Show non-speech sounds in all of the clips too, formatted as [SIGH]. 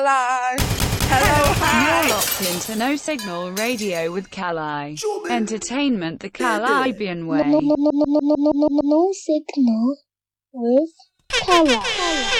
Hello, hi. You're locked into No Signal Radio with Kali. Entertainment the Kalibbean way. No, no, no, no, no, no, no, no, no signal with Kali.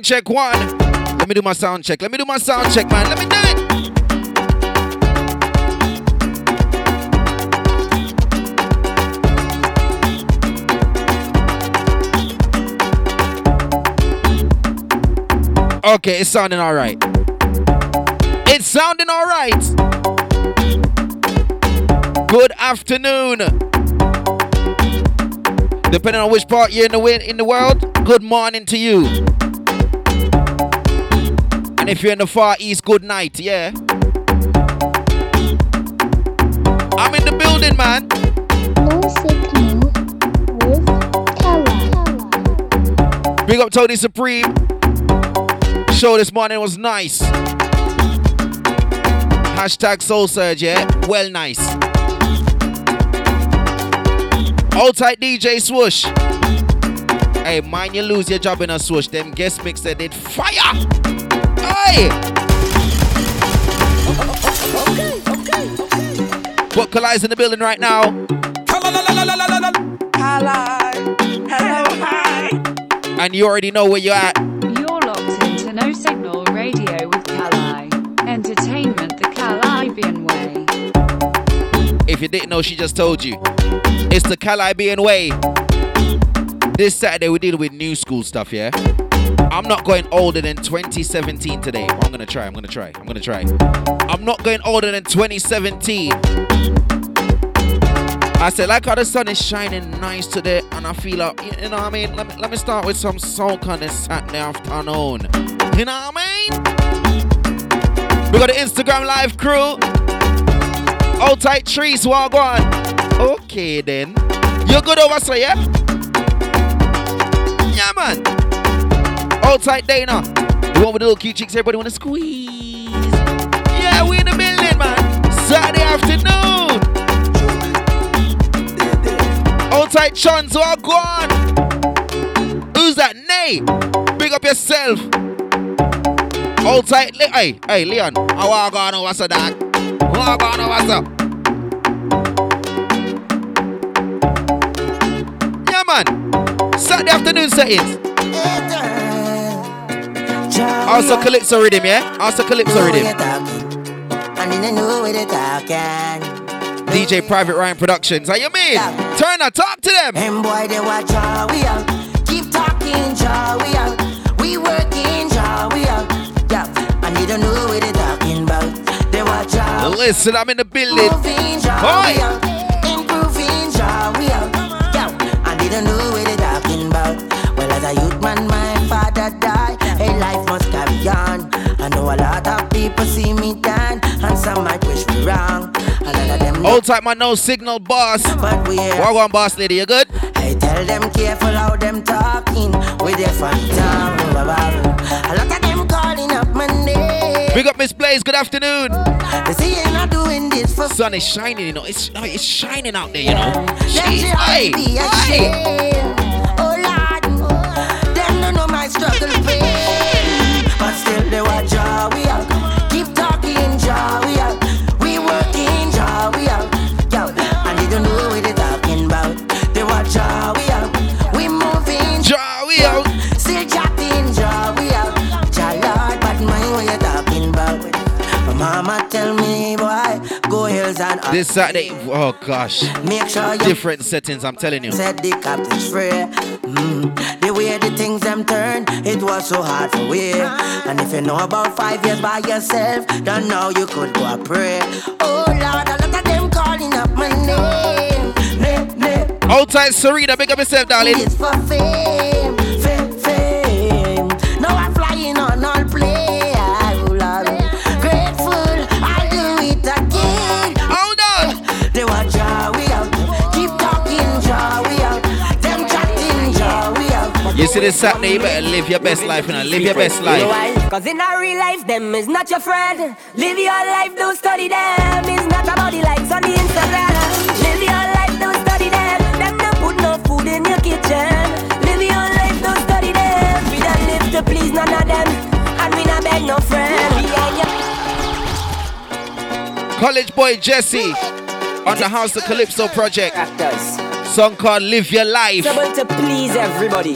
Sound check one. Let me do my sound check. Let me do my sound check, man. Let me do it. Okay, it's sounding all right. It's sounding all right. Good afternoon. Depending on which part you're in the in the world, good morning to you. And if you're in the far east, good night. Yeah. I'm in the building, man. Big up Tony Supreme. Show this morning was nice. Hashtag Soul Surge, yeah? Well, nice. Hold tight, DJ Swoosh. Hey, mind you lose your job in a swoosh. Them guest mix they did fire. Hey! What Kali's in the building right now? Kala. Hello, hi. And you already know where you're at. You're locked into No Signal Radio with Kali. Entertainment the Kalibbean way. If you didn't know, she just told you. It's the Kalibbean way. This Saturday, we're dealing with new school stuff, yeah? I'm not going older than 2017 today. I'm gonna try, I'm gonna try, I'm gonna try. I'm not going older than 2017. I said, like how the sun is shining nice today, and I feel like, you know what I mean? Let me, let me start with some soul on this Saturday afternoon. You know what I mean? We got the Instagram live crew. Hold tight trees, walk on. Okay then. You're good over so yeah? Yeah man. Hold tight Dana. The one with the little cute cheeks, everybody wanna squeeze. Yeah, we in the building, man. Saturday afternoon. Hold tight Chons, walk on. Who's that? Nay. Big up yourself. Hold tight. Hey, hey, Leon. How I walk on over so dog. Walk on over so. Yeah, man. Saturday afternoon settings. Also Calypso rhythm, yeah? Also Calypso rhythm. And then know where they. DJ Private Ryan Productions. How you mean? Turn Turner, talk to them. And boy, they watch how we out. Keep talking, we out. We working, we out. Yeah, and they don't know what they talking about. They watch how. Listen, I'm in the building. Moving, jaw we out. Improving, we out. Yeah, and they don't know carry. I know a lot of people see me down, and some might wish me wrong. A lot of them Hold tight, my no signal boss. but we. Walk on, boss lady. You good? I tell them careful how them talking with their tongue. A lot of them calling up my name. Big up Miss Blaze. Good afternoon. They say you're not doing this for Sun is shining, you know. It's oh, it's shining out there, you know. Jeez, hey, hey. Oh Lord, them don't know my struggle pain. [LAUGHS] They watch This Saturday, oh gosh, Make sure you different settings. I'm telling you. said the captain's free. Mm. The way the things them turn, it was so hard for we. And if you know about five years by yourself, then now you could go and pray. Oh Lord, a lot of them calling up my name. Name, name. Serena. Big up yourself, darling. It's for fame, see this Saturday, you better live your best life, know. Live your best life. Cause in our real life, them is not your friend. Live your life, don't study them. It's not about the likes on the Instagram. Live your life, don't study them. Them don't put no food in your kitchen. Live your life, don't study them. We don't live to please none of them. And we not beg no friend. College boy Jesse on the House of Calypso project. actors. Song called Live Your Life. Able to please everybody.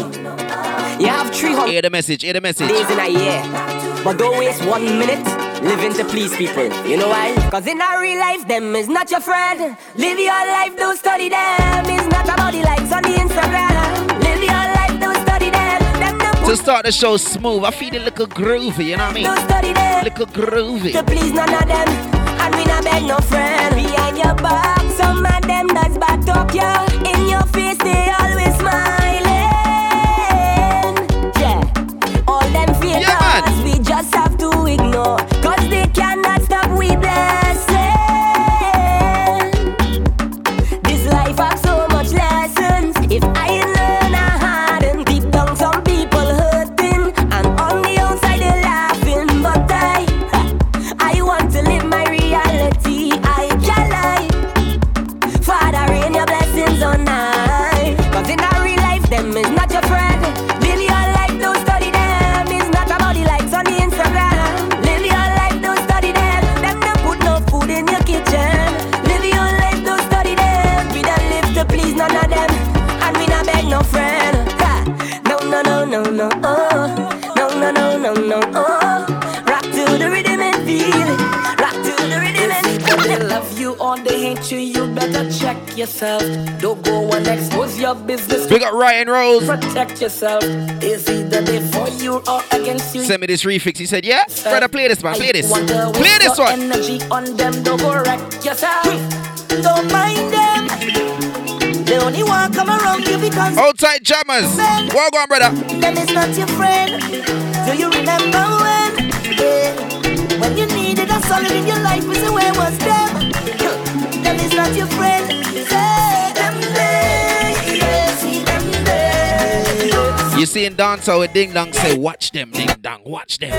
You have 300 Hear the message, hear the message. days in a year. But don't waste one minute living to please people. You know why? Cause in our real life, them is not your friend. Live your life, don't study them. It's not about the likes on the Instagram. Live your life, don't study them. Them no To start the show smooth, I feel it little groovy, you know what I mean? don't study them. Little groovy. To please none of them. And we not beg no friend. Behind your back, Some of them that's back up ya. In Protect yourself. Is either they for you or against you. Send me this refix. He said, Yeah, brother, play this, man. Play this. Play this one. Energy on them, don't go wreck yourself. Don't mind them. They only want come around you because Outside jammers. Walk on, brother. them is not your friend. Do you remember when? Yeah. When you needed a solid in your there. You see with Ding Dong say, Watch them, Ding Dong, watch them.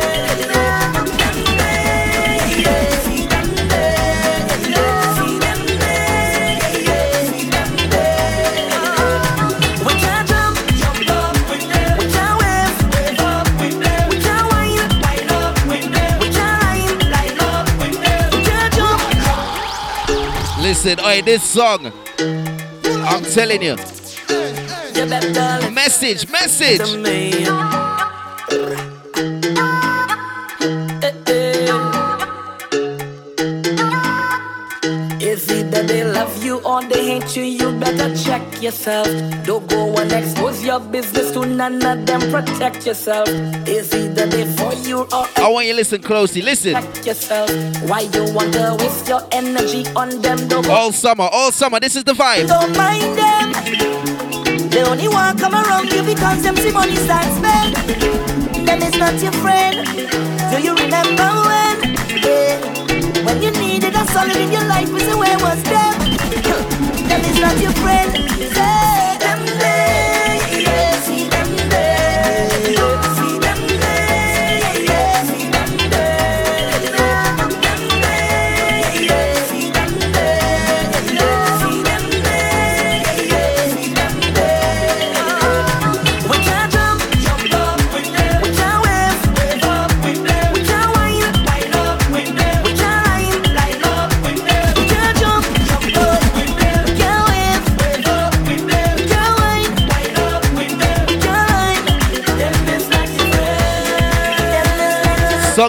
Listen, oi, this song. I'm telling you. Message, message. listen to me. It's either they love you or they hate you, you better check yourself. Don't go and expose your business to none of them, protect yourself. It's either they for you or I want you to listen closely. Listen. protect yourself. Why you want to waste your energy on them? Don't All summer, all summer. This is the vibe. Don't mind them. They only want come around you because them see money start spend. Them is not your friend. Do you remember when? Yeah. When you needed a solid in your life, we say where was them? [LAUGHS] them is not your friend.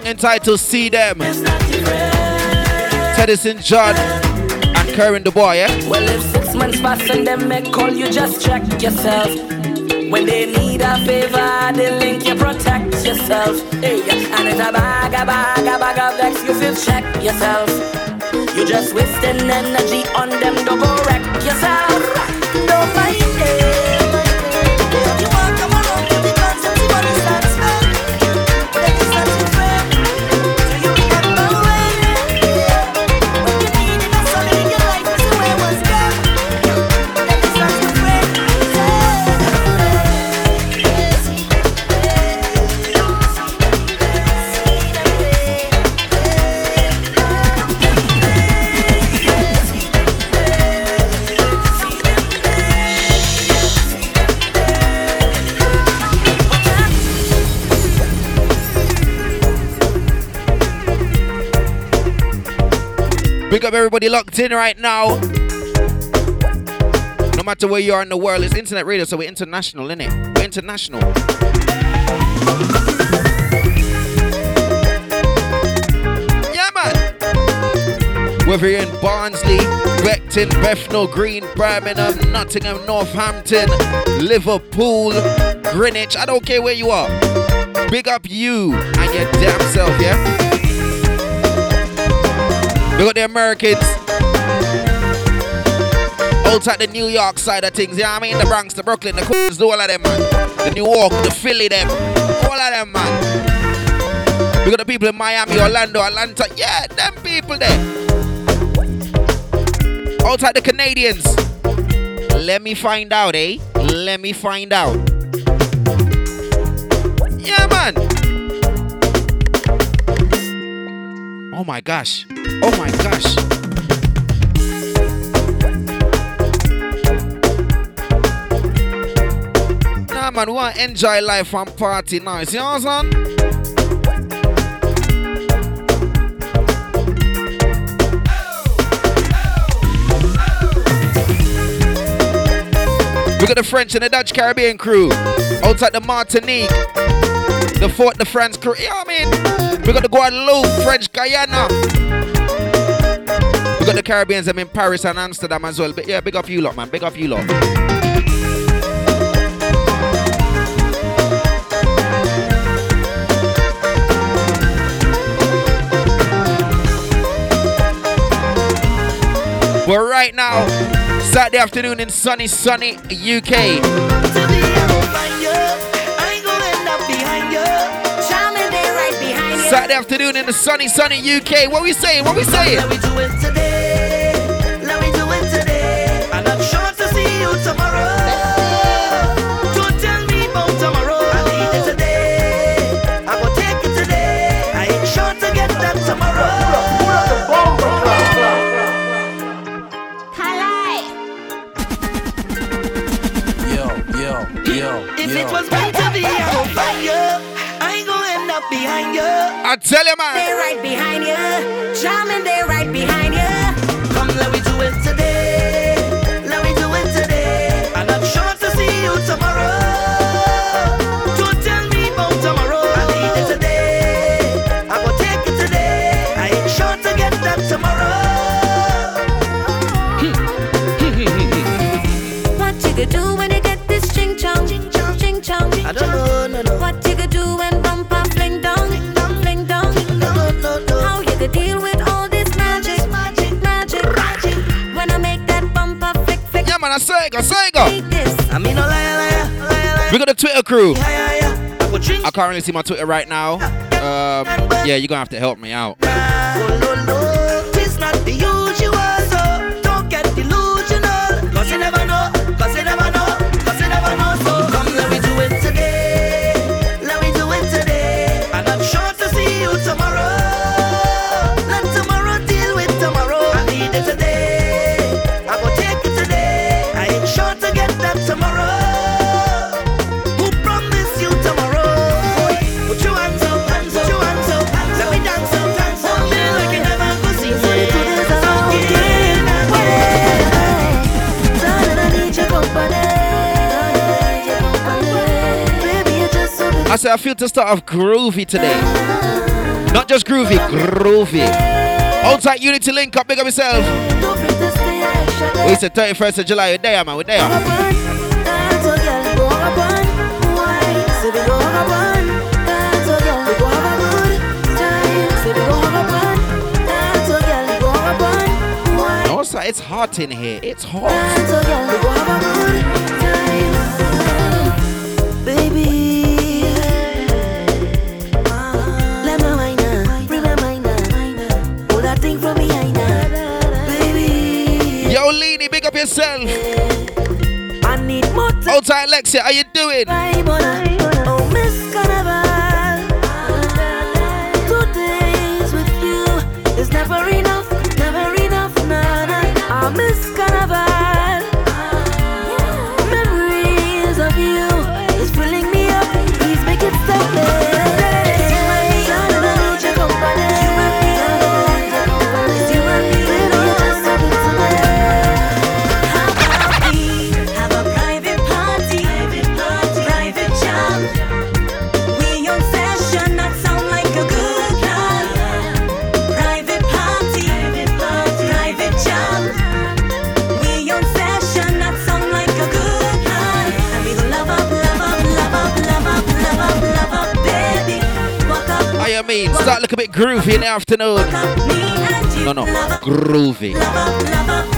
Entitled See Them. It's not your friend. Teddyson John and Curran the boy, yeah? Well, if six months pass and them make call, you just check yourself. When they need a favor, they link you protect yourself. Hey, and it's a bag, a bag, a bag of excuses. Check yourself. You just wasting energy on them. Don't go wreck yourself. Don't mind up everybody locked in right now. No matter where you are in the world, it's internet radio, so we're international, innit? We're international. Yeah, man. Whether you're in Barnsley, Beckton, Bethnal Green, Birmingham, Nottingham, Northampton, Liverpool, Greenwich, I don't care where you are. Big up you and your damn self, yeah? We got the Americans. Outside the New York side of things, know I mean? The Bronx, the Brooklyn, the Queens, all of them, man. The New York, the Philly, them. All of them, man. We got the people in Miami, Orlando, Atlanta. Yeah, them people there. Outside the Canadians. Let me find out, eh? Let me find out. Yeah, man. Oh my gosh. Oh my gosh. Nah, man, we want to enjoy life and party now. See what I'm saying? We got the French and the Dutch Caribbean crew outside the Martinique, the Fort de France crew. You know what I mean? We got the Guadeloupe, French Guyana. We got the Caribbeans them in Paris and Amsterdam as well. But yeah, big up you lot, man. Big up you lot. But right now, Saturday afternoon in sunny, sunny UK. Saturday afternoon in the sunny, sunny UK. What we saying? What we saying? Let me do it today. Let me do it today. I'm not sure to see you tomorrow. Don't tell me tomorrow. I need it today. I go take it today. I ain't sure to get that tomorrow. Yo, yo, yo, If yo. it was meant to be, I will find you. I ain't gonna end up behind you. I tell you, man. They're right behind you. Jamming, they're right behind you. Come, let me do it today. Let me do it today. I'm not sure to see you tomorrow. Liar, liar. We got the Twitter crew. I can't really see my Twitter right now. Um, yeah, you're gonna have to help me out. I say I feel to start off groovy today. Not just groovy, groovy. Outside Unity Link up, big up yourself. We said 31st of July, we're there, man, we're there. Sir, it's hot in here. It's hot. Baby, yourself. I need more time. Outside Lexia, how you doing? Looking a bit groovy in the afternoon. walk up, me and you. No, no, groovy.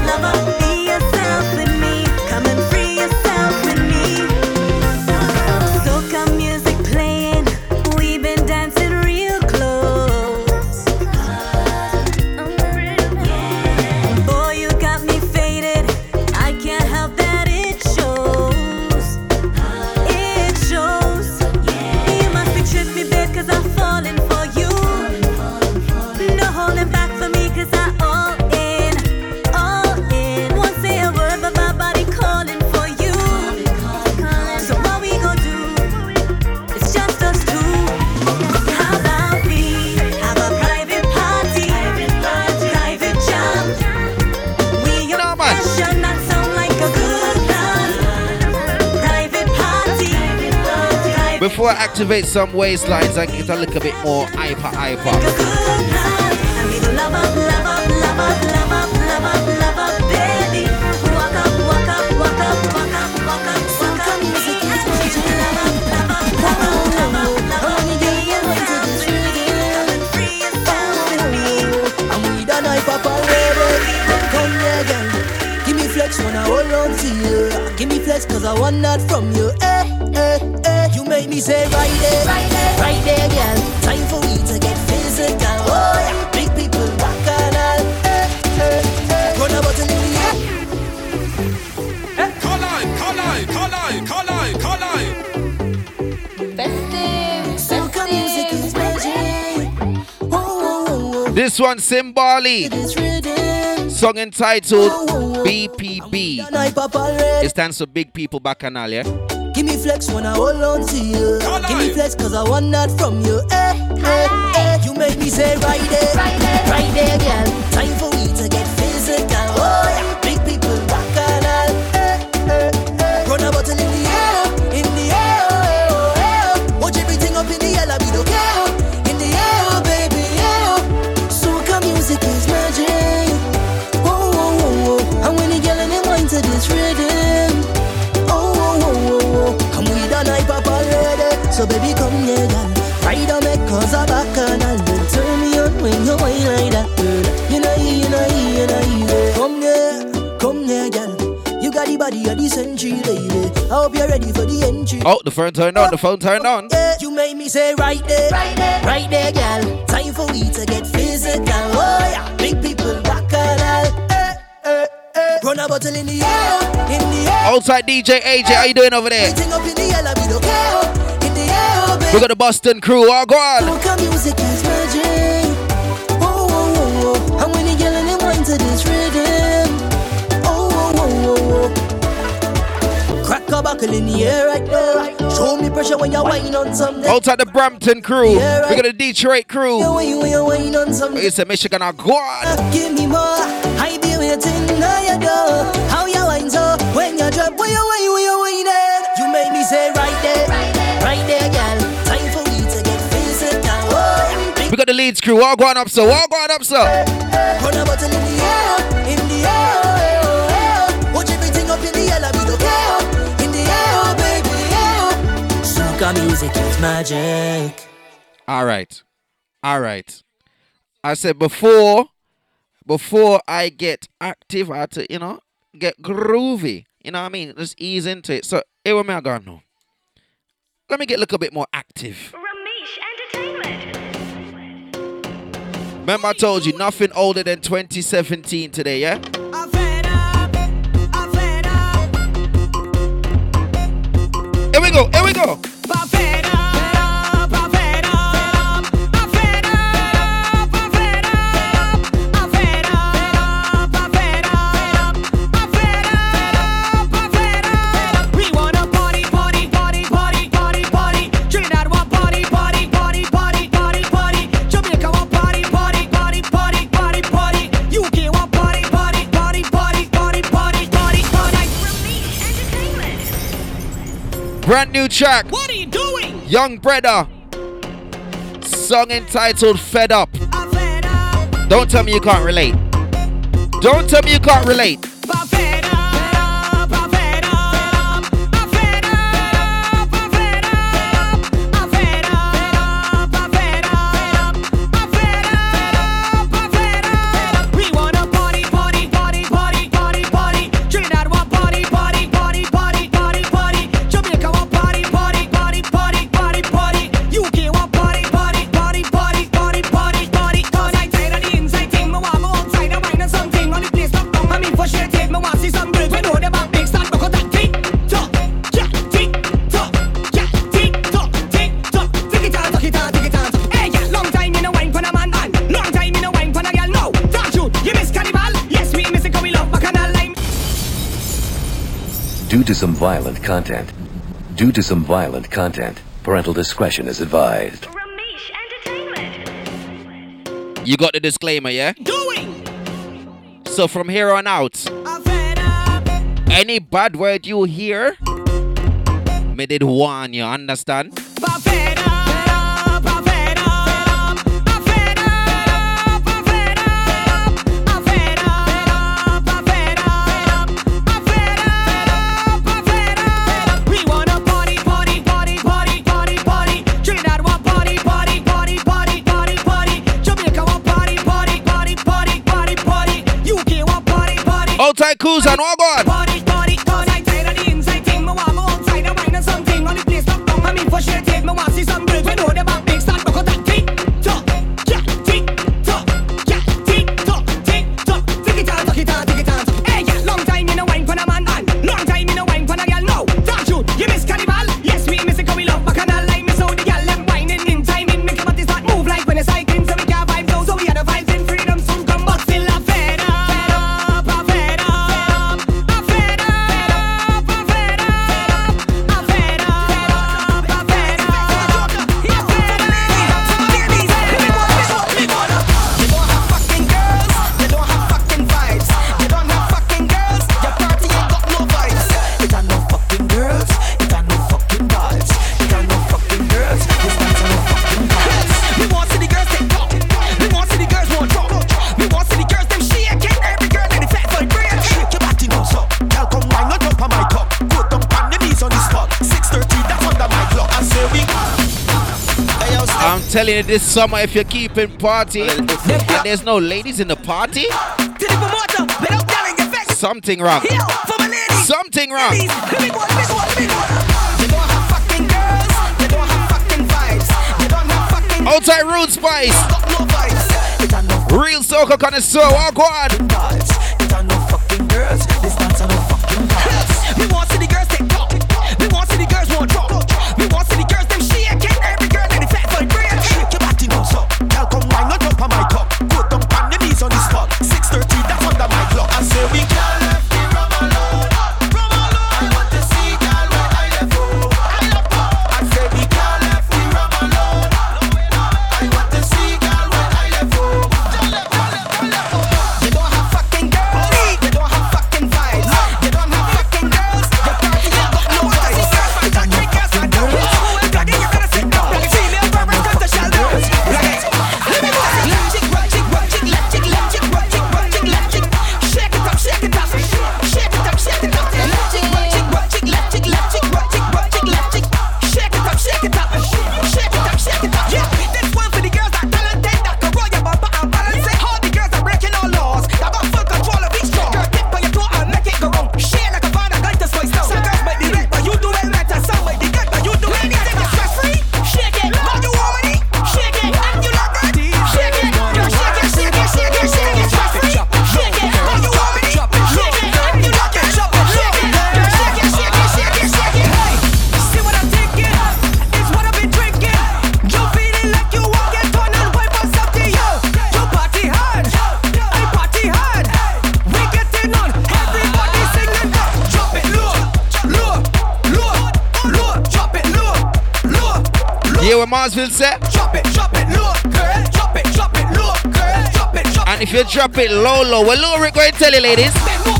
Activate some waistlines and get a little bit more hyper hyper. Flex when I hold on to you. Give me flex cause I want that from you. Eh, eh, eh. You make me say right there. Right there, girl. Time for me to get physical. Oh, yeah. Big people rock and all. Eh, eh, eh. Run a bottle in the air. Soca music is magic. Oh, oh, oh, oh. This one Symboli. This rhythm. Song entitled BPB. Done hype up already. It stands for Big People Bacchanal, yeah? Give me flex when I hold on to you. Give me flex cause I want that from you. Eh, eh, eh. You make me say right there. Right there, right there, girl. Time for century, lady. I hope you're ready for the entry. Oh, the phone turned on, the phone turned on. Yeah, you made me say right there, right there, right there, girl. Time for we to get physical. Oh yeah, big people rock and all. Eh, eh, eh. Run a bottle in the air, in the air. Outside DJ AJ, how you doing over there? Up in the air, like we don't care. In the air, oh. We got the Boston crew, all go on. A in the air right there. Show me pressure when you on something. Outside the Brampton crew, we Yeah, right. got the Detroit crew. You when you wine on something. It's a Michigan, go on. Ah, give me more. I be waiting now you go. How you wine so when you drop, when you wine, when you wine. You make me say right there, right there, girl. Time for me to get physical. Oh, yeah. We got the Leeds crew, all going up, so all going up, so. Run a yeah. Soca music is magic. All right, all right. I said before, before I get active, I had to, you know, get groovy. You know what I mean? Just ease into it. So here we are going now. Let me get a little bit more active. Ramesh Entertainment. Remember, I told you nothing older than 2017 today, yeah? I'm fed up, I'm fed up, Here we go, here we go. Brand new track, What are you doing? Yung Bredda. Song entitled Fed Up. Fed up. Don't tell me you can't relate. Don't tell me you can't relate. Some violent content. Due to some violent content. Parental discretion is advised. Ramesh Entertainment. You got the disclaimer, yeah? Doing. So from here on out, I'm fed up. any bad word you hear, me it warn you, understand? Tycoons and all gone. telling you this summer, if you're keeping party and there's no ladies in the party, something wrong. Something wrong. Outside Root Spice. Real soca connoisseur, walk on. Marsville say, Drop it, drop it low, girl. Drop it, drop it low, girl. Drop it, drop it. And if you drop it low, low, well, low, going to tell you, ladies.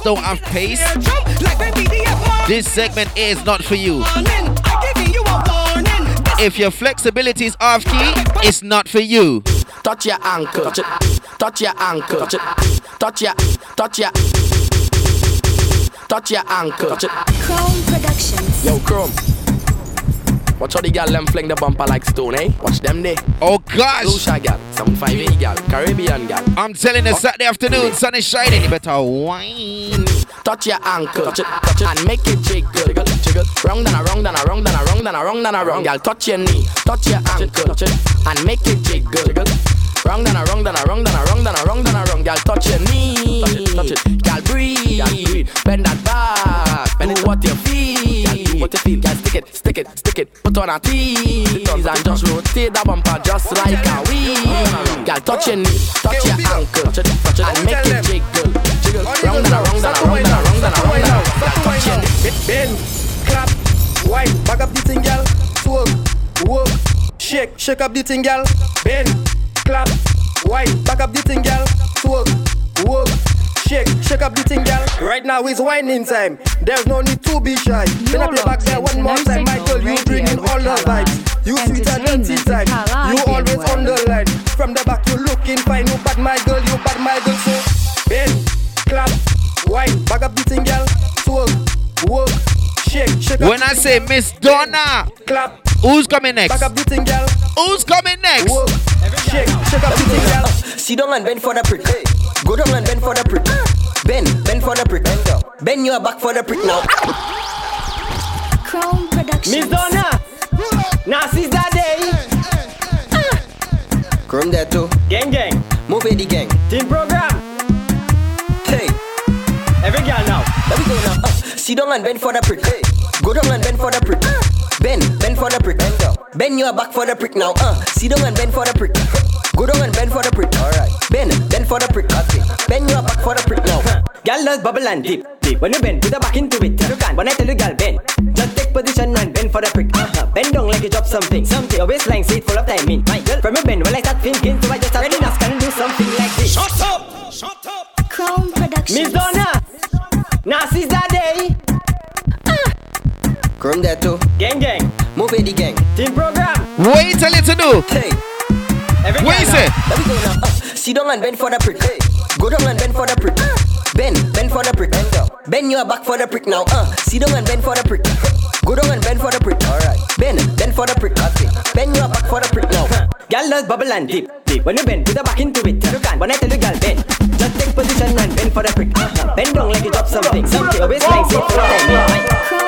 don't have pace, this segment is not for you. If your flexibility is off key, it's not for you. Touch your ankle, touch, it. touch your ankle, touch, it. touch your, touch your, touch your ankle. Touch it. Chrome Productions. Yo, Chrome. Watch how the gal them fling the bumper like stone, eh? Watch them there. Oh gosh. Lucia gal. 758 gal, Caribbean gal. I'm telling you, Saturday afternoon, sun is shining. You better whine. Touch your ankle, touch it, touch it, and make it jiggle. jiggle, jiggle. a wrong, around a wrong, and a wrong, around a wrong. gal. Touch your knee, touch your ankle, touch it, and make it jiggle. jiggle. Round and around and around and around and around and around, gal. Touch your knee, touch it, touch it. Gal, breathe, gal, breathe. Bend that back, bend it what you feel? feel, what you feel. Guys, stick it, stick it, stick it. Put on a tease and just rotate that bumper just like a wheel. Girl, touch your knee, touch your ankle, and make it jiggle. Round and around and around and around and around and around. Touch your knee. Bend, clap, whine, back up the thing, girl. Twerk, work, shake, shake up the thing, girl. Bend clap. Wine, back up the thing, girl. Twerk, work, shake, shake up the thing, girl. Right now it's whining time. There's no need to be shy. Turn up play back there one more time, Michael. You bringing all the vibes. You sweet and dirty time. You always on the line. From the back, you looking fine. You bad, my girl. You bad, my girl. So bend, clap, wine, back up the thing, girl. Twerk, work, shake, shake. up When I say Miss Donna, clap. Who's coming next? Who's coming next? Shake, shake up girl. Sit down and bend for the prick. Go down and bend for the prick. Ben, bend for the prick. Bend your back for the prick now. Crown production. Miss Donna. Now since that day. Chrome there too. Gang gang. Move it the gang. Team program. Hey. Every girl now. Let me go now. Uh, sit down and bend for the prick. Go down and bend for the prick. Bend, bend for the prick. Bend you Bend your back for the prick now. Uh, sit down and bend for the prick. Go down and bend for the prick. Alright. Bend, bend for the prick. Okay. it. Bend your back for the prick now. Huh. Gal love bubble and dip, dip. When you bend, put the back into it. You can. When I tell you, gal, bend. Just take position and bend for the prick. Uh-huh. Bend down like you drop something. Something. Your waistline seat full of timing. My girl, from your bend when I start thinking, so I just start ready now. Can do something like this. Shut up. Shut up. Crown Productions. Miss Donna. Miss Donna. Now, nah, Come there too. Gang gang. Move the gang. Team program. Wait a little do. Hey. Every what is it? Let me go now. Uh, sit down and bend for the prick. Hey. Go down and bend for the prick. Bend, bend for the prick. Bend down. Bend your back for the prick now. Uh, sit down and bend for the prick. Go down and bend for the prick. Alright. Bend, bend for the prick. Okay. it. Bend your back for the prick now. Huh. Gal bubble and dip. dip. When you bend, put the back into it. You can. When I tell you, gal, bend. Just take position and bend for the prick. Uh-huh. Bend down like you drop something. Something always like it.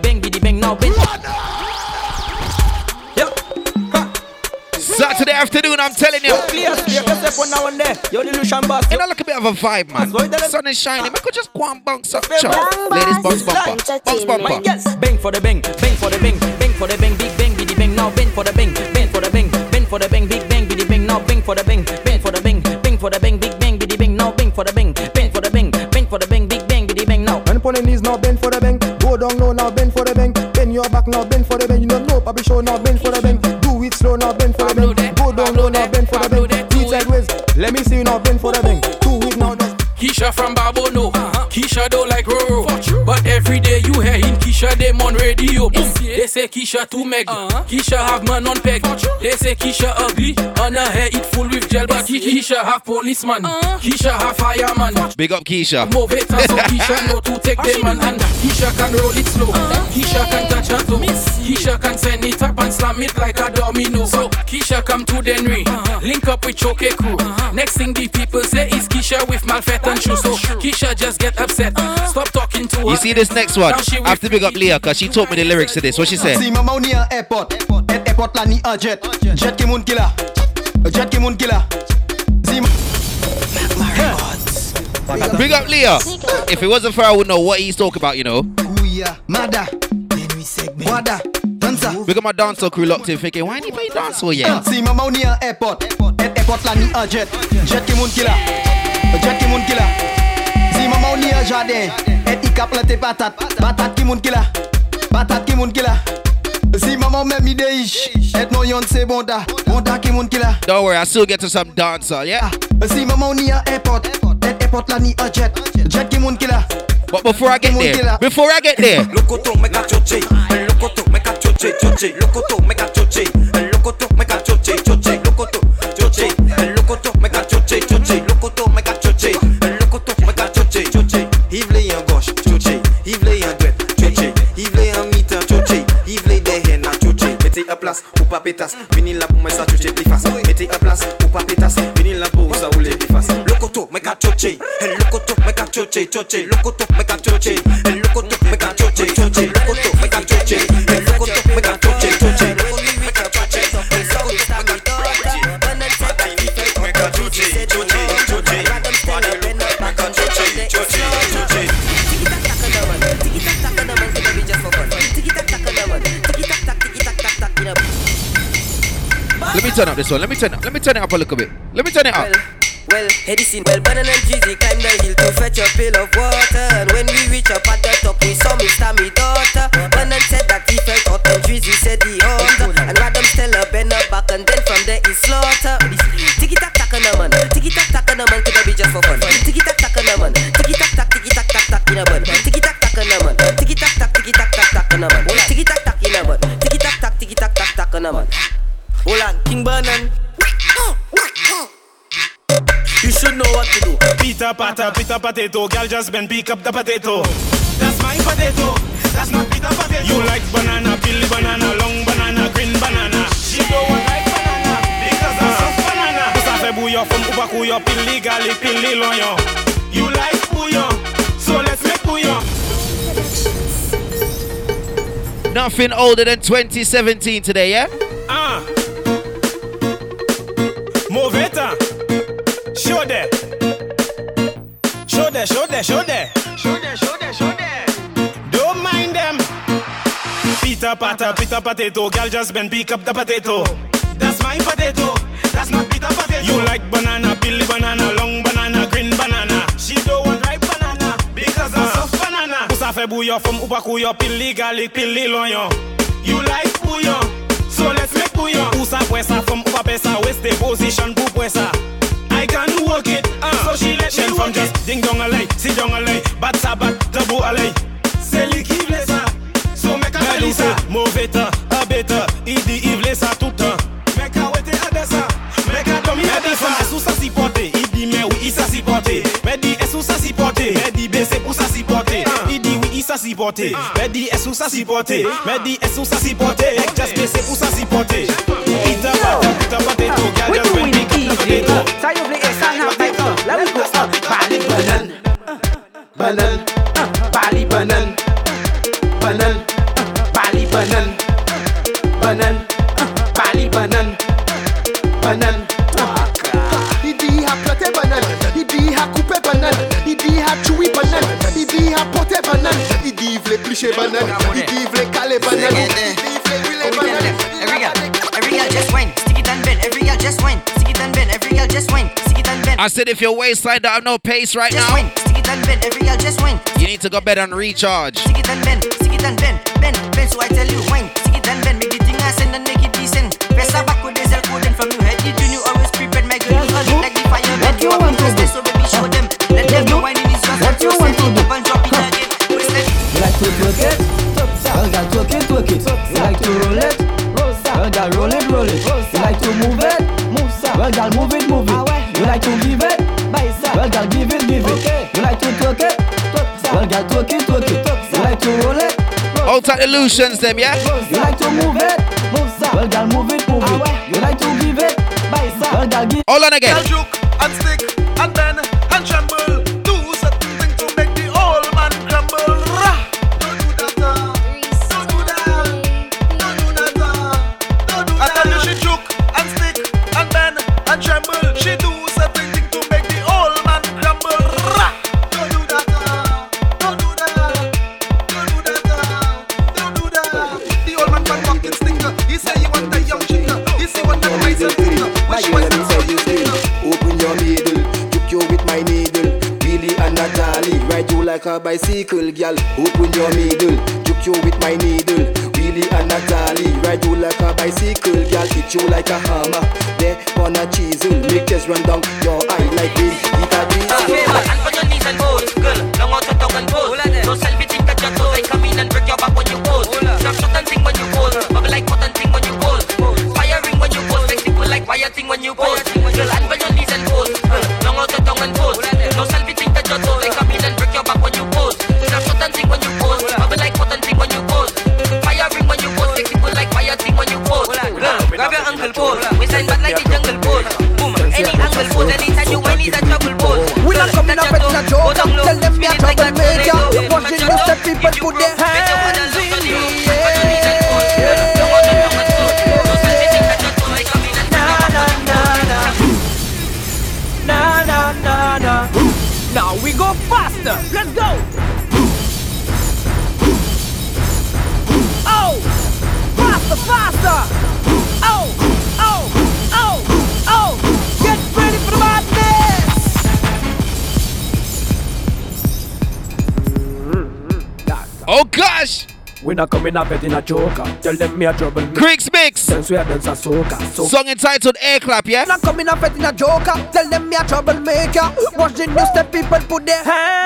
Lucian boss. You You know, look a bit of a vibe, man. Sun is shining. I could just go and bounce up. Sure. Ladies, bounce bumper. Bounce bumper. Bang for the bang, bang for the bang, bang for the bang, big bang, biddy bang now bang for the bang, bang for the bang, bang for the bang, big bang, biddy bang now bang for the bang, bang for the bang, bang for the bang, big bang, biddy bang now bang for the bang, bang for the bang, bang for the bang, big bang, biddy bang now. And upon the knees now, bend for the bang. Go down low now, bend for the bang. Bend your back now, bend for the bend. You don't know, Papi show now, bend for the bend. Do it slow now, bend for the bend. Go down low now, bend for the bang. Feet sideways. Let me see you now, bend for the bang. Keisha from Babono. Keisha don't like Roro. But every day you hear him, Keisha them on radio. Boom. They say Keisha too meg. Keisha have man on peg. They say Keisha ugly. On her hair it full with gel. But Ke- Keisha have policeman. Keisha have fireman. Big up Keisha. Move it so [LAUGHS] Keisha know to take them man and Keisha can roll it slow. Keisha can touch her toe. Keisha can send it up and slam it like a domino. So Keisha come to Denry, link up with Choke crew. Next thing the people say is Keisha with Malfet and shoes. So Keisha just get upset. Stop talking to her. You see this next one? I have to big up Leah because she taught me the lyrics to this. What she said? Si maman ni un airport, et airport là ni un jet, jet qui moun qui là, jet qui moun qui là. Si Big up Leah. If it wasn't for her, I wouldn't know what he's talking about, you know. Ouya, Mada, Wada, dansa. Big up my dancer crew locked in thinking, why ain't he playing dancehall yet? Si maman ni un airport, et airport là ni un jet, jet qui moun qui là, jet moun qui là. Si maman ni un jardin, et il cap planté patate, patate qui moun qui là, patate qui moun qui là. Si maman même idée ish, et non yon c'est bon da, bon da qui moun là. Don't worry, I still get to some dancehall, yeah? Ah, si maman ni un airport, et airport là ni un jet, jet qui moun là. But before I get there, [LAUGHS] before I get there, Locoto me cachoche, el locoto me cachoche, choche, locoto me cachoche, el locoto me cachoche, pa petas Vini la pou mwen sa choche pi fas Mete a plas ou pa petas Vini la pou sa oule pi fas Lokoto mwen ka choche El lokoto mwen ka choche Choche lokoto mwen ka choche El lokoto mwen ka choche turn up this one. Let me turn up. Let me turn it up a little bit. Let me turn it up. Well, Edison, well, Bannon and Jeezy climbed the hill to fetch a pail of water. And when we reach up at the top, we saw Mr. Me daughter. Bannon said that he felt hot, and Jeezy said he hot. And Radam Stella bend her back, and then from there he slaughter. Tiki tak tak on a man, tiki tak tak on a man, could have be just for fun. Tiki tak tak on a man, tiki tak tak, tiki tak tak tak in a bun. Patter, Peter Potato, girl just been pick up the potato. That's my potato. That's not Peter Potato. You like banana, Billy banana, long banana, green banana. She don't want like banana because I'm soft banana. Ça fait bouillon, from ou pas couillon, pili gali, pili loyon. You like bouillon, so let's make bouillon. Nothing older than 2017 today, yeah? Ah. Mauvais temps. Show there. Show there, show there, show there. Show there, show there, show there. Don't mind them. Peter Patter, Peter Potato, girl just been pick up the potato. That's my potato. That's not Peter Potato. You like banana, Billy banana, long banana, green banana. She don't want ripe banana because I'm soft banana. Ça fait bouillon, from pas pili garlic, pili l'oignon. You like bouillon, so let's make bouillon. Où ça from pas waste the position pour pousse ça. I can work it, uh. so she let me from just ding dong alay, sit down alay, bat sa bat, tabou alay. C'est lui qui voulait ça, so make a fait ça. Mauvais temps, a bêta, il dit il voulait ça tout le temps. Make a wete a de ça, make a domi a de ça. Est sous ça s'y porter, il dit mais oui, il s'y. Mais dit est sous ça s'y porter, mais dit c'est pour ça sa si pote Mè di es ou sa si pote Mè di es ou sa si pote Ek jaspe se ou sa si pote Ita bata, ita bata to Gya jaspe mi kata bata to Sa yo vle e sa nan bay to La wik go sa Bali banan Banan Bali banan Banan caler banane, il dit il veut huiler banane. Every girl, every girl just wine, stick it and bend. Every girl just wine, stick it and bend. Every girl just wine, stick it and bend. I said if your waistline don't have no pace right Just now, wine, stick it and bend. Every girl just wine, you need to go bed and recharge. stick it and bend, stick it and bend, bend, bend. So I tell you, wine, stick it and bend. Like to give it? Well, girl, give it, give it. You like to twerk it? Well, girl, twerk it, twerk it. You like to roll it? Hold tight illusions, them, yeah? You like to move it? Well, girl, move it, move it. You like to give it? Well, girl, give Hold on again. Girl, juke and stick and bend like a bicycle, girl. Open your middle, juke you with my needle. Billy and Natalie, ride you like a bicycle, girl. Hit you like a hammer, there on a chisel. Make just run down your eye like wind. Hit a diesel. me not in a joker. Tell them me a trouble. Creeks mix. Since we. So. Song entitled Air Clap, yeah? Not coming up a joker. Tell them me a troublemaker. Watch the news, that people put their hands.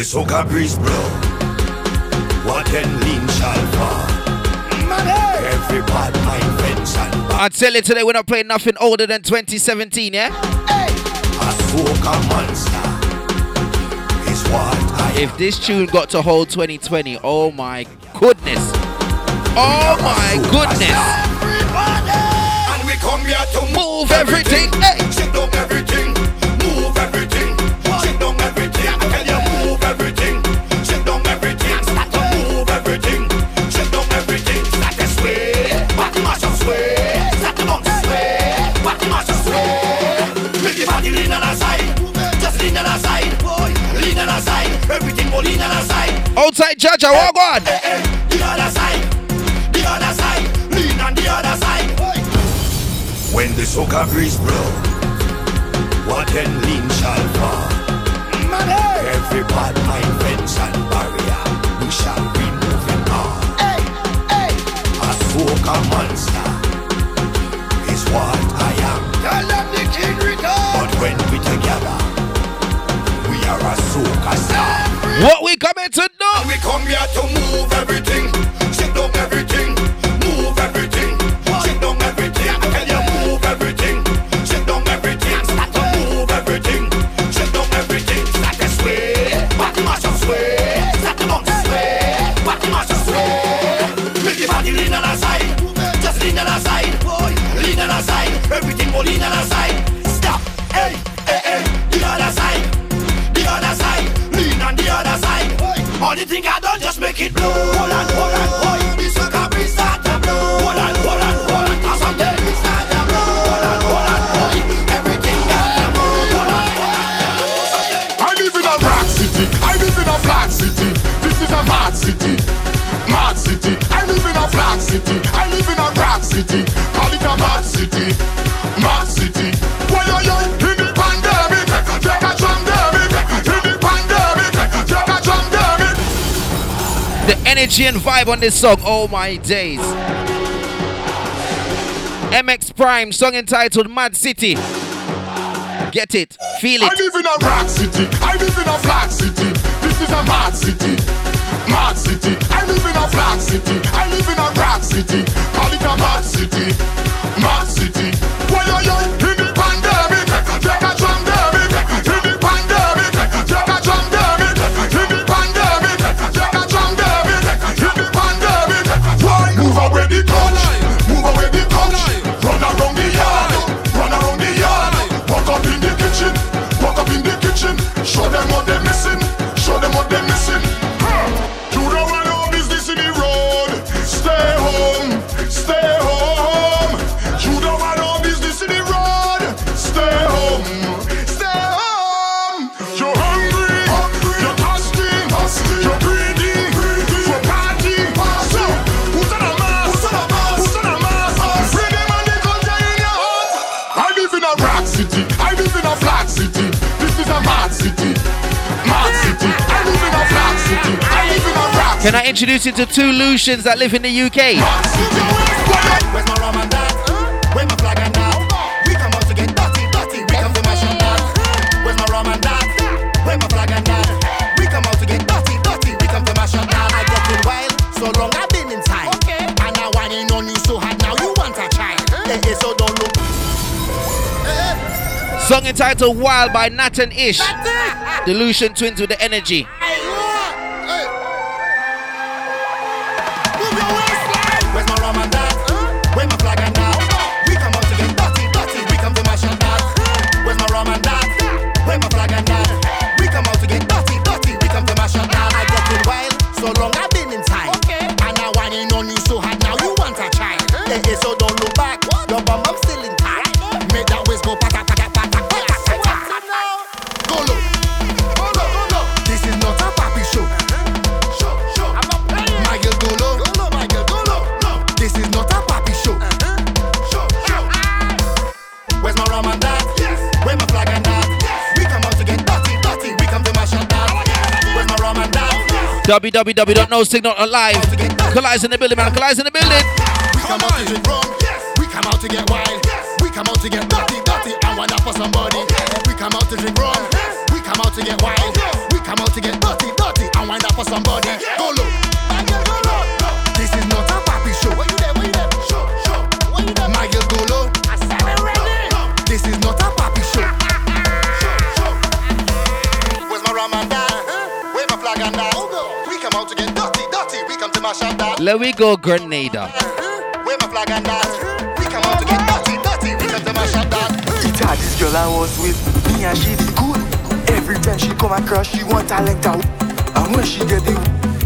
the soca breeze blow. What then lean shall fall. Every. I tell you today, we're not playing nothing older than 2017, yeah? Hey. A soca monster is what I If this tune got to hold 2020, oh my goodness. Oh my goodness. Everybody. And we come here to move everything. everything. Hey. Jaja, walk on. Eh, eh, eh, the other side, the other side, lean on the other side. When the soca breeze blow, what then lean shall fall. Every bad mind just energy and vibe on this song, oh my days. MX Prime, song entitled Mad City. Get it, feel it. I live in a rock city. I live in a flat city. This is a mad city. Mad city. I live in a flat city. I live in a rock city. So I introduce you to two child. that live in the UK? Song entitled Wild by Nat and Ish. The Lucian twins with the energy. That? www.nosignal.live. Kali's in the building, man. Kali's in the building. We come out to drink rum. Yes. We come out to get wild. Yes. We come out to get dirty, dirty. And wind up for somebody. We come out to drink rum. Yes. We come out to get wild. We come out to get dirty, dirty. And wind up for somebody. Go low. My girl, go low. low. This is not a papi show. Where you there? Where you there? Show, show. Where you there? My girl, go low. I said it ready. This is not a papi show. Show, show. Where's my rum and Let we go, Grenada. Where my flag and that? We come out to get dirty, dirty. We come to mash up that. It had this girl I was with, me and she be good. Every time she come across, she want I like that. And when she get the,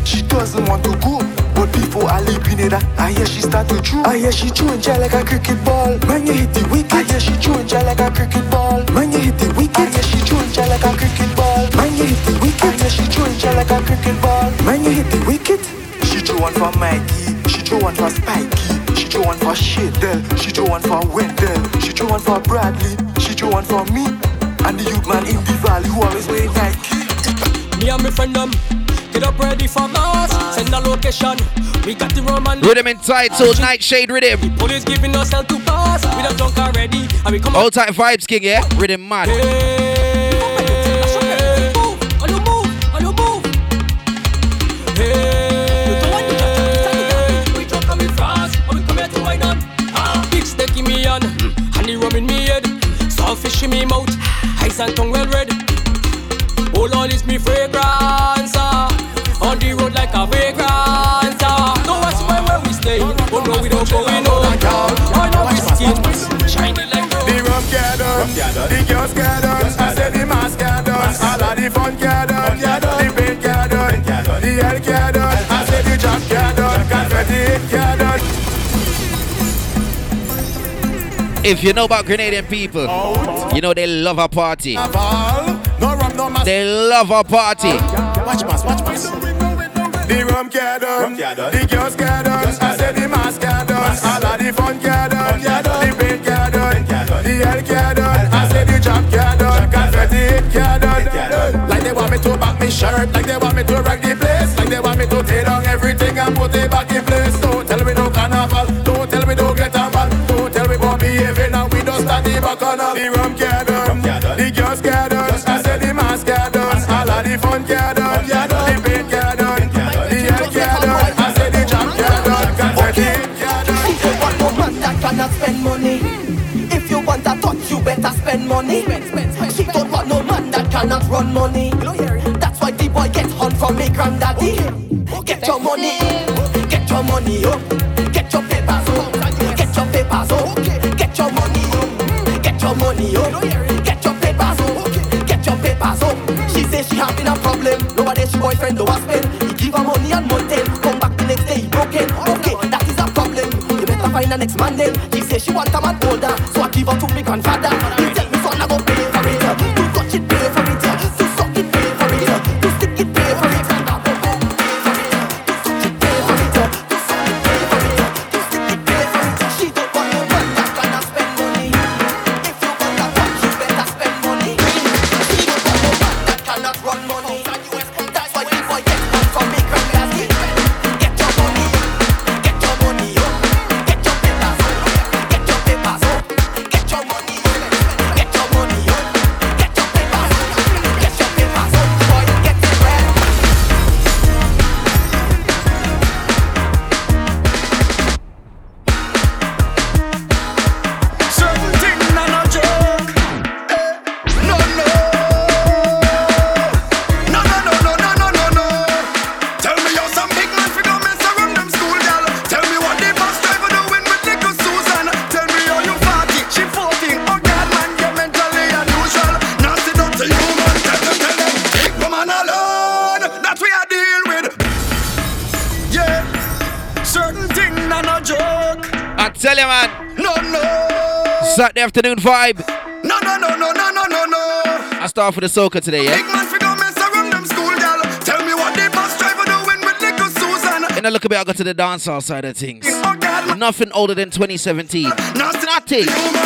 she doesn't want to go. But before I leave in it, I hear she start to throw. I hear she throwing jail like a cricket ball. Man, you hit the wicket. I hear she throwing jail like a cricket ball. Man, you hit the wicket. I hear she throwing jail like a cricket ball. Man, When you hit the wicket, I she throw it like a cricket ball. When you hit the wicket, she throw one for Mikey, she throw one for Spikey, she throw one for Shadell, she throw one for Wendell, she throw one for Bradley, she throw one for me, and the youth man in the valley who always wear Nike. Me and my friend them get up ready for us. Send a location. We got the Roman. Rhythm inside, so Nightshade rhythm. Police giving us hell to pass. We done drunk already, and we come All type vibes, king, yeah? Rhythm mad. On Saltfish in me mouth, eyes and tongue well red. Oh Lord, it's me fragrance ah. On the road like a vagrant ah. No one's where where we stay. Oh no, we don't go in oh Oh no, we skin Shining like gold. The rum gathered, the girls gathered, I said the mask gathered, all of the fun the If you know about Grenadian people, you know they love a party. They love a party. Watch mass, watch mass. The rum gathered, the girls gathered, I said the mask gathered, all of the fun gathered, the paint gathered, the hell gathered, I said the jack gathered, confetti gathered. Like they want me to back me shirt, like they want me to rock the place, like they want me to tear down everything and put it back in place. The bacchanal. The rum gathered, the girls gathered, I said the mask gathered, all of the fun gathered, the paint gathered, the hell gathered, I said the jack gathered, confetti If you want no man that cannot spend money, if you want a touch, you better spend money. She don't want no man that cannot run money. That's why the boy gets hunt from me granddaddy. Get your money, get your money up, get your papers up, get your papers up, get your money up, get your money oh. up, get your papers up, get your papers up. She say she having a problem, nobody she boyfriend do a spend. He give her money and mountain, come back the next day he broken. Okay, that is a problem. You better find the next man then. He say she want a man older, so I give her to me grandfather. Vibe. No, no, no, no, no, no, no, no. I start with the soca today, yeah? Big man figure mess around them school gal. Tell me what the bus driver doing with little Susan. In a look a bit, I got to the dancehall side of things. Nothing older than 2017. Nothing. Human,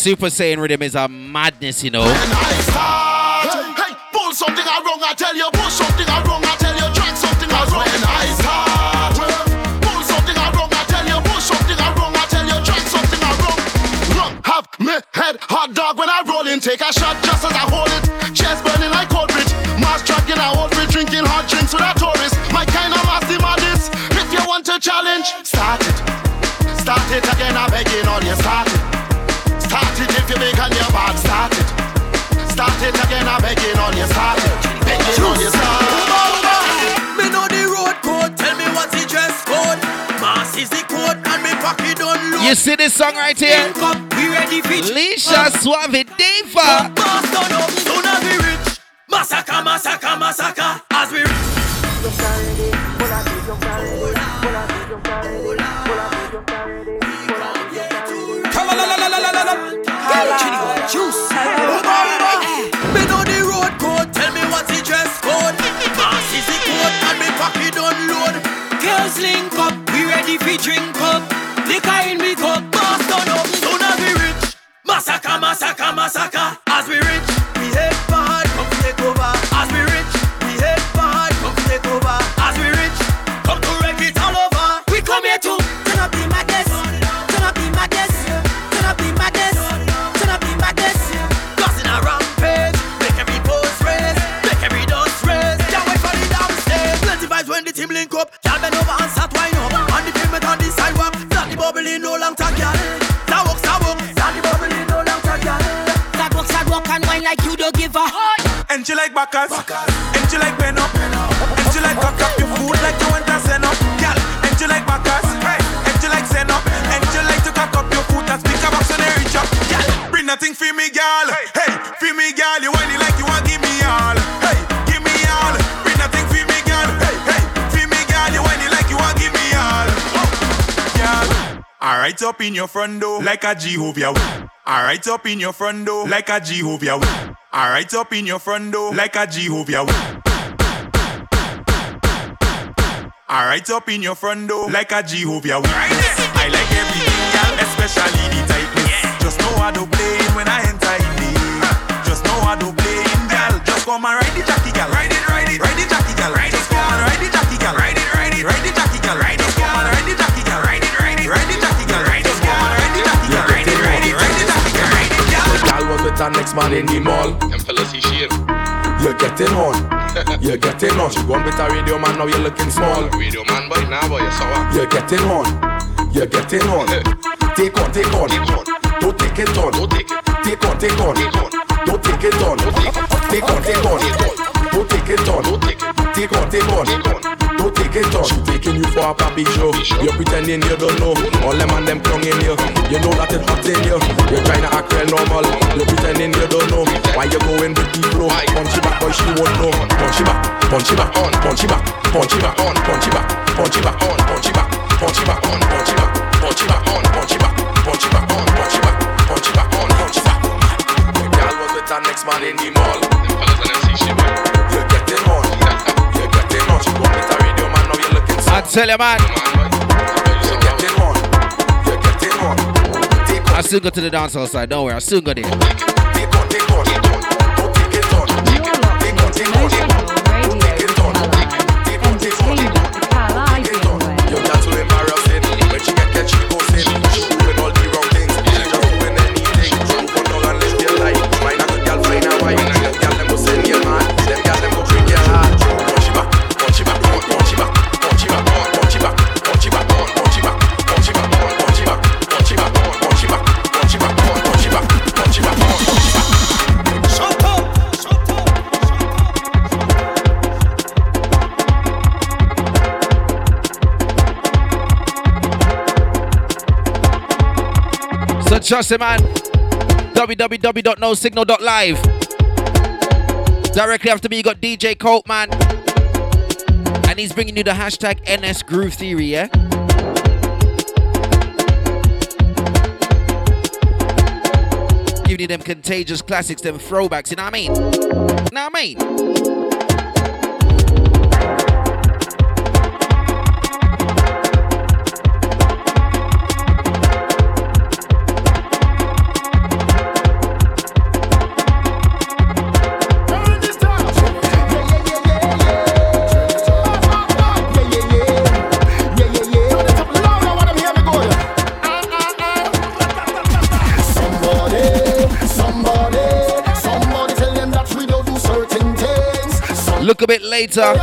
Super Saiyan rhythm is a madness, you know. I start, hey, hey, pull something wrong, I tell you, pull something wrong, I tell you, track something wrong. I start, pull something wrong, I tell you, pull something wrong, I tell you, track something wrong. Wrong, have me head hot dog when I roll in, take a shot just as I hold it. Chest burning like cold bridge, mass tracking, I hold it, drinking hot drinks with a tourist. My kind of massive madness. If you want to challenge, start it. Start it again, I on you start it. Start it if you big and you're bad. Start it. Start it again, I'm begging on you. Start it. Begging on you. Start Me know the road code, tell me what's the dress code. Mass is the code, and me pocket don't load. You see this song right here? Link up, we ready for Lisha Suave Deva. Boss done up, soon as we reach. Massacre, massacre, massacre, as we reach. Drink up. Liquor in me cup, boss done up. Soon as we reach. Massacre, massacre, massacre. Wine like give a. And you like backers, and you like bend up, and you like cock up your food like you want to send up, girl. And you like backers, and you like send up, and you like to cock up your food and speak about so they reach up, girl. Bring nothing for me, girl. Hey, for me, girl. You want it like you want give me all. Hey, give me all. Bring nothing for me, girl. Hey, hey, for me, girl. You want it like you want give me all. Girl, alright up in your front door like a Jehovah. Alright up in your front door like a Jehovah. Alright up in your front door like a Jehovah. Alright up in your front door like a Jehovah. I like everything, girl, especially the tightness. Just know how to play it when I enter in there. Just know how to play it, girl. Just come and ride the jockey, girl. Ride it, ride it, ride the jockey, girl. Just come and ride the jockey, girl. Ride it, The gal was with her next man in the mall. Them fellas he shave. You're getting on. [LAUGHS] You're getting on. Gone with a radio man, now you're looking small. Radio man, boy, now boy, you're sour. You're getting on. You're getting [LAUGHS] on. Take on, take on. Don't take it on. Don't take it. Take on, take on. Don't take it on. Take on, take on. Don't take it on. Take take on, take on. Don't take it on. She taking you for a papi show. You're pretending you don't know. All them and them tongue in you. You know that it hot in you. You're trying to act real normal. You're pretending you don't know. Why you going with the flow? Punch it back, boy, she won't know. Punch it back, punch it back, on, punch it back, punch it back, on, punch it back, punch it back, on, punch it back, punch it back, on, punch it back, punch it back, on, punch it back, punch it back, on, punch it back, punch it back, on, punch it back. The girl was with her next man in the mall. Them fellas and them see shit, I tell you, man. You're getting on. You're getting on. I still go to the dance hall side. Don't worry, I still go there. Trust it, man. www.nosignal.live. Directly after me, you got DJ Colt, man. And he's bringing you the hashtag NS Groove Theory, yeah? Giving you them contagious classics, them throwbacks, you know what I mean? Know what I mean? A bit later.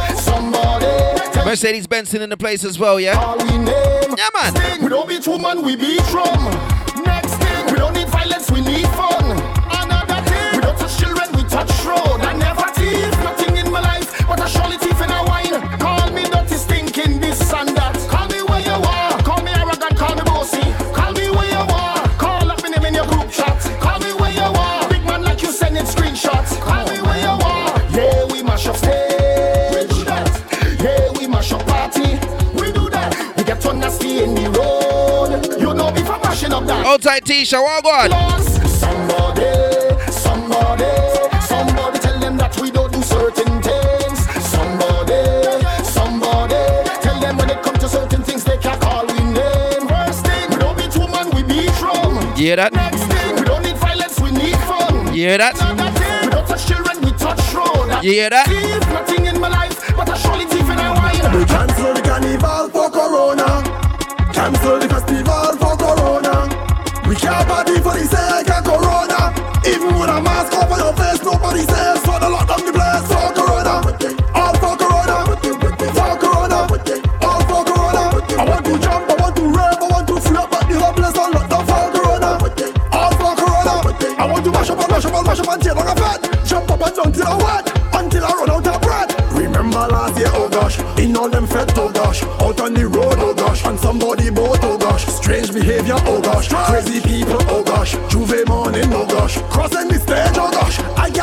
Mercedes Benson in the place as well, yeah? Yeah, man. We don't beat woman, we beat drum. Next thing, we don't need violence, we need fun. Outside Tisha, what God? Somebody, somebody, somebody tell them that we don't do certain things. Somebody, somebody, tell them when it comes to certain things they can't call we name. First thing, we don't beat woman, we beat drum. Yeah, hear that? Next thing, we don't need violence, we need fun. You hear that? Another thing, we don't touch children, we touch road. You hear that? Thief, nothing in my life, but I surely thief in a wine. We cancel the carnival for Corona. Cancel the festival with a mask over your face, nobody says for the lock down the place for Corona. All for Corona. For Corona. All for Corona. I want to jump, I want to rave, I want to flip, but the whole place on lockdown for Corona. All for Corona. I want to mash up and mash up and mash up until I'm fat. Jump up and down till I wet, until I run out of breath. Remember last year, oh gosh, in all them fed, oh gosh, out on the road, oh gosh, and somebody boat, oh gosh, strange behavior, oh gosh, crazy people, oh gosh,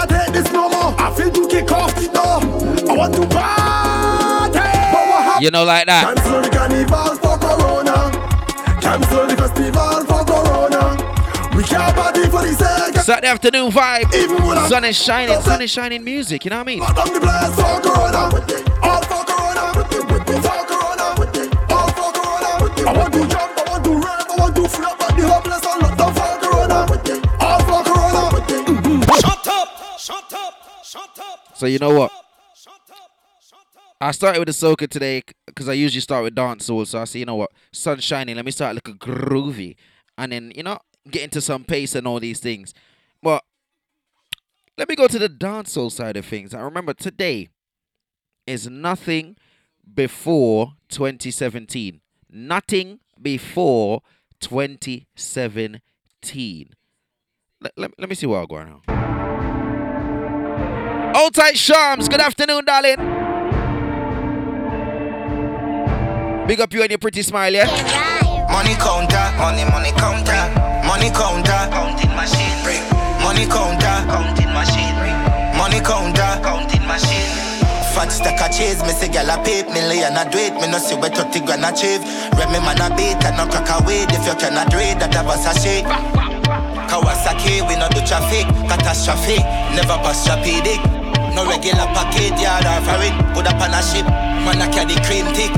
take this no more. I feel to kick off the door. I want to party. You know, like that. Cancel the carnival for Corona. Cancel the festival for Corona. We can't party for the sake Saturday afternoon vibe. Even when Sun is shining, sun is shining music, you know what I mean? So you know what? I started with the soca today because I usually start with dancehall. So I say, you know what? Sun shining. Let me start looking groovy, and then you know get into some pace and all these things. But let me go to the dancehall side of things. I remember today is nothing before 2017. Nothing before 2017. Let, let, let me see what I'm going on. Tight Shams, good afternoon, darling. Big up you and your pretty smile, yeah? Money counter, money, money counter, money counter, counting machine. Money counter, counting machine. Money counter, counting machine. Fat stack of cheese, me say gyal a pay million a do it. Me no see where 30 grand achieve. Remy man a beat and no crack away. If you cannot do it, that a bus a shake. Kawasaki, we no do traffic, catastrophe. Never pass dick. No regular packet, yard or foreign. Put up on a ship, man a carry cream tick.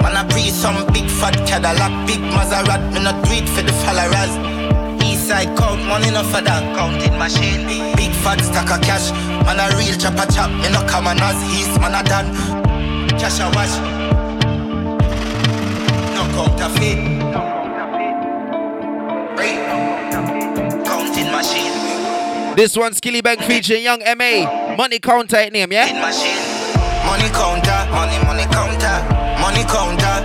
Man, I breathe some big fat Cadillac, big Maserati. Me not it for the followers. East side count money no for that counting machine. Big fat stack of cash. Man, a real chopper chop. Me no come on as East man a done. Cash a wash. No counterfeit. Counting machine. This one Skillibeng featuring Young MA. Money counter it name, yeah? Money counter, money, money counter, money counter,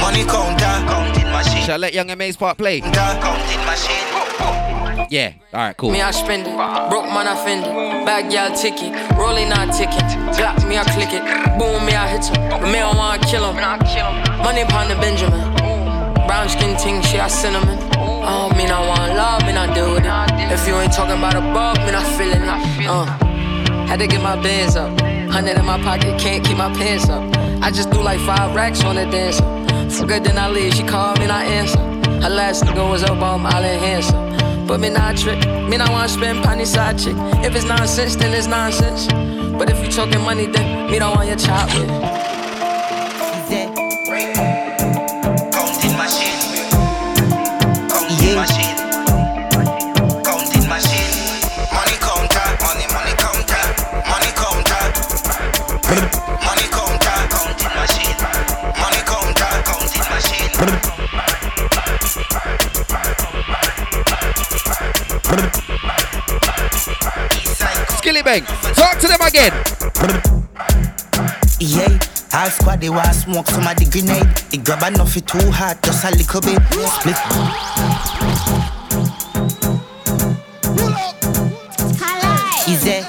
money counter, counting machine. Shall I let Young MA's part play? Counting machine. Yeah. Alright, cool. Me I spend it, broke man I fend it, bag y'all ticket, rolling on ticket, block me I click it, boom me I hit him, but me I wanna kill him. Money upon the Benjamin, brown skin ting she a cinnamon. Oh, me not mean I want love, me not deal with it. If you ain't talking about above, me not feeling it. Uh, had to get my bands up, hundred in my pocket, can't keep my pants up. I just do like five racks on the dancer. Forget then I leave, she called me I answer. Her last nigga was up on Island handsome. But me not trick, me not wanna spend penny side chick. If it's nonsense, then it's nonsense. But if you talking money, then me don't want your chop with. bang. Talk to them again. Yeah. I squad they want smoke some of the grenade. It grab enough it too hard, just a little bit. Split. Easy.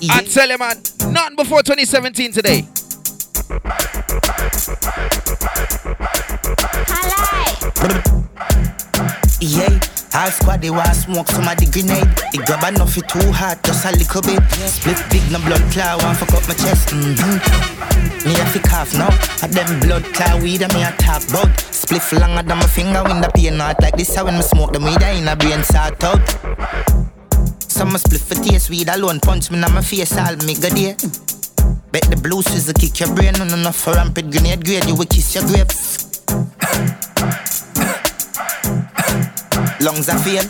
Yeah. I tell you man, nothing before 2017 today. All squad they want smoke some of the grenade. It grab enough it too hot, just a little bit. Split big no blood cloud, one fuck up my chest. Mm-hmm. Me have to cough now. At them blood cloud weed and me a talk bout. Spliff longer than my finger when the pain not like this. How when me smoke the weed I in a brain sort out. Some split for taste weed alone punch me in my face all me good day. Bet the blue scissor kick your brain, no enough for rampant grenade grade. You will kiss your grapes lungs are fail.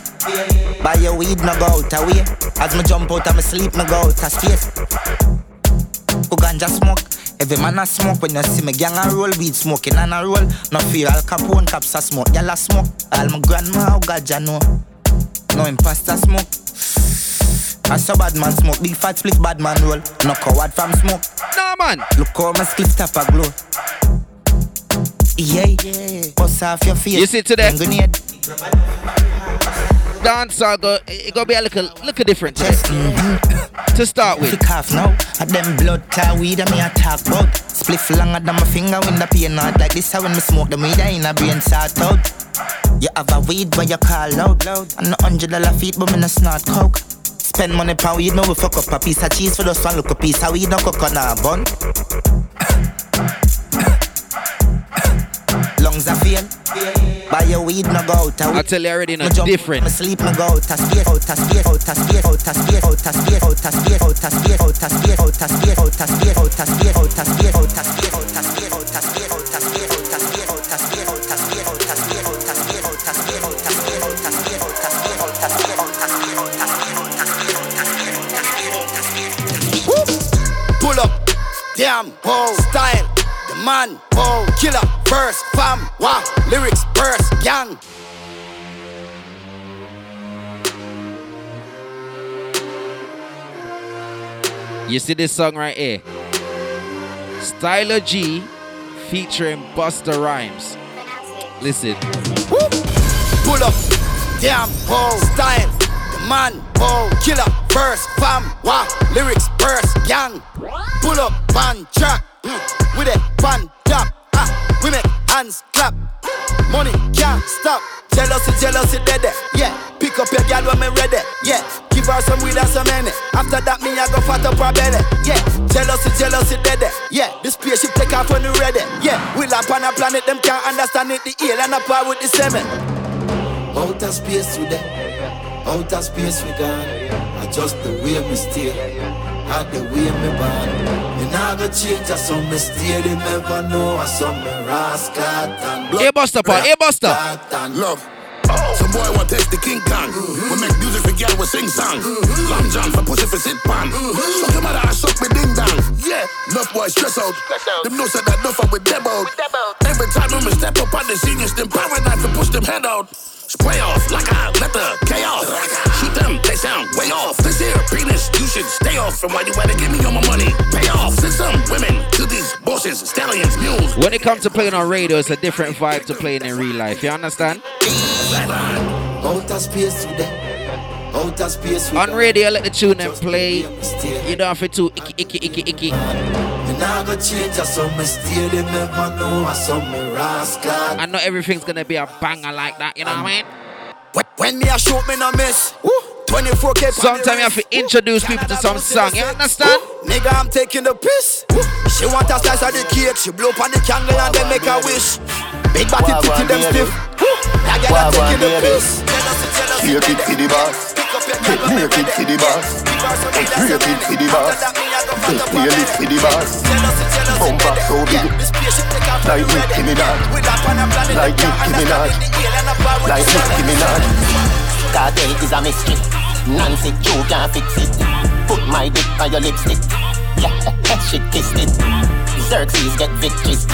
Buy your weed, no go out away. As me jump out of my sleep, no go out of space. Go ganja smoke. Every man a smoke when you see me gang a roll weed smoking and a roll. No fear Al Capone caps a smoke, y'all a smoke. All my grandma how God ya know. No imposter smoke. I saw bad man smoke, big fat split bad man roll. No coward from smoke. Nah man. Look how my slip tap a glow. Yeah, yeah. Bust off your face. You see today. Dance I go it go be a little look a different right? to start with. the Cough now, I them blood tie weed and me attack talk bug. Spliff longer than my finger when the pain not like this. How when me smoke the weed I in a brain sort out. You have a weed when you call loud loud. And a hundred dollar feet but me no snort coke. Spend money pound weed, no we fuck up a piece of cheese for the one look a piece of weed no coconut bun lungs are vein. Buy your weed, no go out. I tell you already, no different. My sleep, no go out. Space, out, space, out, space, out, space, out, space, out, space, out, space, out, space, out, space, out, space, out, space, out, space, out, space, out, out, space, out, out, Pull up, damn, whoa, style man, whoa, killer, verse, fam, wah, lyrics, verse, gang. You see this song right here? Stylo G featuring Busta Rhymes. Listen. Pull up, damn, whoa, style, the man, whoa, killer, verse, fam, wah, lyrics, verse, gang. Pull up, one track, with a fan tap, ah, we make hands clap. Money can't stop. Jealousy, jealousy, dead. Yeah, pick up your girl when me ready. Yeah, give her some weed and some money. After that, me I go fat up her belly. Yeah, jealousy, jealousy, dead. Yeah, the spaceship take off when we ready. Yeah, we land on a planet, them can't understand it. The alien up par with the seven. Outer space today, outer space we gone. I just the way me stay, I the way me born. Me nah go change, I saw me stay. They never know, I saw me rascal and blood. Hey Buster, pa, hey Buster. Love. Some boy want taste the King Kong. We make music for girl, we sing song. Long John for pussy for sit pan. Suck your mother, I suck me ding dong. Yeah, enough boys stress out. Them know said that enough up with them out. Every time I'm a step up on the seniors, them paradise to push them head out. Spray off like I let the chaos. Shoot them, they sound way off. This here penis, you should stay off. And why you wanna give me all my money? Pay off. Send some women to these bosses, stallions, mules. When it comes to playing on radio, it's a different vibe to playing in real life. You understand? Outer space today, outer space we On gone. radio, let the tune and play. You don't have to icky, icky, icky, icky. Me nah go change, I saw me stay. They never know, I saw me rascal. I know everything's gonna be a banger like that, you know what I mean? When, when me a shoot, me no miss. 24k. Sometimes you have to introduce people to some song, you understand? Nigga, I'm taking the piss. She want a slice of the cake. She blow up on the candle and then make a wish. Big body Wagwan, titty them stiff. That girl a Wagwan, taking the piss. Shake it for the boss. Get naked for the boss. Get naked for the boss. Get it for the boss. Bumper so big. Like Nicki Minaj. Like Nicki Minaj. Like Nicki Minaj. Kartel is a mystery. Nancy Joe can't fix it. Put my dick on your lipstick. Yeah, she kissed it. Xerxes get victories.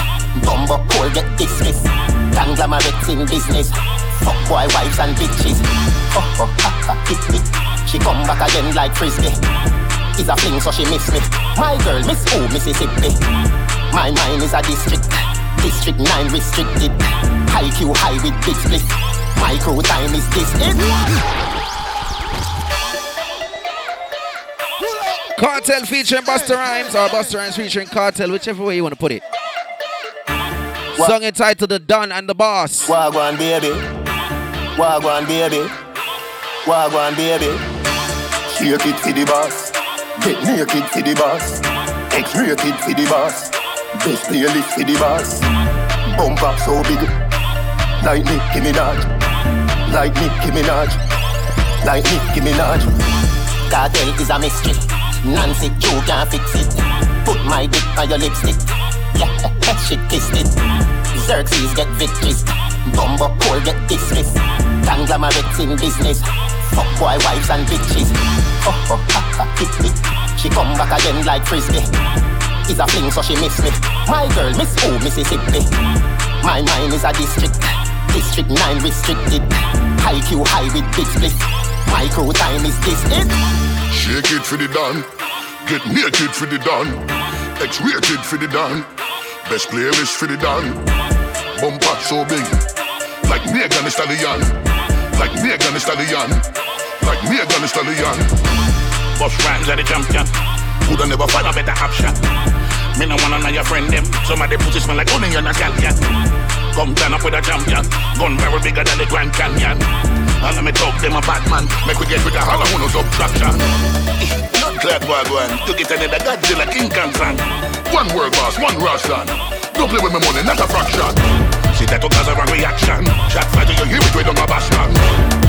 Bumbo Cole get dismissed. Conglomerates in business. Fuck boy wives and bitches. Oh, oh, ha, ha, hit me. She come back again like frisbee. Is a fling so she miss me. My girl, Miss O, Mississippi. My mind is a district. District 9 restricted. High Q high with big split. Micro time is this it. Kartel featuring Busta Rhymes or Busta Rhymes featuring Kartel, whichever way you want to put it. Song entitled The Don and the Boss. Wagwan baby. Wagwan baby. Wagwan baby. Shake it for the boss. Get naked for the boss. X-rated for the boss. Best playlist for the boss. Bumper so big. Like Nicki Minaj. Like Nicki Minaj. Like Nicki Minaj. Kartel is a mystery. Nancy, you can't fix it. Put my dick on your lipstick. Yeah, she kissed it. Xerxes get victories. Bumbo Cole get dismissed. Conglomerates in business. Fuck boy wives and bitches. Oh, oh, ha, ha, hit me. She come back again like frisbee. Is a fling so she miss me. My girl, Miss O, Mississippi. My mind is a district. District 9 restricted. High Q high with big split. Micro time is this it. Shake it for the Don. Get naked for the Don. X-rated for the Don. Best playlist for the Don. Bumper so big. Like Megan Thee Stallion. Like Megan Thee Stallion. Like Megan Thee Stallion. Boss rhymes are the champion. Coulda never find a better option. Me no wanna know your friend them. Some of the pussy smell like onion and scallion. Come turn up with a champion. Gun barrel bigger than the Grand Canyon. And let me talk them a bad man. Make we get with the hollow who no subtraction. Clot wagwan. You get another Godzilla King Kong song. One word boss, one Rostan. Don't play with my money, not a fraction. See that to cause a wrong reaction. Shot fire, you hear it, we don't have a stand.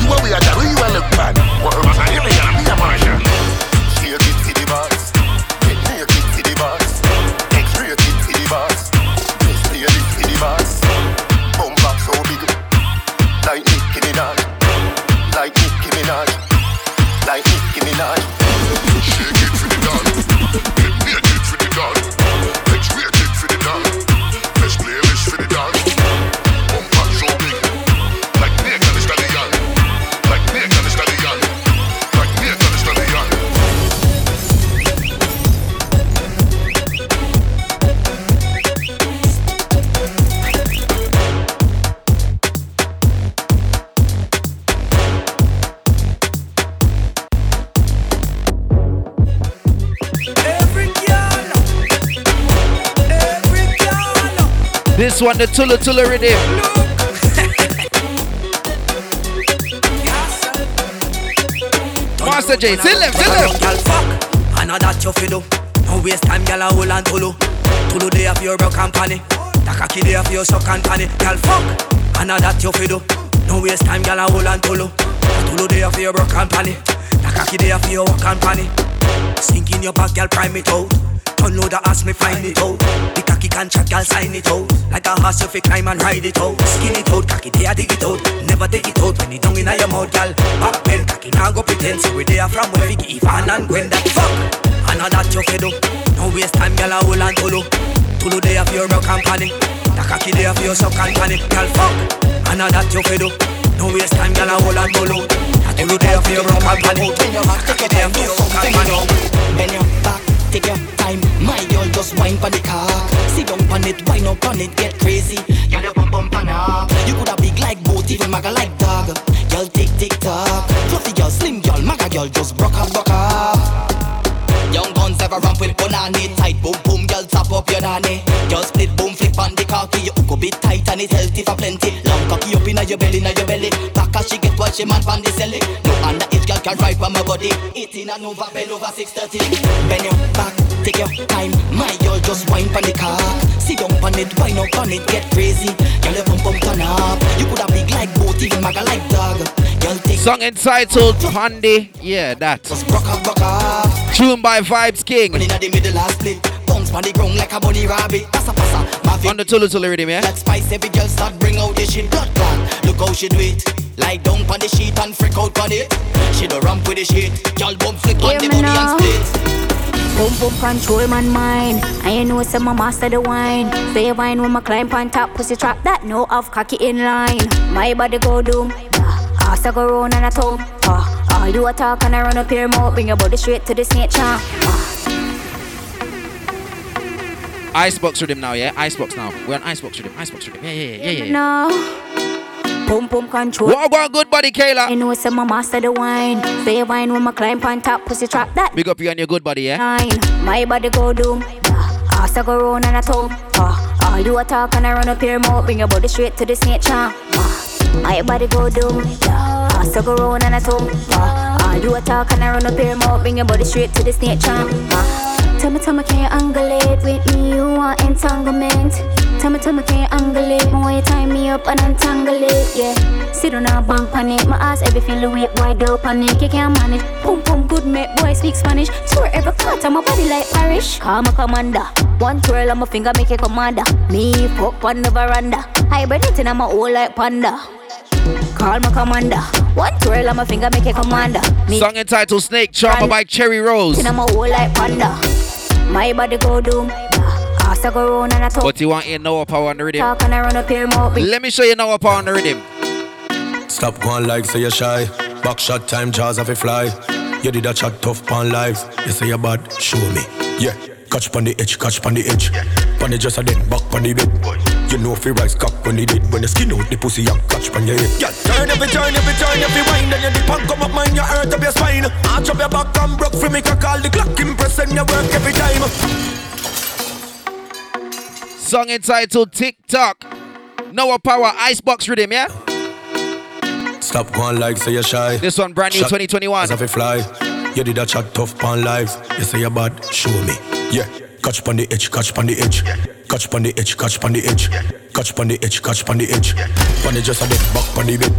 You are we are the real you look bad. World was a alien, and me a Martian. Shake it for the boss. Get naked for the boss. X-rated for the boss. Best playlist for the boss. Bumper so big. Like Nicki Minaj. Like Nicki Minaj. Yeah. This one, the Tula Tula rhythm. Master J, tell them, them. I know that you do. No waste time, girl, I hold on Tulu. Tulu day of your company. Takaki day of your panny. Girl, fuck, I know that you do. No waste time, girl, I hold on Tulu. Tulu day of your company. Takaki day of your and. Sink in your back, girl, prime it out. Download the ass, me find it out. Chat, girl, sign it out. Like a horse, you fi climb and ride it out. Skin it out, cocky there, dig it out. Never take it out when it down in your mouth, girl. Back pen, cocky now go pretend. So we there from where we give Ivan and Gwen that fuck. I know that you fi do. No waste time, girl, I hold on Tulu. Tulu day of your broke company. The cocky day of your suck and panic, girl, fuck. I know that you fi do. No waste time, girl, I hold on Tulu. Tulu day of your broke company. Cocky day of your suck and panic. Bend your back, take your time. My girl just wine pon the car. Sit down pon it, wine up on it, get crazy. Girl, you bump bump on up. You coulda big like boat, even maga like dog. Girl, tick tick tock. Fluffy girl, slim girl, maga girl, just broke up, broke up. Young guns ever ramp with banana tight, boom boom, girl tap up your nanny. Girl split hook a bit tight and it healthy for plenty. Long cocky up inna your belly, inna your belly. Back as she get what she man from the celly. No underage girl can ride from my body. 18 and over, bell over 630. Bend your back, take your time. My girl just wine pon the car. Sit down pon it, wine up on it, get crazy. Girl you bump bump turn up. You coulda big like boat, even maga like dog. Girl take Song entitled Handy. Yeah, that. Tune by Vibes King. the middle split. Bounce pon the ground like a bunny rabbit. Passa passa, On the Tulu Tulu rhythm, yeah? That spice every girl start bring out the shit blood clot. Look how she do it. Lie down pon the sheet and freak out pon it. She do ramp with the shit. Girl bump flick on the body and split. Boom boom control man mind. I ain't know some my master the wine. Fair wine when my climb on top pussy trap that no of cocky in line. My body go doom. Ah, Ass I go round and I tongue. Ah, all you a talk and I run up your mouth. Bring your body straight to the snake charm. Icebox rhythm now, yeah? Icebox now. We're on icebox rhythm. Icebox rhythm. Yeah, yeah, yeah, yeah. yeah. No. Boom boom control. What about good body, Kayla? I know some master the wine. Fair wine when my climb on top pussy trap that. Big up you and your good body, yeah? Nine. My body go doom. Ass I go round and I tongue. Ah, all you a talk and I run up your mouth. Bring your body straight to the snake charm. Ah, my body go doom. Ass I go round and I tongue. Ah, all you a talk and I run up your mouth. Bring your body straight to the snake charm. Ah, Tell me, tell me, can you angulate with me? You want entanglement? Tell me, tell me, can you angulate? My way tie me up and untangle it, yeah. Sit on a bank panic, my ass everything the way wide up panic. You can't manage. Boom, boom, good mate, boy speak Spanish. Tour every quarter, my body like parish. Call my commander. One twirl on my finger, make a commander. Me fuck on the veranda. Hibernating on my hole like panda. Call my commander. One twirl on my finger, make a commander. Me Song entitled Snake Charmer by Cherry Rose. in my hole like panda. My body go doom. Ass I go round and I talk. But you want in Noah Powa on the rhythm? Talk and I run up here more. Let me show you Noah Powa on the rhythm. Stop going like say you're shy. Back shot time, jaws have a fly. You did a chat tough pan live. You say you're bad, show me. Yeah, catch pon the edge, catch pon the edge. Pon the just a dead back pon the bed. You know if you rise cock when he did when the skin out the pussy you catch pon your head. Yeah, turn every turn every turn every wind and you dip and come up mind your earth up your spine. Arch up your back and broke for me can call the clock impress and you work every time. Song entitled TikTok. Noah Powa Icebox rhythm, yeah? Stop going like say you're shy. This one brand new Shot 2021. As if it fly. You did a chat tough pan live. You say you're bad, show me. Yeah. Catch pon the edge, catch pon the edge. Catch pon the edge, catch pon the edge. Catch pon the edge, catch pon the edge. Pon the just a dead back pon the bed.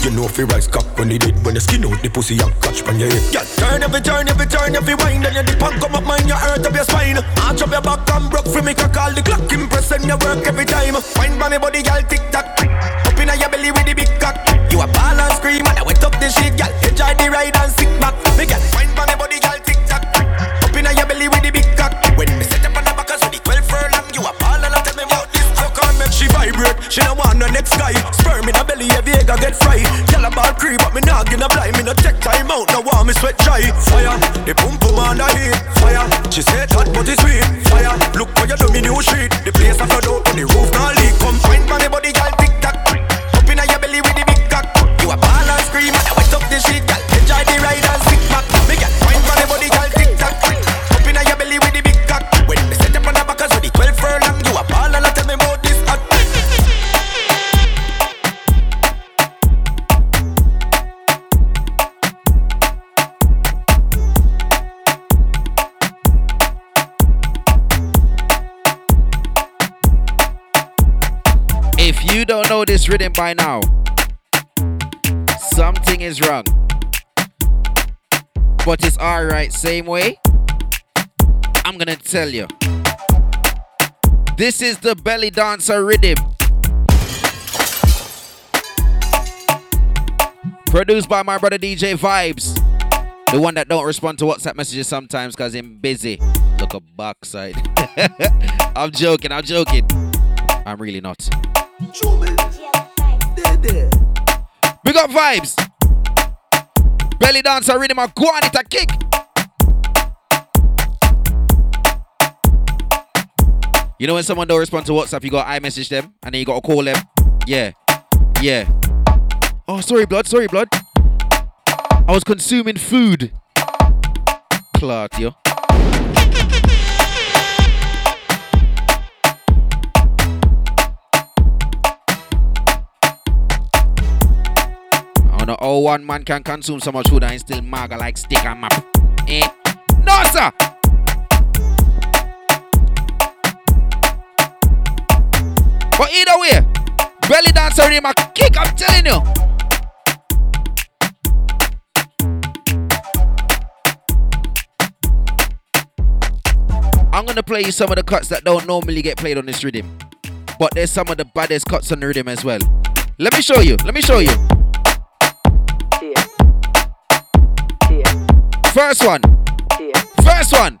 You know if you rise cock when he did when the skin out the pussy and catch pon your head. Yeah, turn every turn every turn every wind and you dip and come up mind your earth up your spine. Arch up your back and broke for me can call the clock impress and you work every time. Wine by me body, girl, tick tock. Up inna your belly with the big cock. You a ball and scream and I wet up the shit, girl. Enjoy the ride and sit back. Me girl, wine by me body, girl, tick tock. Up inna your belly with the big cock. When me set up on the back of the 12 furlong, you a ball and tell me about this. How can make she vibrate? She no want no next guy. Sperm in her belly, every egg I get fried. Girl a ball creep, but me not gonna blind. Me no take time out, no want me sweat dry. Fire, the pum pum on the heat. Fire, she said hot but it's sweet. Fire, look how you do me new shit. The place I flood out, but the roof not leak. Come find me body, girl, tick tock. Up inna your belly with the big cock. You a ball and scream, and I wet up the shit, girl. Enjoy the ride If you don't know this rhythm by now, something is wrong. But it's alright, same way. I'm gonna tell you. This is the belly dancer rhythm. Produced by my brother DJ Vibes. The one that don't respond to WhatsApp messages sometimes because I'm busy. Look up backside. [LAUGHS] I'm joking, I'm joking. I'm really not. Big up vibes. Belly dancer rhythm go on it a kick. You know when someone don't respond to WhatsApp, you got iMessage them and then you gotta call them. Yeah. Yeah. Oh, sorry, blood. Sorry, blood. I was consuming food. Clark, yo. On the 01 man can consume so much food and still maga like stick and map. Eh? No, sir. But either way, belly dancer in my kick, I'm telling you. I'm gonna play you some of the cuts that don't normally get played on this rhythm. But there's some of the baddest cuts on the rhythm as well. Let me show you. Let me show you. First one. Yeah. First one.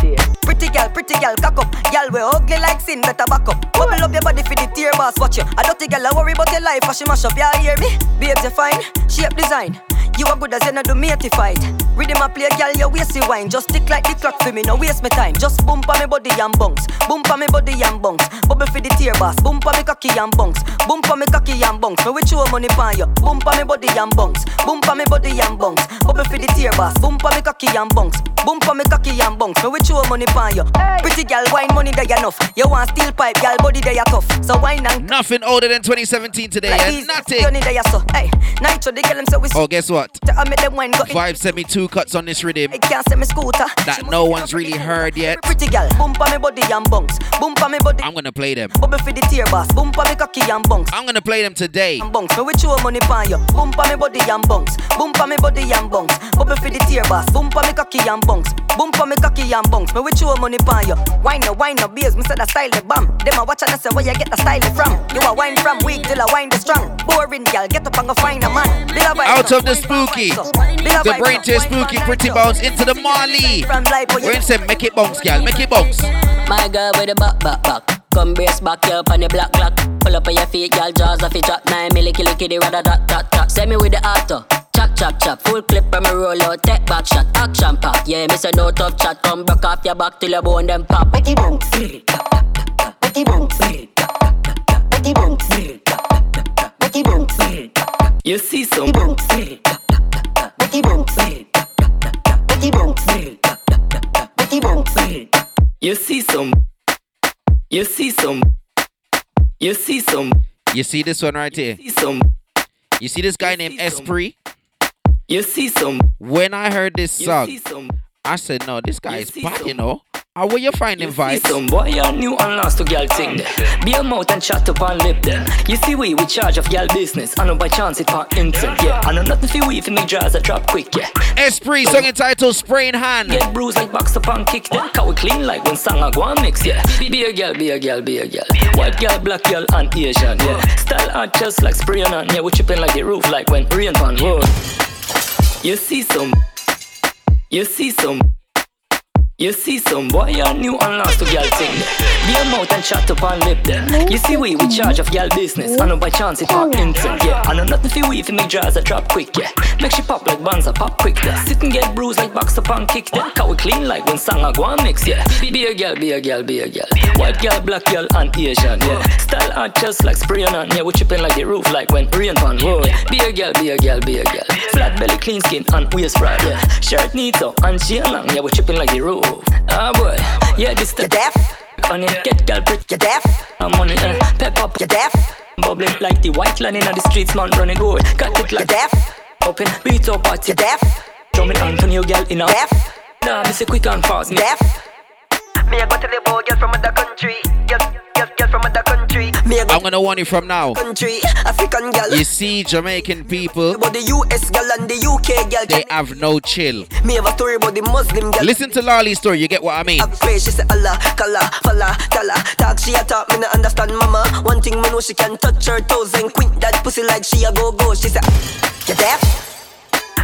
Yeah. Pretty girl, pretty girl, cock up. Girl, we ugly like sin, better back up. Bubble up your body for the tear boss, watch you. I don't think I'll worry about your life, or she mash up. Y'all hear me? Babes, you fine, shape design. You are good as you know do me to fight. Rhythm a play, girl, you waste the wine. Just stick like the clock for me, no waste my time. Just bump on me body and bounce. Bump on me body and bounce. Bubble for the tear boss. Bump on me cocky and bounce. Bump on me cocky and bounce. Me with you money pan you. Bump on me body and bounce. Bump on me body and bounce. Bubble for the tear boss. Bump on me cocky and bounce. Bump on me cocky and bounce. Me with you money pan you. Pretty girl, wine money there enough. You want steel pipe, girl, body there you tough. So wine and Nothing older than 2017 today, like yeah? Nothing. You there so. Hey, nitro the girl them say we. Oh, guess what? I uh, make them wine go in. Vibe sent me two cuts on this rhythm I can't me scooter. that no one's really heard yet. Pretty girl, bump on me body and bounce. Bump on me body. I'm gonna play them. Bubble for the tear boss. Bump on me cocky and bounce. I'm gonna play them today. And bounce. Me with you money pan you. Bump on me body and bounce. Bump on me body and bounce. Bubble for the tear boss. Bump on me cocky and on me cocky and bounce. Me with you money pan you. Wine no wine no beers. Me say the style the bomb. Them a watch and I say where you get the style from. You a wine from weak till a wine the strong. Boring girl, get up and go find a man. Build a vibe Out of the spooky, the brain so. Taste spooky, pretty bounce into the Marley. When say make it bounce, girl, make it bounce. My girl with the back, back, back. Come brace back you up on the black, black. Pull up on your feet, girl, jaws off your drop. Nine milli, killy, kitty, rather, dot, dot, dot. Send me with the auto. Chop, chop, chop. Full clip when me roll out. Take back shot. Action pack. Yeah, miss a no tough chat. Come back off your back till your bone them pop. Betty bounce. Betty bounce. Betty bounce. Betty bounce. You see some bounce. Betty bounce. Betty bounce. Betty bounce. You see some. You see some. You see some. You see this one right here? some. You see this guy named Esprit? You see some. When I heard this You song, see some. I said, no, this guy is bad, you know. How where you finding See vibes? some boy you new and lost to girl thing there. Be a mouth and chat up and lip then. You see we we charge of girl business. I know by chance it for instant, yeah. I know nothing for we if me draws a drop quick, yeah. Esprit song entitled Sprain Hand. Get bruised like box up and kick then. Cause we clean like when song a go and mix, yeah. Be, be a girl, be a girl, be a girl. White girl, black girl, and Asian, yeah. Style art just like spraying on, yeah. We chipping like the roof like when rain on road. You see some, you see some. You see some boy you new and lost to girl thing. Be a mouth and chat up and lip. You see we we charge of girl business. I know by chance it not instant, yeah. I know nothing for we if me draws a drop quick, yeah. Make she pop like bands pop quick there. Sit and get bruised like box up and kick there. Cause we clean like when song a go mix, yeah. Be, a girl, be a girl, be a girl. White girl, black girl, and Asian, yeah. Style art just like spraying on, yeah. We chipping like the roof like when rain on road. Be a girl, be a girl, be a girl. Flat belly, clean skin, and waist broad, yeah. Shirt neat up and chain long, yeah. We chipping like the roof. Ah boy, yeah, this the deaf. On it, get girl pretty, you deaf. I'm on it, uh, pep up, you deaf. Bubbling like the white line in the streets, man, running good. Got it like deaf. Open, beat up at you deaf. Drumming Antonio girl in a deaf. Nah, me say quick and fast, me deaf. Me I go to the boy girl from other country. Girl, girl, girl from other country. Me I'm gonna warn you from now. country. African girl. You see, Jamaican people, About the US girl and the UK girl. they have no chill. Me have a story about the Muslim girl. Listen to Lali's story, you get what I mean. Play, she say Allah, kala, fala, tala Talk, she a talk, me no understand mama One thing me know she can touch her toes And quint that pussy like she a go-go She say, you deaf?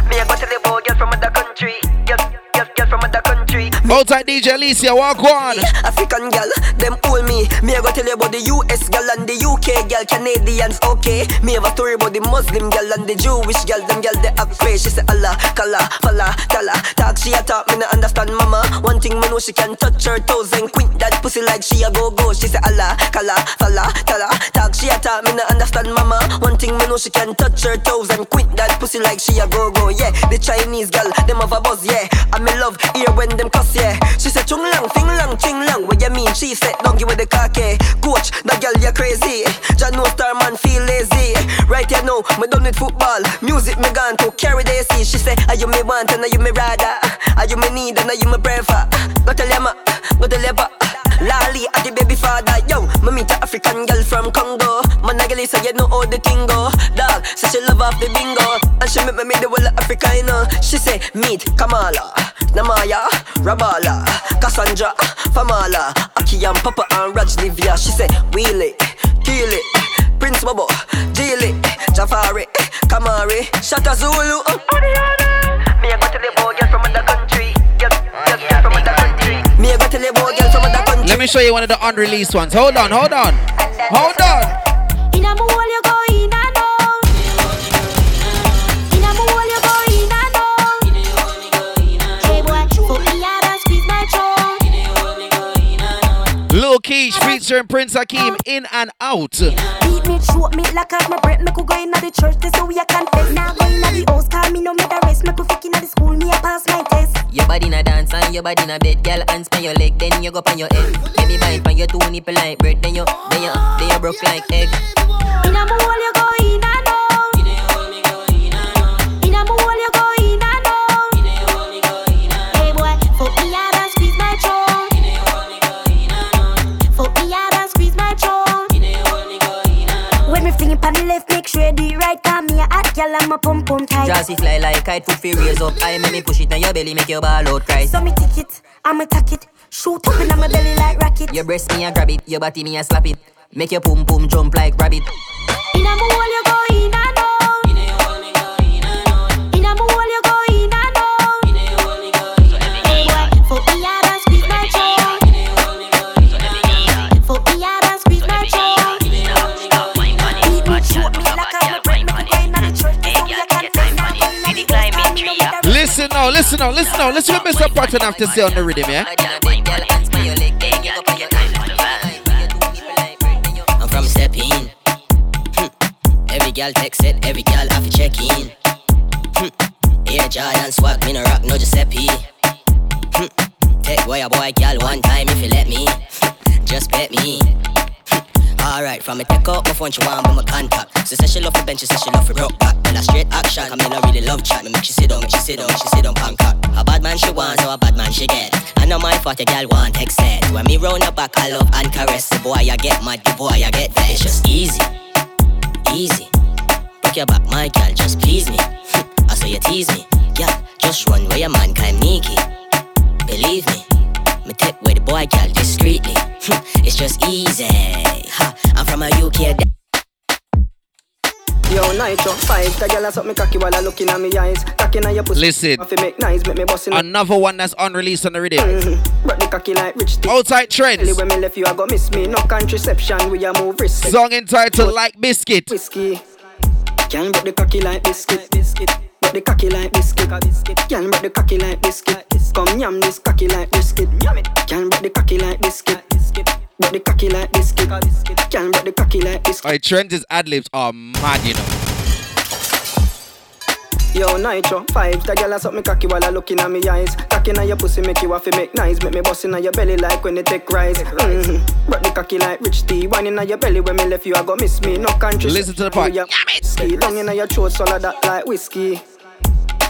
Me a go the boy girl from other country Girl, girl, girl from other country tight, DJ Alicia, walk on. African girl, them hold me. Me I go tell you about the US girl and the UK girl, Canadians, okay. Me have a story about the Muslim girl and the Jewish girl. Them girl they act crazy. She say Allah, kala, fala, tala. Talk she a talk, me no understand mama. One thing me know she can touch her toes and quit that pussy like she a go go. She say Allah, kala, fala, tala. Talk she a talk, me no understand mama. One thing me know she can touch her toes and quit that pussy like she a go go. Yeah, the Chinese girl, them have a buzz. Yeah, I me love hear when them cuss. Yeah, she said chung lang, fing lang, ching lang. What you mean? She said don't give with the cocky. Coach, that girl you crazy. John no star man feel lazy. Right here now, me done with football. Music me gone to carry the AC. She said are you me want and are you me rather? Are you me need and are you me prefer? Go tell ma, go tell ba. Lali, are the baby father. Yo, me meet a African girl from Congo. Man, I say you know all the thing go. Dog, say she love off the bingo. And she make me meet the whole of Africa, you know. She say, meet Kamala, Namaya, Rabala, Cassandra, Famala, Aki and Papa and Raj Livia. She say, wheel it, kill it. Prince Bobo, Jili, Jafari, Kamari, Shaka Zulu. Me I go to the boy girl from other country. Girl, girl, girl from other country. Me I go to the the boy girl from other country. Let me show you one of the unreleased ones. Hold on, hold on. Hold on. Lil Keish featuring Prince Hakeem in and out. Beat me, shoot me like as my breath. Me could go in the church, this so we a confess. Now go in the house, call me no matter rest. Me could fuck in the school, me a pass my test. Your body na dance and your body na bed, girl. Hands on your leg, then you go on your head. Let me bite on your two nipple like bread, then you, then you, then you broke like egg. In a mole you go in and out. In a mole you go me fling it on the left, make sure the right. Cause me a hot girl and my pum pum tight. Just fly like kite, foot fi raise up. I make me push it on your belly, make your ball out cry. So me tick it, I'ma tack it. Shoot up in my belly like rocket. Your breast me a grab it, your body me a slap it. Make your pum pum jump like rabbit. In a mole you go in now, listen now, listen now. Listen what Mr. Patton have to say on the rhythm, yeah? I'm from step in. Hmm. Every girl text it, every girl have to check in. Hmm. Air Jordan swag, me no rock no Giuseppe. Hmm. Take boy a boy girl one time if you let me. Hmm. Just bet me. Alright, from me take out my phone, she want my contact. So say she love for bench, she say she love for rock back. Tell her straight action, I mean I really love chat. Me make she sit down, make she sit down, she sit down, Bangkok. A bad man she wants, so a bad man she get. I know my fault, a girl want extend. When me round her back, I love and caress. The boy I get mad, the boy I get vexed. It's just easy, easy. Broke your back, my girl, just please me. [LAUGHS] I say you tease me, yeah. Just run where your man kind Nikki. Believe me, me take where the boy girl discreetly. Hmm, it's just easy. Ha, I'm from a UK. Yo, Nitro, five, the girl a suck me cocky while I looking at me eyes. Cocky na your pussy. Listen. If make nice, make me bust in Another one that's unreleased on the rhythm. Mm-hmm. Brought the cocky like rich tea. Outside trends. Really when me left you, I go miss me. No contraception, we a move risky. Song entitled Like Biscuit. Whiskey. Can break the cocky like biscuit. Biscuit. Break the cocky like biscuit. Can break the cocky like biscuit. Come yam this cocky like biscuit. Can break the cocky like biscuit. Break the cocky like biscuit. Can break the cocky like biscuit. Alright, Trent's ad libs are mad, you know. Yo, Nitro, five, the girl a suck me cocky while I looking at me eyes. Cocky na your pussy make you have to make nice. Make me bust in your belly like when it take rise. Mm-hmm. Brought the cocky like rich tea. Wine in your belly when me left you, I go miss me. No country. Listen to the part. Ski down in your throat, swallow that like whiskey.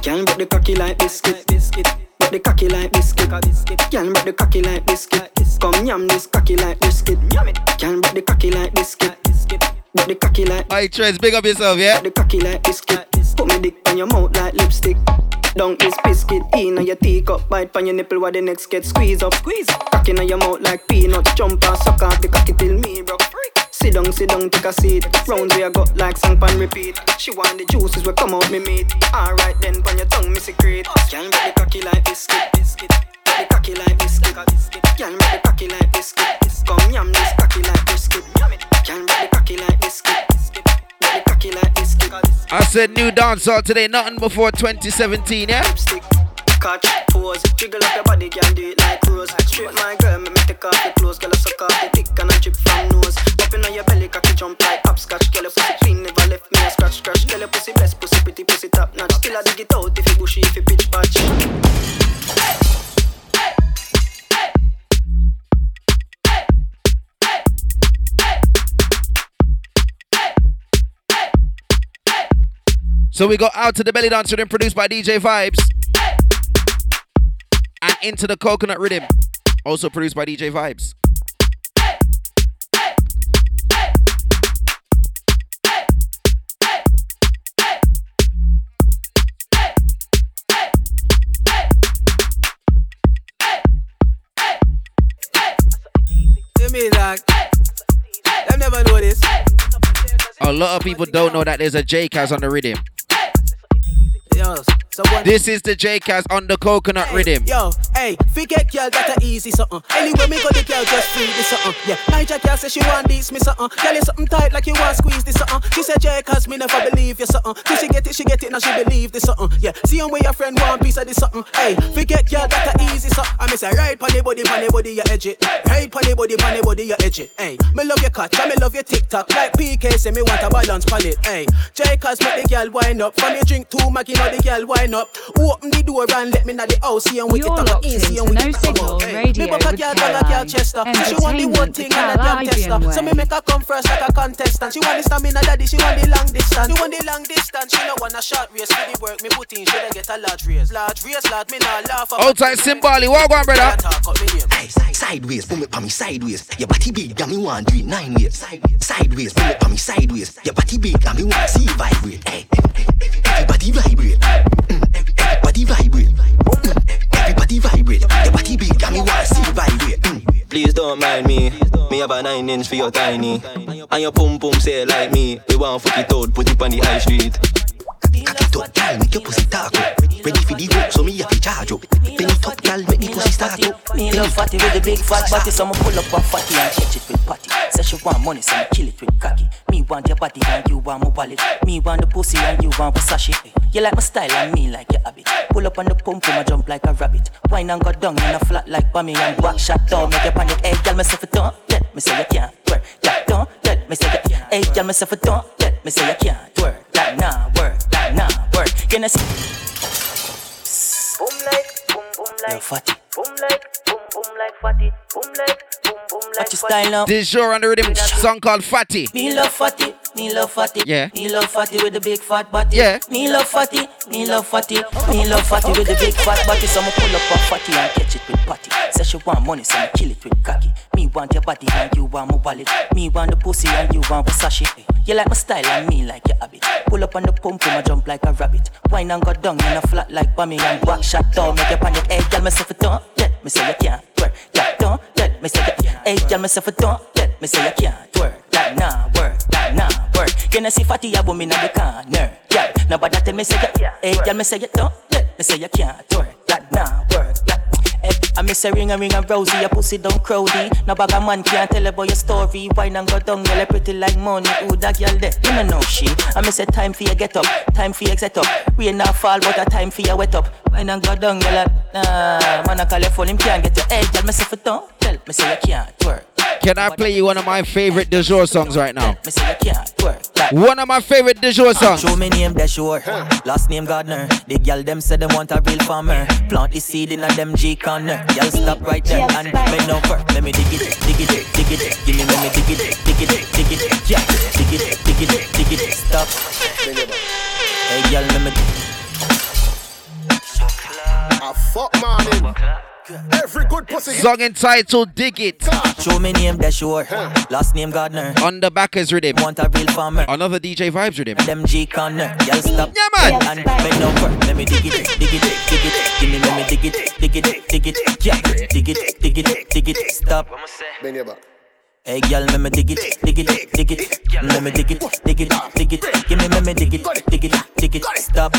Can break the cocky like biscuit. Biscuit. Break the cocky like biscuit. Can break the cocky like biscuit. Come yam this cocky like biscuit. Can break the cocky like biscuit. Break the cocky like. Alright, Trents, big up yourself, yeah? Break the cocky like biscuit. Put me dick on your mouth like lipstick. Dunk this biscuit in on your teacup. Bite on your nipple while the next get squeeze up. Squeeze. Cocky in your mouth like peanut. Jump and suck off the cocky till me broke. Sit down, sit down, take a seat. Round where I got like song pan repeat. She want the juices will come out me meat. Alright then, pon your tongue me secret. Can't break the cocky like biscuit. Biscuit. The cocky like biscuit. Can't break the cocky like biscuit. Come yam this cocky like biscuit. Can break the cocky like biscuit. Break the cocky like biscuit. I said new dancehall today, nothing before 2017, yeah? Catch, pose, jiggle up your body, can do it like rose. Straight my girl, make me take off your clothes, girl, I suck off the dick and I drip from nose. In on your belly, cocky jump like hopscotch. Girl, your pussy clean, never left me a scratch, scratch. Girl, your pussy blessed, pussy pretty, pussy top notch. Still I dig it out if you bushy, if you pitch patch. So we go out to the belly dancer rhythm produced by DJ Vibes. And into the coconut rhythm, also produced by DJ Vibes. You mean like them never know this? A lot of people don't know that there's a J Kaz on the rhythm. Yo, Yo, someone. This is the J Cast on the coconut rhythm. Yo, hey, forget girl that a easy something. Anyway, me go the girl just free this something. Yeah, Niger girl say she want this me something. Girl you something tight like you want squeeze this something. She said J cause me never believe you something. Till she get it, she get it, now she believe this something. Yeah, see on where your friend want piece of this something. Hey, forget girl that a easy something. I me say right pon the body, pon the body you edge it. Right pon the body, pon the body you edge it. Hey, me love your cut, me love your TikTok. Like PK say me want a balance pon it. Hey, J cause make the girl wind up. From me drink two Maggie, now the girl wind up. Open the door and let me know the house. See and wicked You're on locked in, see into and No wicked Signal Hey, Radio Me buck a with girl, girl, a girl Caroline. Chester. She want the one Entertainment thing the and a damn tester. Caribbean So me way. make her come first like a contestant. She want the stamina daddy, she want the long distance. She want the long distance, she no want a short race. For the work me put in, should I get a large race? Large race, lad, me nah laugh. about Outside Simbali, walk on, brother. Hey, sideways, pull me pa me sideways. Your body big, and me want do it nine ways. Sideways, pull me pa me sideways. Your body big, and me want see it vibrate. Hey, everybody vibrate. Everybody vibrate. Mm, Everybody vibrate. Your body big, and me want see vibrate. Mm. Please don't mind me. Me have a nine inch for your tiny. And your pum pum say like me. We want fuck it out, put it on the high street. Cock it up, gal, make your pussy talk up. Ready for the hook, so me have to charge up. Bend it up, gal, make the pussy start up. Me love fatty with the big fat body, so I'ma pull up on fatty and catch it with patty. Say she want money, so I'ma kill it with cocky. Me want your body and you want my wallet. Me want the pussy and you want Versace. You like my style and me like your habit. Pull up on the pump, I jump like a rabbit. Wine and go down in a flat like Bammy and back shot down. Make your panic, hey, girl, myself a don't let me say you can't work. Yeah, don't let me say you. Hey, girl, myself a don't let me say you can't work. That nah work, that nah work. Can I see? Boom like, boom boom like, fatty. boom like, boom boom like fatty, boom like, boom boom like Watch your style now. This sure on the rhythm song called Fatty. Me love fatty, me love fatty. Yeah. Me love fatty with the big fat body. Yeah. Me love fatty, me love fatty. Me love fatty with the big fat body. So I'ma pull up on fatty and catch it with patty. Say she want money, so I'ma kill it with cocky. Me want your body and you want my wallet. Me want the pussy and you want Versace. You like my style and me like your habit. Pull up on the pump, I'ma jump like a rabbit. Wine and go down in a flat like Bammy and back shot down. Make you panic, hey, girl, myself a don't let me say you can't work. Yeah, don't let me say you. Hey, girl, myself a don't let me say you can't work. That nah work, that nah I see fatty a woman in the corner? Yeah, nobody tell me say you. Hey, girl, me say you don't me say you can't work. That nah work. That Hey, I miss a ring a ring a rosy, your pussy don't crowdy. No bag a man can't tell about your story. Wine and go down, girl, pretty like money. Who that girl there? You know she. I miss a time for you get up, time for you set up. Rain not fall, but a time for you wet up. Wine and go down, girl, nah. Man, I call your phone, him can't get you. Hey, girl, me say for don't tell me say you can't work. Can I play you one of my favorite de jour songs right now? Me say you can't work. That One of my favorite de jour songs. Show me name, they sure. Last name Gardner. The girl them say them want a real farmer. Plant the seed in a them G corner. Girl stop right there and bend over. Let me dig it, dig it, dig it. Give me, let me dig it, dig it, dig it. Yeah, dig it, dig it, dig it. Stop. Hey girl, let me. A fuck morning. Every good pussy. Song entitled Dig It. Show me name, they sure. Last name Gardner. On the back is rhythm. Want a real farmer. Another DJ Vibes rhythm. Them G corner. Girl stop. Yeah, man. And bend over. Let me dig it, dig it, dig it. Give me, let me dig it, dig it, dig it. Yeah, dig it, dig it, dig it. Stop. Bend your back. Hey girl, let me dig it, dig it, dig it. Let me dig it, dig it, dig it. Give me, let me dig it, dig it, dig it. Stop.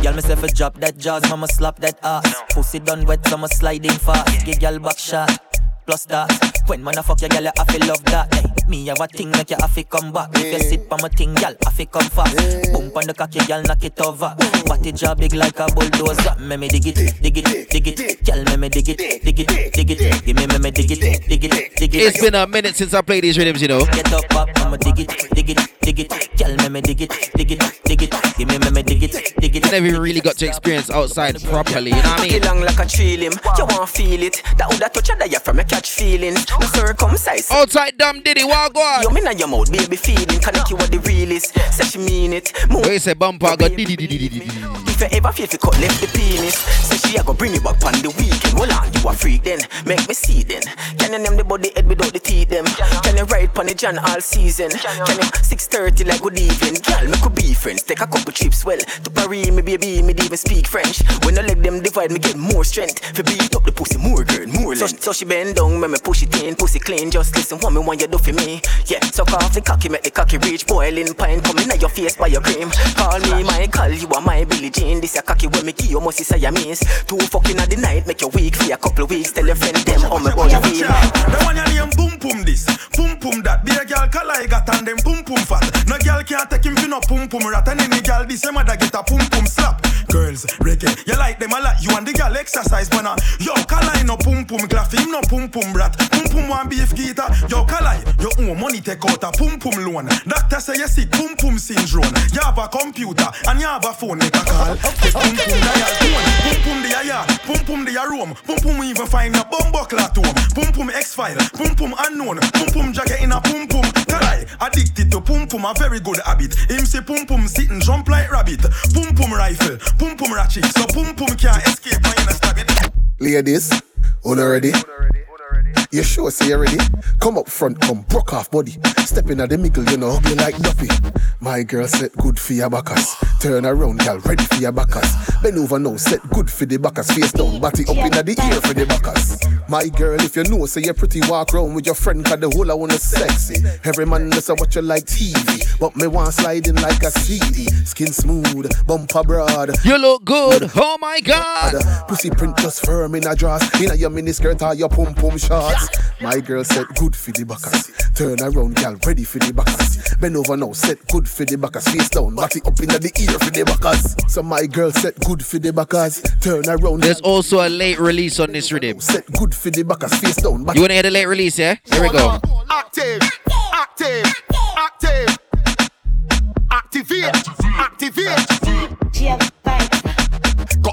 Girl, myself a drop that jaws, mama slap that ass. Pussy done wet, so I'ma sliding fast. Give girl back shot. Plus that, when man a fuck your girl, you have to love that. Hey, me have a thing like you have to come back. If you sit on my thing, girl, have to come fast. Boom on the cocky, girl, knock it over. Body job big like a bulldozer. Me me dig it, dig it, dig it. Girl, me me dig it, dig it, dig it. Give me me me dig it, dig it, dig it. It's been a minute since I played these rhythms, you know. Get up, up, I'ma dig it, dig it, dig it. Girl, me me dig it, dig it, dig it. Give me me me dig it, dig it. Never really got to experience outside properly, you know what I mean? long like a tree limb. You want feel it? That woulda touch a diaphragm, you catch feelings. No circumcise. Outside dumb diddy, walk on. You mean your mouth, baby feeling. Connect you what the real is. Say she mean it. Move. Where you say bumper go diddy diddy diddy diddy. If you ever feel you cut left the penis, say she a go bring you back on the weekend. Hold on, you a freak then. Make me see then. Can you name the body head without the teeth them? Can you ride pon the John all season? Can you 6:30 like good evening? Girl, me could be friends. Take a couple trips well. To Paris, me baby, me even speak French. When I leg them divide, me get more strength. For beat up the pussy more girl, more length. So, so she bend down, me me push it in, pussy clean. Just listen what me want you do for me. Yeah, suck off the cocky, make the cocky reach. Boiling pine coming at your face by your cream. Call me Michael, you are my Billie Jean. This a cocky when me give you must say I miss. Two fucking at the night, make you weak for a couple of weeks. Tell your friend them how me boy you feel. The one you name boom boom this, boom boom that. Be a girl I got and them boom boom fat. No girl can't take him for no boom boom rat. And any girl this same mother get a boom boom slap. Girls, reggae, you like them a lot. You and the girl exercise, man. Ah. Yo, color no boom boom glaff, him no boom boom rat. Boom boom one beef guitar. Yo, color, your own money take out a boom boom loan. Doctor say you sick boom boom syndrome. You have a computer and you have a phone. A call. Get boom boom dial tone. Boom boom the yard. Boom boom the room. Boom boom even find a bomb buckle at home. Boom boom X file. Boom boom unknown. Boom boom jacket in a boom boom. Kalai addicted to boom boom a very good habit. Him say boom boom sitting jump like rabbit. Boom boom rifle. Boom boom ratchet. So boom boom can't escape my inner stab it. Ladies, on already? You sure say you ready? Come up front, come broke off body. Step in at the middle, you know, ugly like duffy. My girl set good for your backers. Turn around, girl, ready for your backers. Bend over now, set good for the backers. Face down, body up in the ear for the backers. My girl, if you know, say you're pretty, walk round with your friend, cause the whole I wanna sexy. Every man does watch you like TV, but me want sliding like a CD. Skin smooth, bumper broad. You look good, oh my god. Pussy print just firm in a dress. In a your miniskirt or your pum pum shorts. My girl said good for the backers. Turn around, girl, ready for the backers. Bend over now, set good for the backers. Face down, body up in the ear for the backers. So my girl said good for the backers. Turn around. There's also a late release on this rhythm. Set good for the backers. Face down. You wanna hear the late release, yeah? Here we go. Active, active, active. Activate, activate.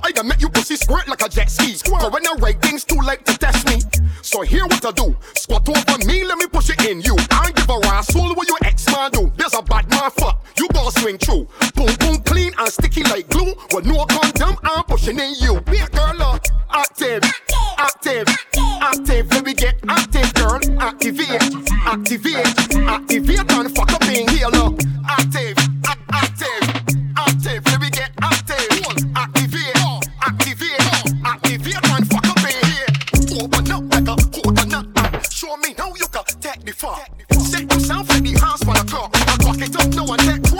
I make you pussy squirt like a jet ski. Go when I write things too late to test me. So here what I do. Squat over me, let me push it in you. I don't give a rascal what your ex man do. There's a bad man fuck. You gonna swing through. Boom boom clean and sticky like glue. With no condom, I'm pushing in you. Be a girl up. Active, active, active. Let me get active, girl. Activate, activate, activate and fuck up in here, look. Fuck. Set yourself like the house for the clock. I rock it up now and take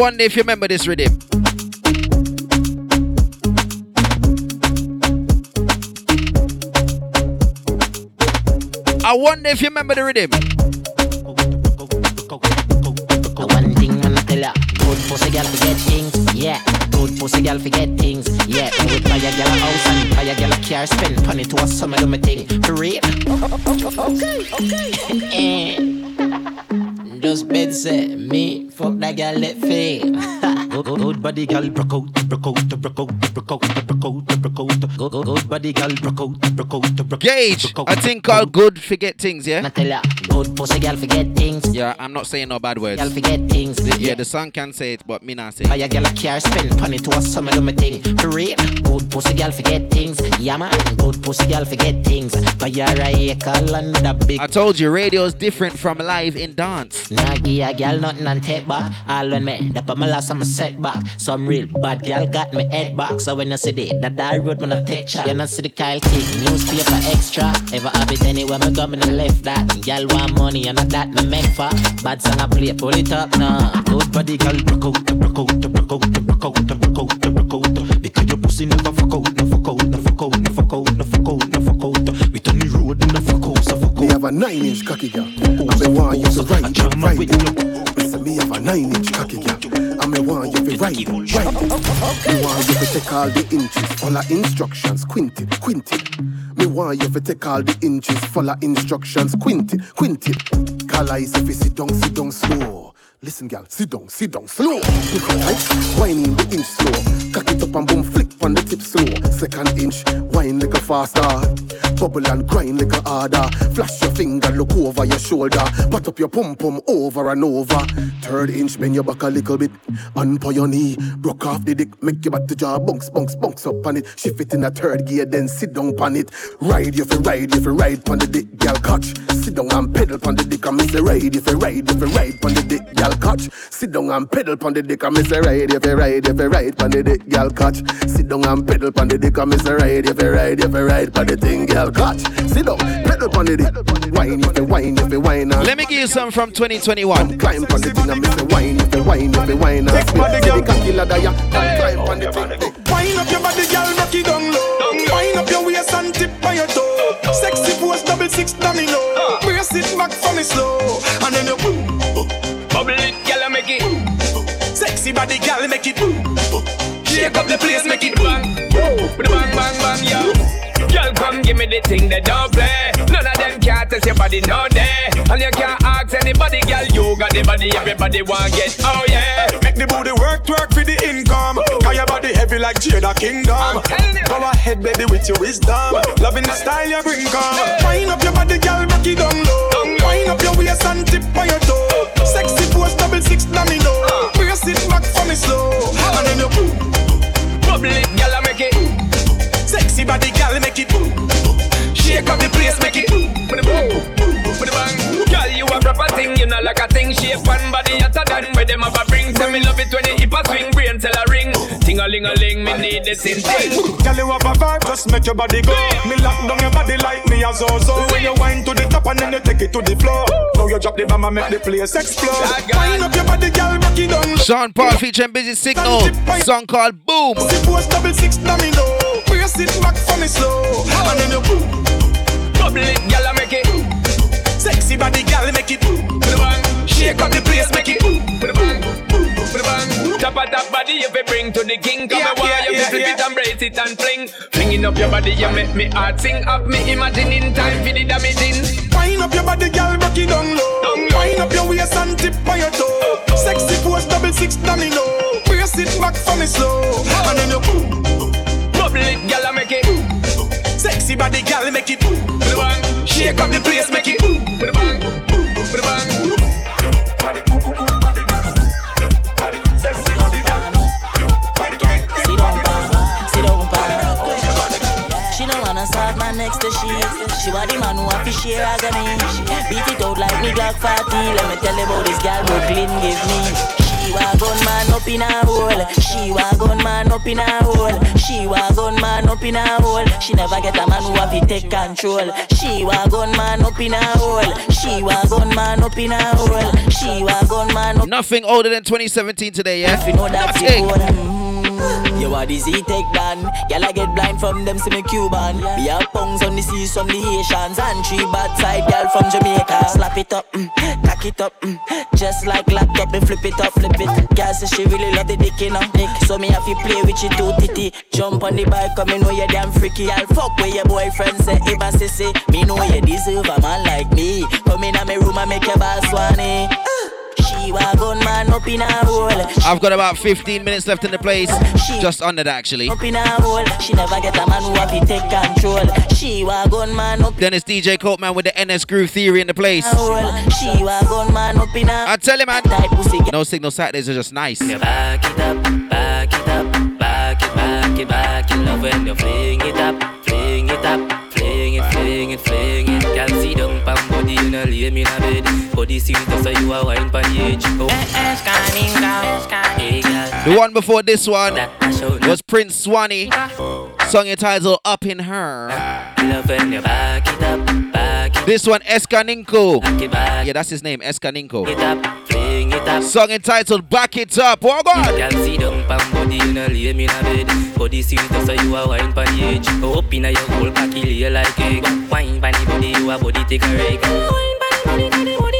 wonder if you remember this rhythm. I wonder if you remember the rhythm. One thing I'ma tell ya, good pussy girl forget things, yeah. Good pussy girl forget things, yeah. Me would buy a girl a house and buy a girl a car, spend money to a summer do me thing. For real. [LAUGHS] Okay, okay, [LAUGHS] Just bed say me fuck that girl let fail. [LAUGHS] Good, good, good body girl broke out, broke out, broke out, broke out, broke out, broke out. Good, good, good body girl broke out, broke out, broke out. Gage, I think called good forget things, yeah? good pussy girl forget things. Yeah, I'm not saying no bad words. Girl forget things. The- yeah, the song can say it, but me not say Buy it. a girl a car, spend money to a summer do me thing. For real, good pussy girl forget things. Yeah man, good pussy girl forget things. Buy a acre land with a big. I told you, radio's different from live in dance. Nah give a girl nothing and take back. All when me dap on my last I'm a setback. Some real bad girl got me head back. So when you see the that I road when I take shot, you not see the Kyle King newspaper extra. Ever have it anywhere me go me left that. Girl want money and not that me make for. Bad song I play, pull it up now. Good body girl broke out, broke out, broke out, broke out, broke out, broke out. Because your pussy never fuck out, no fuck out, no fuck out, no fuck out, no fuck out, no fuck out. We turn the road, no fuck out, so fuck Me have a nine inch cocky girl. And me want you to ride ride it. me have a nine inch cocky girl. And me want you to ride, ride. Me want you to take all the inches, follow instructions, quint it, quint it. Me want you to take all the inches, follow instructions, quint it, quint it. Call eyes if you sit down, sit down slow. Listen, gal, sit down, sit down, slow. Pick up tight, whining the inch slow. Cock it up and boom, flick on the tip slow. Second inch, wine like a faster. Bubble and grind like a harder. Flash your finger, look over your shoulder. Pat up your pum pum over and over. Third inch, bend your back a little bit. On your knee, broke off the dick, make your back to jaw, bunks, bunks, bunks up on it. Shift it in a third gear, then sit down on it. Ride, you fi ride, you fi ride on the dick, gal catch. Sit down and pedal on the dick, I miss a ride, if you ride, if you ride on the dick, gal catch. Sit down and pedal on the dick, I miss a ride, if you ride, if you ride on the dick, gal catch. Sit down and pedal on the dick, I miss a ride, if you ride, if you ride on the thing, gal catch. Sit down, pedal on the dick, wine, if you wine, if you wine. Let me give you some from 2021. Climb on the thing, I miss a wine, if you wine, if you wine. Take body, girl, cocky ladder, yeah. Climb on the thing. Wind up your body, girl, rock it down low. Wind up your waist and tip by your toe. Sexy pose, double six domino. Ah. Brace it back for me slow, and then you boom, bubble it, girl, make it. Sexy body, girl, make it. Shake up the place, make it bang, bang, bang, bang, yeah. Girl, come give me the thing that don't play. None of them can't test your body, no day. And you can't ask anybody, girl, you got the body, everybody want get. Oh yeah, make the booty work, work for the income. Cause your body heavy like Jada Kingdom. Go ahead, baby, with your wisdom. Loving the style you bring, come. Wind up your body, girl, rock it down low. Wind up your waist and tip by your toe. Sexy pose, double six domino. Uh. Brace it back for me slow, and then you bubble it, girl, I make it. Sexy body, girl, make it boom. Shake up the place, make it boom. Boom, boom, boom, bang. Girl, you a proper thing, you know like a thing. Shape one body hotter than where them have a bring. Tell me love it when you hip a swing, brain tell a ring. Ting a ling a ling, me need this in thing. Girl, you have a vibe, just make your body go. Me lock down your body like me a zozo. When you wind to the top and then you take it to the floor. Now you drop the bomb and make the place explode. Wind up your body, girl, rock it down. Sean Paul featuring Busy Signal. Song called Boom. Pose double six domino. Brace it back for me slow, and then you boom. Bubble it, girl, I make it. Sexy body, girl, make it. Shake up the place, make it. Tap a tap body, you fi bring to the king. Come Yeah, yeah, yeah, you yeah, flip yeah. it and brace it and fling. Flinging up your body, you make me heart sing. Up me imagining time for the damaging. Wind up your body, girl, rock it down low. Wind up your waist and tip by your toe. Oh, oh. Sexy pose, double six domino. Brace it back for me slow, and then you boom. Bubble it, girl, I make it. Sexy body, girl, make it. Shake up the place, make it. Start man next to she. She want the man who have to share agony. Beat it out like me Glock 40. Let me tell you about this girl Brooklyn give me. She wa gun man up in a hole. She wa gun man up in a hole. She wa gun man up in a hole. She never get a man who have to take control. She wa gun man up in a hole. She wa gun man up in a hole. She wa gun man up. Nothing older than 2017 today, yeah? If you know that's Nothing. You are Z take down. Girl, I get blind from them, see Cuban. We have pungs on the seas from the Haitians. And three bad side girl from Jamaica. Slap it up, mm, tack it up, mm, just like laptop and flip it up, flip it. Girl say she really love the dick, you know. So me have to play with you too, titty. Jump on the bike, come me know you damn freaky. I'll fuck with your boyfriend, say if I say, me know you deserve a man like me. Come in my room and make your boss swanny. She wa gun man up in a hole. I've got about 15 minutes left in the place. Just under that, actually. Up in a hole. She never get a man who have to take control. She wa man up Then it's DJ Copeman with the NS Groove Theory in the place. in. She wa man up in a I tell you, man. No signal Saturdays are just nice. Back it up, back it up, back it, back it, back it. Love when you fling it up, fling it up, fling it, fling it, fling it. Girl, see down pan body, you know, lay me in a bed. Body seems to say you a wine pan the edge. Oh, hey, girl. The one before this one was Prince Swanny. Song entitled Up in Her. Love when you back it up, This one, Escaninko. back it, back Yeah, that's his name, Escaninko. it up, fling it up. Song entitled Back It Up. Oh, God. Girl, see down pan body, you know, lay me in a bed. Body seems to say you a wine pan the edge. Oh, up in a your whole cocky lay like egg. Wine pan the body, you a body take a reg. Wine pan the body, body, body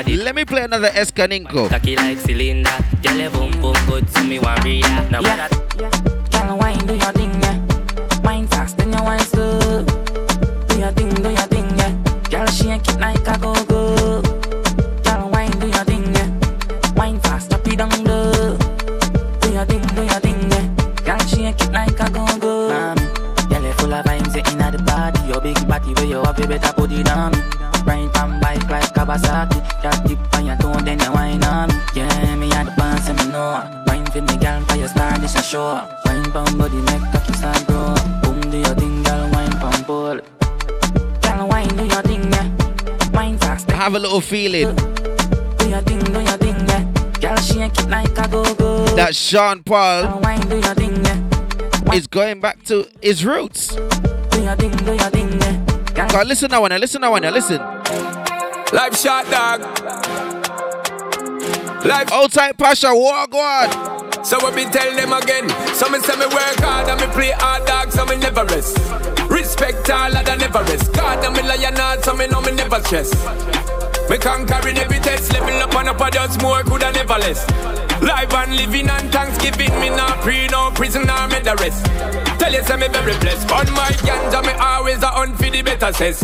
tree stump you a dip. Let me play another Escaninko. Cocky like cylinder. Girl, your boom boom good, so me want read that. Now Yeah. Girl, wine, do your thing, yeah. Wine fast, then you wine slow. Do your thing, do your thing, yeah. Girl, shake it like a go-go. Girl, wine, do your thing, yeah. Wine fast, up it down low. Do your thing, do your thing, yeah. Girl, shake it like a go-go. Mommy, girl, you full of vibes, you inna the body. Your big body, where you have, you better put it on me. Ride on bike like Kawasaki. Star, this. Wine pon body, make cocky start grow. Boom, do your thing, girl, wine pon pole. Girl, wine, do your thing, yeah. Wine fast, Have a little feeling. do your thing, do your thing, yeah. Girl, shake it like a go-go. That Sean Paul Wine, do your thing, yeah. is going back to his roots. Do your thing, do your thing, yeah. God, listen now, wanna listen now, wanna listen. Life shot dog. Life outside Pasha, walk on. So we be tell them again. Some say me work hard and me play hard dog, so me never rest. Respect all of the never rest. God and me lion hard, so me know me never stress. Me conquering every test, level up and up a just more could I never less. Live and living and Thanksgiving, me not pre, no prison or me the rest. Tell you say me very blessed. On my ganja, me always a hunt for the better says.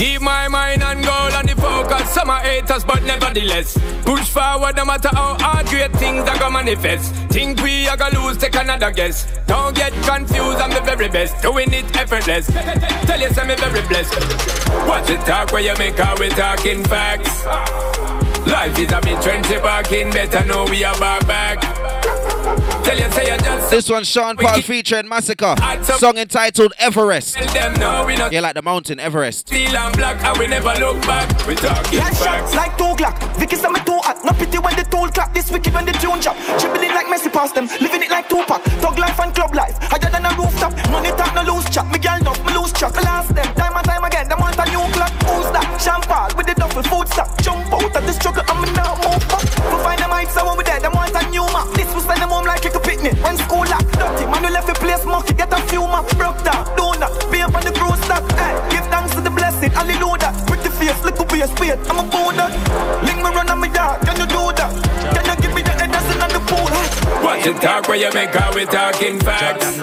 Keep my mind and goal and the focus. Some are haters, but nevertheless. Push forward no matter how hard great things are gonna manifest. Think we are gonna lose, take another guess. Don't get confused, I'm the very best. Doing it effortless. Tell you, me very blessed. Watch the talk where you make out we talking facts. Life is a bit trendy back better know we are back back. This one, Sean Paul featuring Masicka. Song entitled Everest. them know Yeah, like the mountain Everest. steel and black, and we never look back. We talking Life facts. shots like two clock. Vicky say me too hot. No pity when the tool clap. This wicked when the tune drop. Dribbling like Messi past them. Living it like Tupac. Dog life and club life. Higher than a rooftop. Money talk no loose chat. Me girl enough, me lose track. Me last them time and time again. Them want a new clock. Who's that? Champagne with the duffel food stock. Jump out of the struggle and me now move back. We find them so when we there. Them want a new map. This will send them home like a picnic. When school lock. Dirty man we left the place mucky. Get a few map. Broke down. Donut. Be up on the crew stock. Hey, give thanks to the blessing. Hallelujah. Pretty face. Little be a spade. I'm a bonus. Link me run on my yard. Can you do that? Can you give me the Edison and the pool? Watch the talk where you make out we talking facts.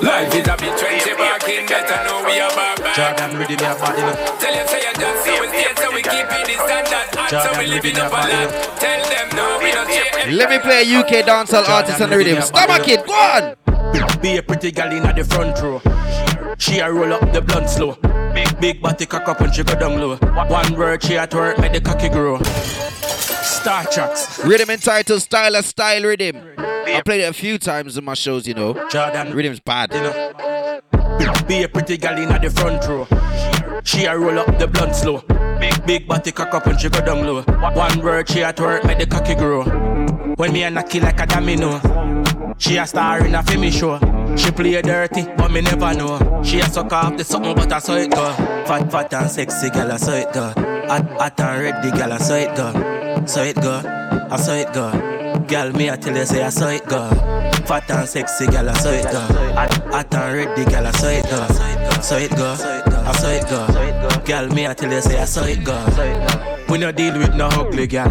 Life is a bit trendy back in, better know we are back back. Jordan, ready me a body. Tell you say you just so we stay, so we keep it the standard. And so we living up a lot. Tell them no, we don't change. Let me play a UK dancehall artist on the rhythm. Stomach it, go on. Be a pretty gal in the front row. She a roll up the blunt slow. Big big body cock up and she go down low. One word she at work make the cocky grow. Star tracks. Rhythm entitled Style of Style Rhythm. I played it a few times in my shows, you know. Jordan. Rhythm's bad. Be a pretty gal in the front row. She a roll up the blunt slow. Big big body cock up and she go down low. One word she at work make the cocky grow. When me a knock it like a domino. She a star in a family show. She play dirty, but me never know. She a suck off the something, but I saw it go. Fat, fat and sexy gal, I saw it go. Hot, hot and ready gal, I saw it go. Saw it go, I saw it go. Gal, me I tell you say I saw it go. Fat and sexy gal, I saw it go. Hot, and ready gal, I saw it go. Saw it go, I saw it go. Gal, me I tell you say I saw it go. We no deal with no ugly gal.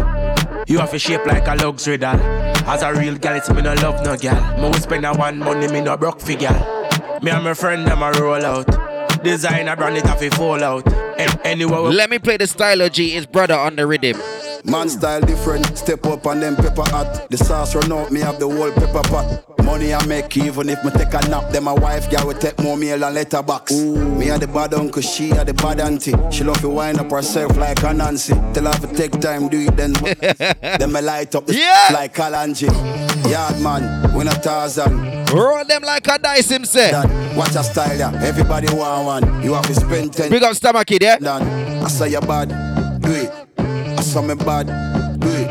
You have a shape like a luxury doll. As a real gal, it's me no love no gal. Me will spend a one money, me no broke figure. Me and my friend them a roll out. Designer brand it off a fall out. And anyway, Let me play the Stylo G, his brother on the rhythm. Man style different, step up and them pepper hot. The sauce run out, me have the whole pepper pot. Money I make even if me take a nap. Then my wife girl will take more meal and letterbox. Me had the bad uncle, she had the bad auntie. She love to wind up herself like a Nancy. Tell her to take time, do it then. [LAUGHS] then me light up the Yeah. like Kalanji. Yard man, we not Tarzan. Roll them like a dice himself. Watch a style, yeah. Everybody want one. You have to spend ten. Big up Stomach Kid, yeah? Done. I say you bad, do it. I saw me bad, do it.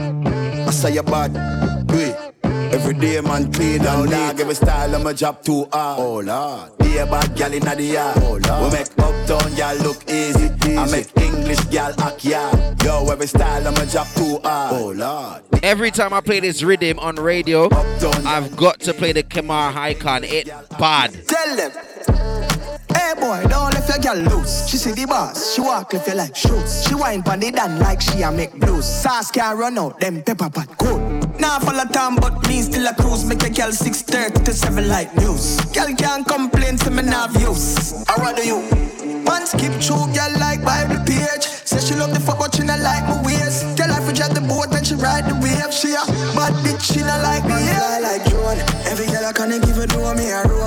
I say you bad, do it. Every day man clean and neat. Every style I'ma drop too hard. Oh lord. Be a bad gal inna the yard. Oh lord. We make uptown gal look easy. I make English gal act yard. Yo, every style I'ma drop too hard. Oh lord. Every time I play this rhythm on radio, I've got to play the Kemar Highcon. It bad. Tell them. Boy, don't let your girl loose. She see the boss, she walk if you like shoes. She wine pon the dan like she a make blues. Sauce can run out, them pepper pot cool. Now full of time, but me still a cruise. Make a girl 6:30 to 7 like news. Girl can't complain to me now views. I rather you. Man skip through, girl like Bible page. Say she love the fuck, but she not like my ways. Girl I drive the boat and she ride the wave. She a bad bitch, she not like me. Yeah, like drone. Every girl I can't give a do me a room.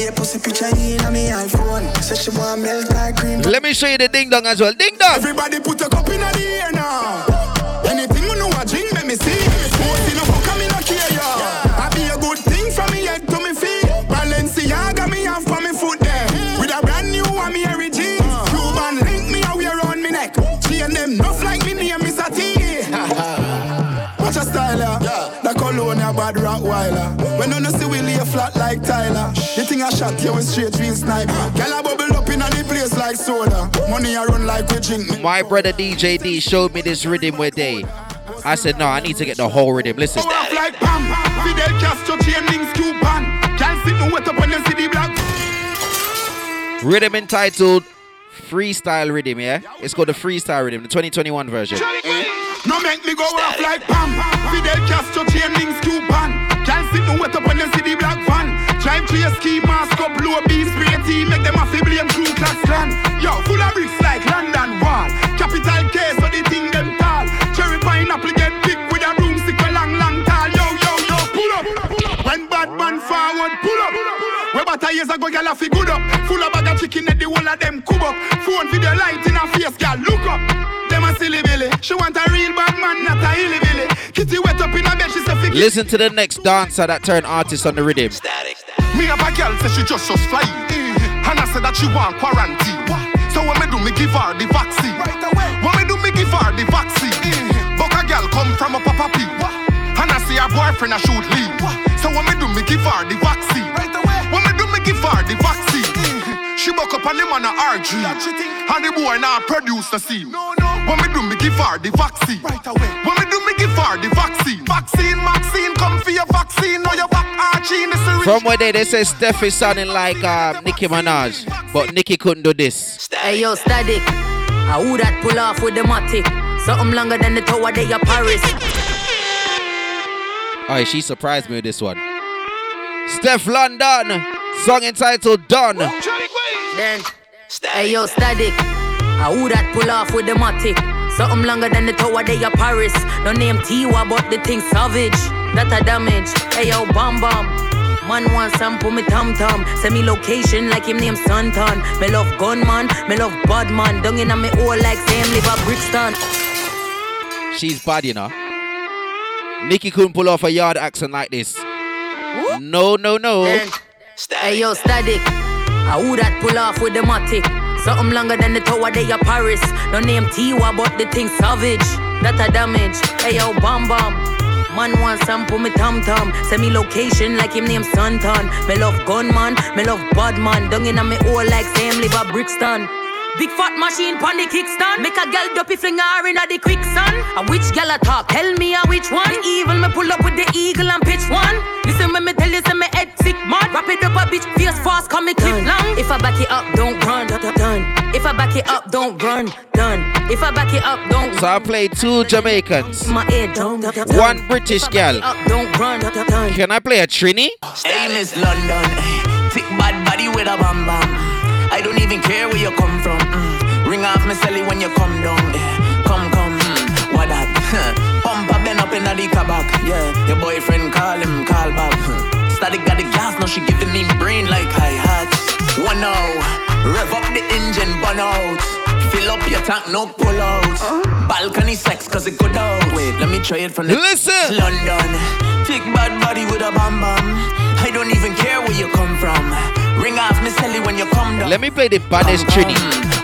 Be pussy picture in on me iPhone. Say she want milk like cream. Let me show you the ding dong as well. Ding dong. Everybody put a cup in the air now. Anything you know I drink, let me see. Pussy no fuck, me no care ya. I be a good thing from me head to me feet. Balenciaga me off for me foot there. With a brand new one me jeans. Cuban link me a wear on me neck. She and them nuff like me name is a T. Watch a style yeah. The cologne a bad Rottweiler. When you see we lay flat like Tyler. The thing I shot you with straight sniper. Girl I bubble up in the place like soda. Money I run like we drink. My brother DJ D showed me this rhythm with day. I said, no, I need to get the whole rhythm. Listen. Off like Pam, Fidel Castro, chain links, Cuban. Can't sit no wet up when you see the black. Rhythm entitled Freestyle Rhythm, yeah? It's called the Freestyle Rhythm, the 2021 version. No make me go off like Pam, Fidel Castro, chain links, Cuban. Can't sit no wet up when you see the black van. Drive to your ski mask up, blow a beat, spray tea, make them a fi blame Ku Klux Klan. Yo, full of bricks like London Wall. Capital K, so the thing them tall. Cherry pineapple get big with a broomstick, a long, long tall. Yo, yo, yo, pull up. When bad man forward, pull up. We about years ago, girl, I fi good up. Full of bag of chicken, and the whole of them cub up. Phone video light in her face, girl, look up. Them a silly billy. She want a real bad man, not a hilly billy. Kitty wet up in her bed, she say fi Listen to the next dancer that turned artist on the rhythm. Me have a girl say she just just fly. And I said that she want quarantine. So when me do me give her the vaccine. When me do me give her the vaccine. But a girl come from a papa pee. And I see her boyfriend a shoot leave. So when me do me give her the vaccine. She buck up on him on a RG. And the boy now produce the scene. When me do me give her the vaccine. When me do me give her the vaccine. Vaccine, vaccine, come for your vaccine. Now your back arching the syringe. From where they, they say Steph is sounding like uh, Nicki Minaj, but Nicki couldn't do this. Hey yo, static. I who that pull off with the matic. Something longer than the tower they of Paris. Oh, she surprised me with this one. Stefflon Don, song entitled Done. Then, hey yo, static. I who that pull off with the matic. Something longer than the tower they of Paris. No name Tiwa, but the thing savage. That a damage. Hey yo, bomb bomb. Man want sample me tom tom. Send me location like him name Santon. Me love gunman, me love bad man. Dung in a me hole like same live a Brixton. She's bad, you know. Nicki couldn't pull off a yard accent like this. No, no, no. Hey yo, static. I who that pull off with the matic. Something longer than the tower they of Paris. No name Tiwa, but the thing savage. That a damage. Hey yo, bomb bomb. Man want sample me tom tom. Send me location like him name Santon. Me love gunman, me love bad man. Dung in a me hole like same live a Brixton. Big fat machine pon the kickstand. Make a girl dopey fling her in a the quicksand. A which gal a talk? Tell me a which one. The evil me pull up with the eagle and pitch one. Listen when me tell you say me head sick man. Wrap it up a bitch fierce fast, come me clip long. If I back it up, don't run. Done. If I back it up, don't run. Done. If I back it up, don't So I played two Jamaicans, my head down. one British gal. Up, don't run. Done. Can I play a Trini? Hey, Miss London, thick bad body with a bam bam. I don't even care where you come from. mm. Ring off me celly when you come down. eh. Come, come, mm. what that? [LAUGHS] Pump a bend up in the kabak. Yeah, your boyfriend call him, call back. Static got the gas, now she giving me brain like hi hats. One now, rev up the engine, burn out. Fill up your tank, no pull out. Balcony sex, cause it go down. Wait, let me try it from the Listen. London, thick bad body with a bam bam. I don't even care where you come from. Ring off celly when you come down. Let me play the baddest Trini.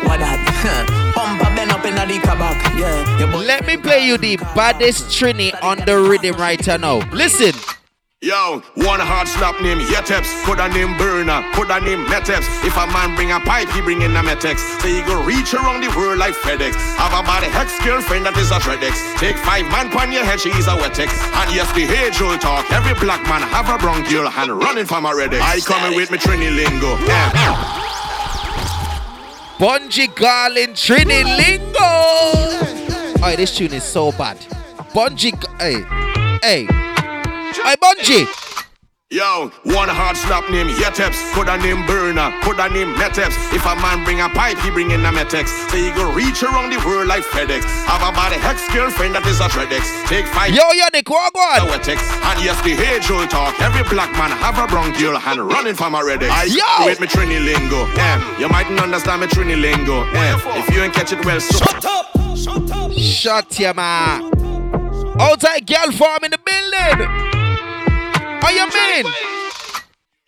What that? [LAUGHS] Pump bend up in the kabak. Yeah, Let me play you the baddest Trini on the rhythm right now. Listen. Yo, one hard slap name Yeteps, coulda name Burner, coulda name Meteps. If a man bring a pipe, he bring in a Metex. So he go reach around the world like FedEx. Have a body hex girlfriend that is a Tredex. Take five man pon your head, she is a Wetex. And yes, the age old talk. Every black man have a bronchial and running from a Redex. I coming with me Trini lingo. Yeah. Bunji Garlin Trini Lingo. Oh, this tune is so bad. Bunji, G- hey, hey, hey, Bunji. Yo, one hard slap name Yeteps, coulda name Burner, coulda name Meteps. If a man bring a pipe, he bring in a Metex. So he go reach around the world like FedEx. Have a body hex girlfriend that is a Tredex. Take five. Yo, yo, Nick, what on? Wetex. And yes, the age old talk. Every black man have a bronchial and running from a Redex. I Yo! with me Trini lingo. Yeah, you mightn't understand me Trini lingo. Yeah, if you ain't catch it well, so shut up, shut up, shut your mouth. Outside girl farm in the building. How you mean?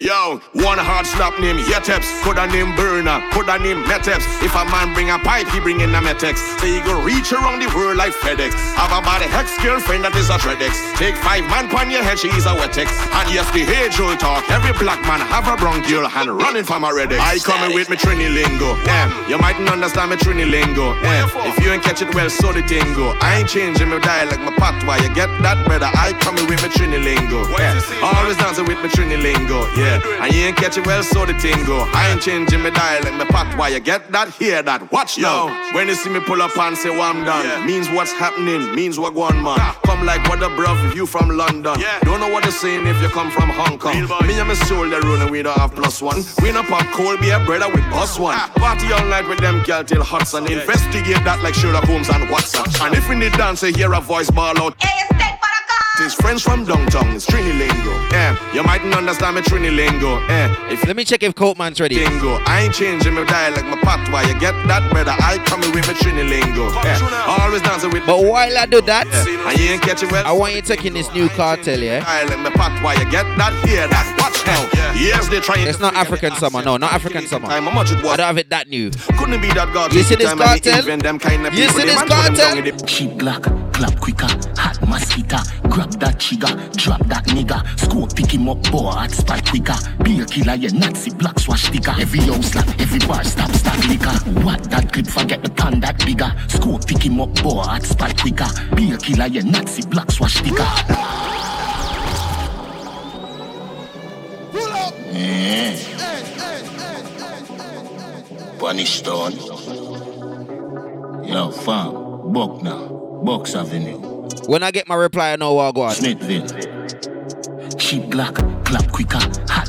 Yo, one hard slap name Yeteps, coulda name Burner, coulda name Meteps. If a man bring a pipe, he bring in a Metex. So he go reach around the world like FedEx. Have a body hex girlfriend that is a Tredex. Take five man pon your head, she is a Wetex. And yes, the age old talk. Every black man have a bronchial and running from a Redex. I coming with me Trini lingo. Yeah, you mightn't understand me Trini lingo. Yeah, if you ain't catch it well, so the tingo. I ain't changing my dialect, my patois. You get that, brother? I coming with me Trini lingo. Yeah, always dancing with me Trini lingo. Yeah. Yeah, and you ain't catch it well, so the thing go. I ain't changing my dial, dialect, my path. Why you get that? Hear that? Watch now. When you see me pull up and say, well, I'm done, yeah. means what's happening, means what going man. Come like what the bruv if you from London. Yeah. Don't know what they're saying if you come from Hong Kong. Me and my soul, they running, we don't have plus one. We no pop cold beer, brother, with bus one. Ah. Party all night with them girl till Hudson. Investigate that like Sherlock Holmes and Watson. And if we need dance, hear a voice ball out. Hey, his friends from downtown, it's Trini Lingo. Yeah, you mightn't understand me Trini Lingo. Yeah, if Let me check if Coatman's ready. Lingo. I ain't changing my dialect, my patois. You get that, brother? I coming with my Trini Lingo. Yeah, always dancing with. But while I do that, yeah. and you ain't catching well. I want you taking this new Kartel, yeah. Dialect, my patois. You get that? Hear that? Watch now. Yes, they trying. It's not African summer. No, not African summer. Time, how much it was? I don't have it that new. Couldn't be that god. You see this Kartel? You see this Kartel? Cheap black, clap quicker, hot mosquito, grab that trigger. Drop that nigga, scope pick him up, boy, hot spot quicker. Beer killer, yeah, Nazi black swash sticker. Every house like every bar stop stack liquor. What that clip, forget the pan that bigger. Scope pick him up, boy, hot spot quicker. Beer killer, yeah, Nazi black swash sticker. Yeah. Punish Stone. Yo, fam, Buck now, Bucks Avenue. When I get my reply, I know what I go on. Smithville. Cheap black, clap quicker,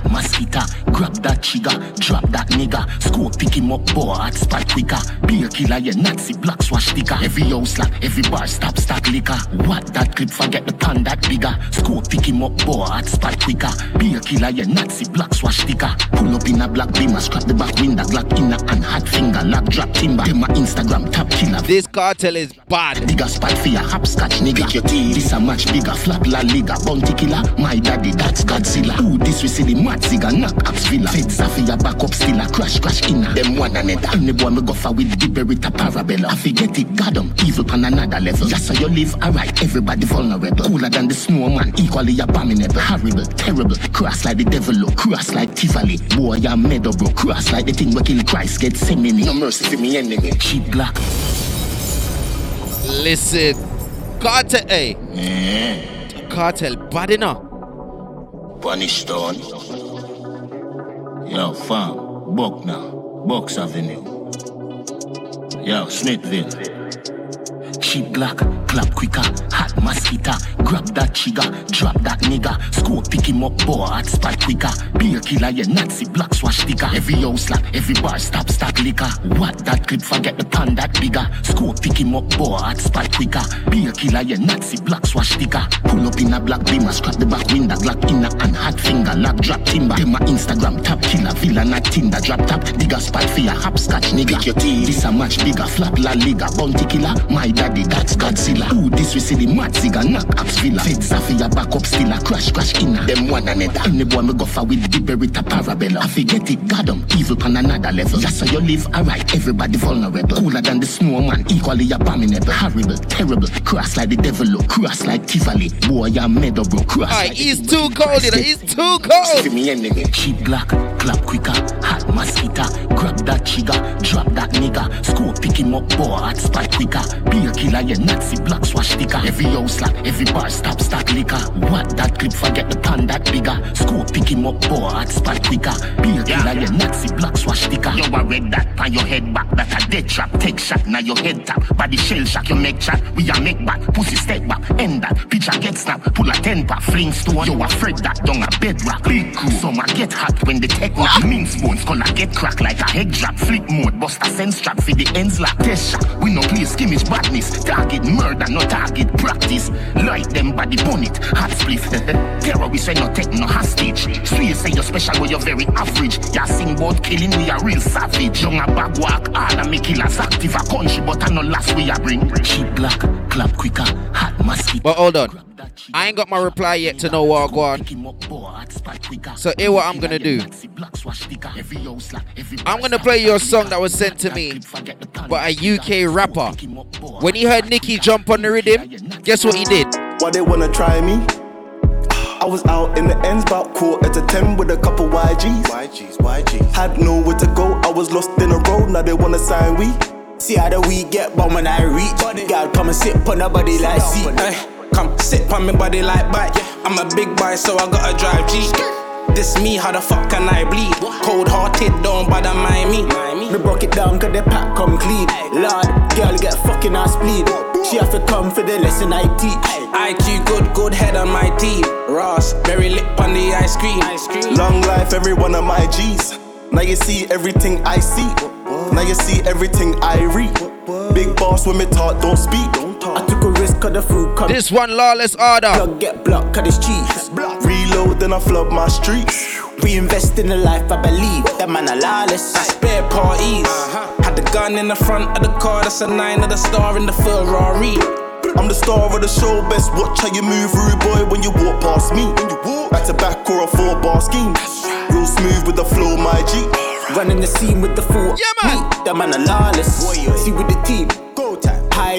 mosquito. Grab that trigger, drop that nigga. Scope pick him up, boy, hot spot quicker. Beer killer, yeah, Nazi black swash sticker. Every house like every bar stop stack liquor. What that clip, forget the pan that bigger. Scope pick him up, boy, hot spot quicker. Beer killer, yeah, Nazi black swash sticker. Pull up in a black beamer, scrap the back window, black in a and hot finger, lock drop timber. Them my Instagram top killer. This Kartel is bad. Bigger spot for your hopscotch nigga. Pick your teeth. This a much bigger flap la liga. Bounty killer, my daddy, that's Godzilla. Who this we see the mad zigga, knock ups villa. Feds for back up still a crash crash inna. Them one another. Any boy me go for with the berita parabella. I forget it, God them evil pan another level. Just so you live alright, everybody vulnerable. Cooler than the snowman, equally abominable. Horrible, terrible, cross like the devil, look. cross like Tivoli. Boy, I'm up, bro. Cross like the thing we kill Christ, get semini. No mercy for me enemy. Cheap black. Listen, Kartel, hey. Yeah. Kartel, bad enough. Punish Stone. Yo, fam, Buck now, Bucks Avenue. Yo, Smithville. Cheap black, clap quicker, hot mosquito. Grab that trigger, drop that nigga. Scope pick him up, boy, hot spot quicker. Beer killer, yeah, Nazi black swash sticker. Every house like every bar stop stack liquor. What that clip, forget the pan that bigger. Scope pick him up, boy, hot spot quicker. Beer killer, yeah, Nazi black swash sticker. Pull up in a black beamer, scrap the back window, Glock in a and hot finger, lock drop timber. Them my Instagram top killer, villain at Tinder, drop top. Digger spot for your hopscotch nigga. Pick your. This a much bigger, flap la liga, bounty killer. My daddy that's Godzilla. Who this we see the mad zigga, knock ups villa. Off your back up still a crash, crash inna. Them one another. Any boy me go for with the berita parabella. I forget it, 'em, evil pan another level. Just so you live alright, everybody vulnerable. Cooler than the snowman, equally abominable. Horrible, terrible, cross like the devil look, cross like Tivoli. Boy, I'm bro, cross Aye, like he's too cold, know, he's too cold. See me enemy. Cheap black, clap quicker, hot mosquito. Grab that trigger, drop that nigga. Score pick him up, boy, hot spot quicker. Be a killer, yeah, Nazi black swash sticker. Every house like every bar stop stack liquor. What that clip, forget the pan that bigger. Score pick him up, boy, hot spot quicker. Be a killer, yeah, Nazi black swash sticker. You a red that on your head back, that a dead trap. Take shot, now your head tap. Body shell shock, you make chat. We a make back, pussy step back, end that. Picture get snap, pull a ten pack, fling stone. You afraid that down a bedrock. Big crew, some a get hot when the tech knock. Mince bones, color get crack like a head drop. Flip mode, bust a sense trap for the ends like Test shot, we no play skimmage badness. Target murder, no target practice. Light them body bonnet, hot split. [LAUGHS] Terrorists when no take no hostage. Swear say you're special, but you're very average. Ya sing about killing, we are real savage. Young a bag walk, all a make killers active a country, but I no last we a bring. Cheap black, clap quicker, hot mosquito. But hold on. I ain't got my reply yet to know what I. So here what I'm gonna do. I'm gonna play your song that was sent to me by a UK rapper. When he heard Nicki jump on the rhythm, guess what he did? Why they wanna try me? I was out in the ends about quarter to ten with a couple YGs. YGs, YGs. Had nowhere to go, I was lost in the road, now they wanna sign we. See how the we get but when I reach. Girl, come and sit on her body like seat. Eh. Come sit on me body like bike. I'm a big boy, so I gotta drive G. This me, how the fuck can I bleed? Cold hearted, don't bother mind me. Me broke it down cause the pack come clean. Lord, girl get fucking ass bleed. She have to come for the lesson I teach. IQ good, good head on my team. Ross, berry lip on the ice cream. Long life, every one of my G's. Now you see everything I see. Now you see everything I read. Big boss when me talk, don't speak. I took cause the fruit come. This one lawless order. Plug get blocked cause it's cheese. Reload, then I flood my streets. Reinvest in the life I believe. That man a lawless. I spare parties. Uh-huh. Had the gun in the front of the car, that's a nine of the star in the Ferrari. I'm the star of the show, best watch how you move, rude boy, when you walk past me. When you walk Back to back or a four bar scheme. Real smooth with the flow, my G. Running the scene with the full yeah, man. That man a lawless. See with the team. Go time. High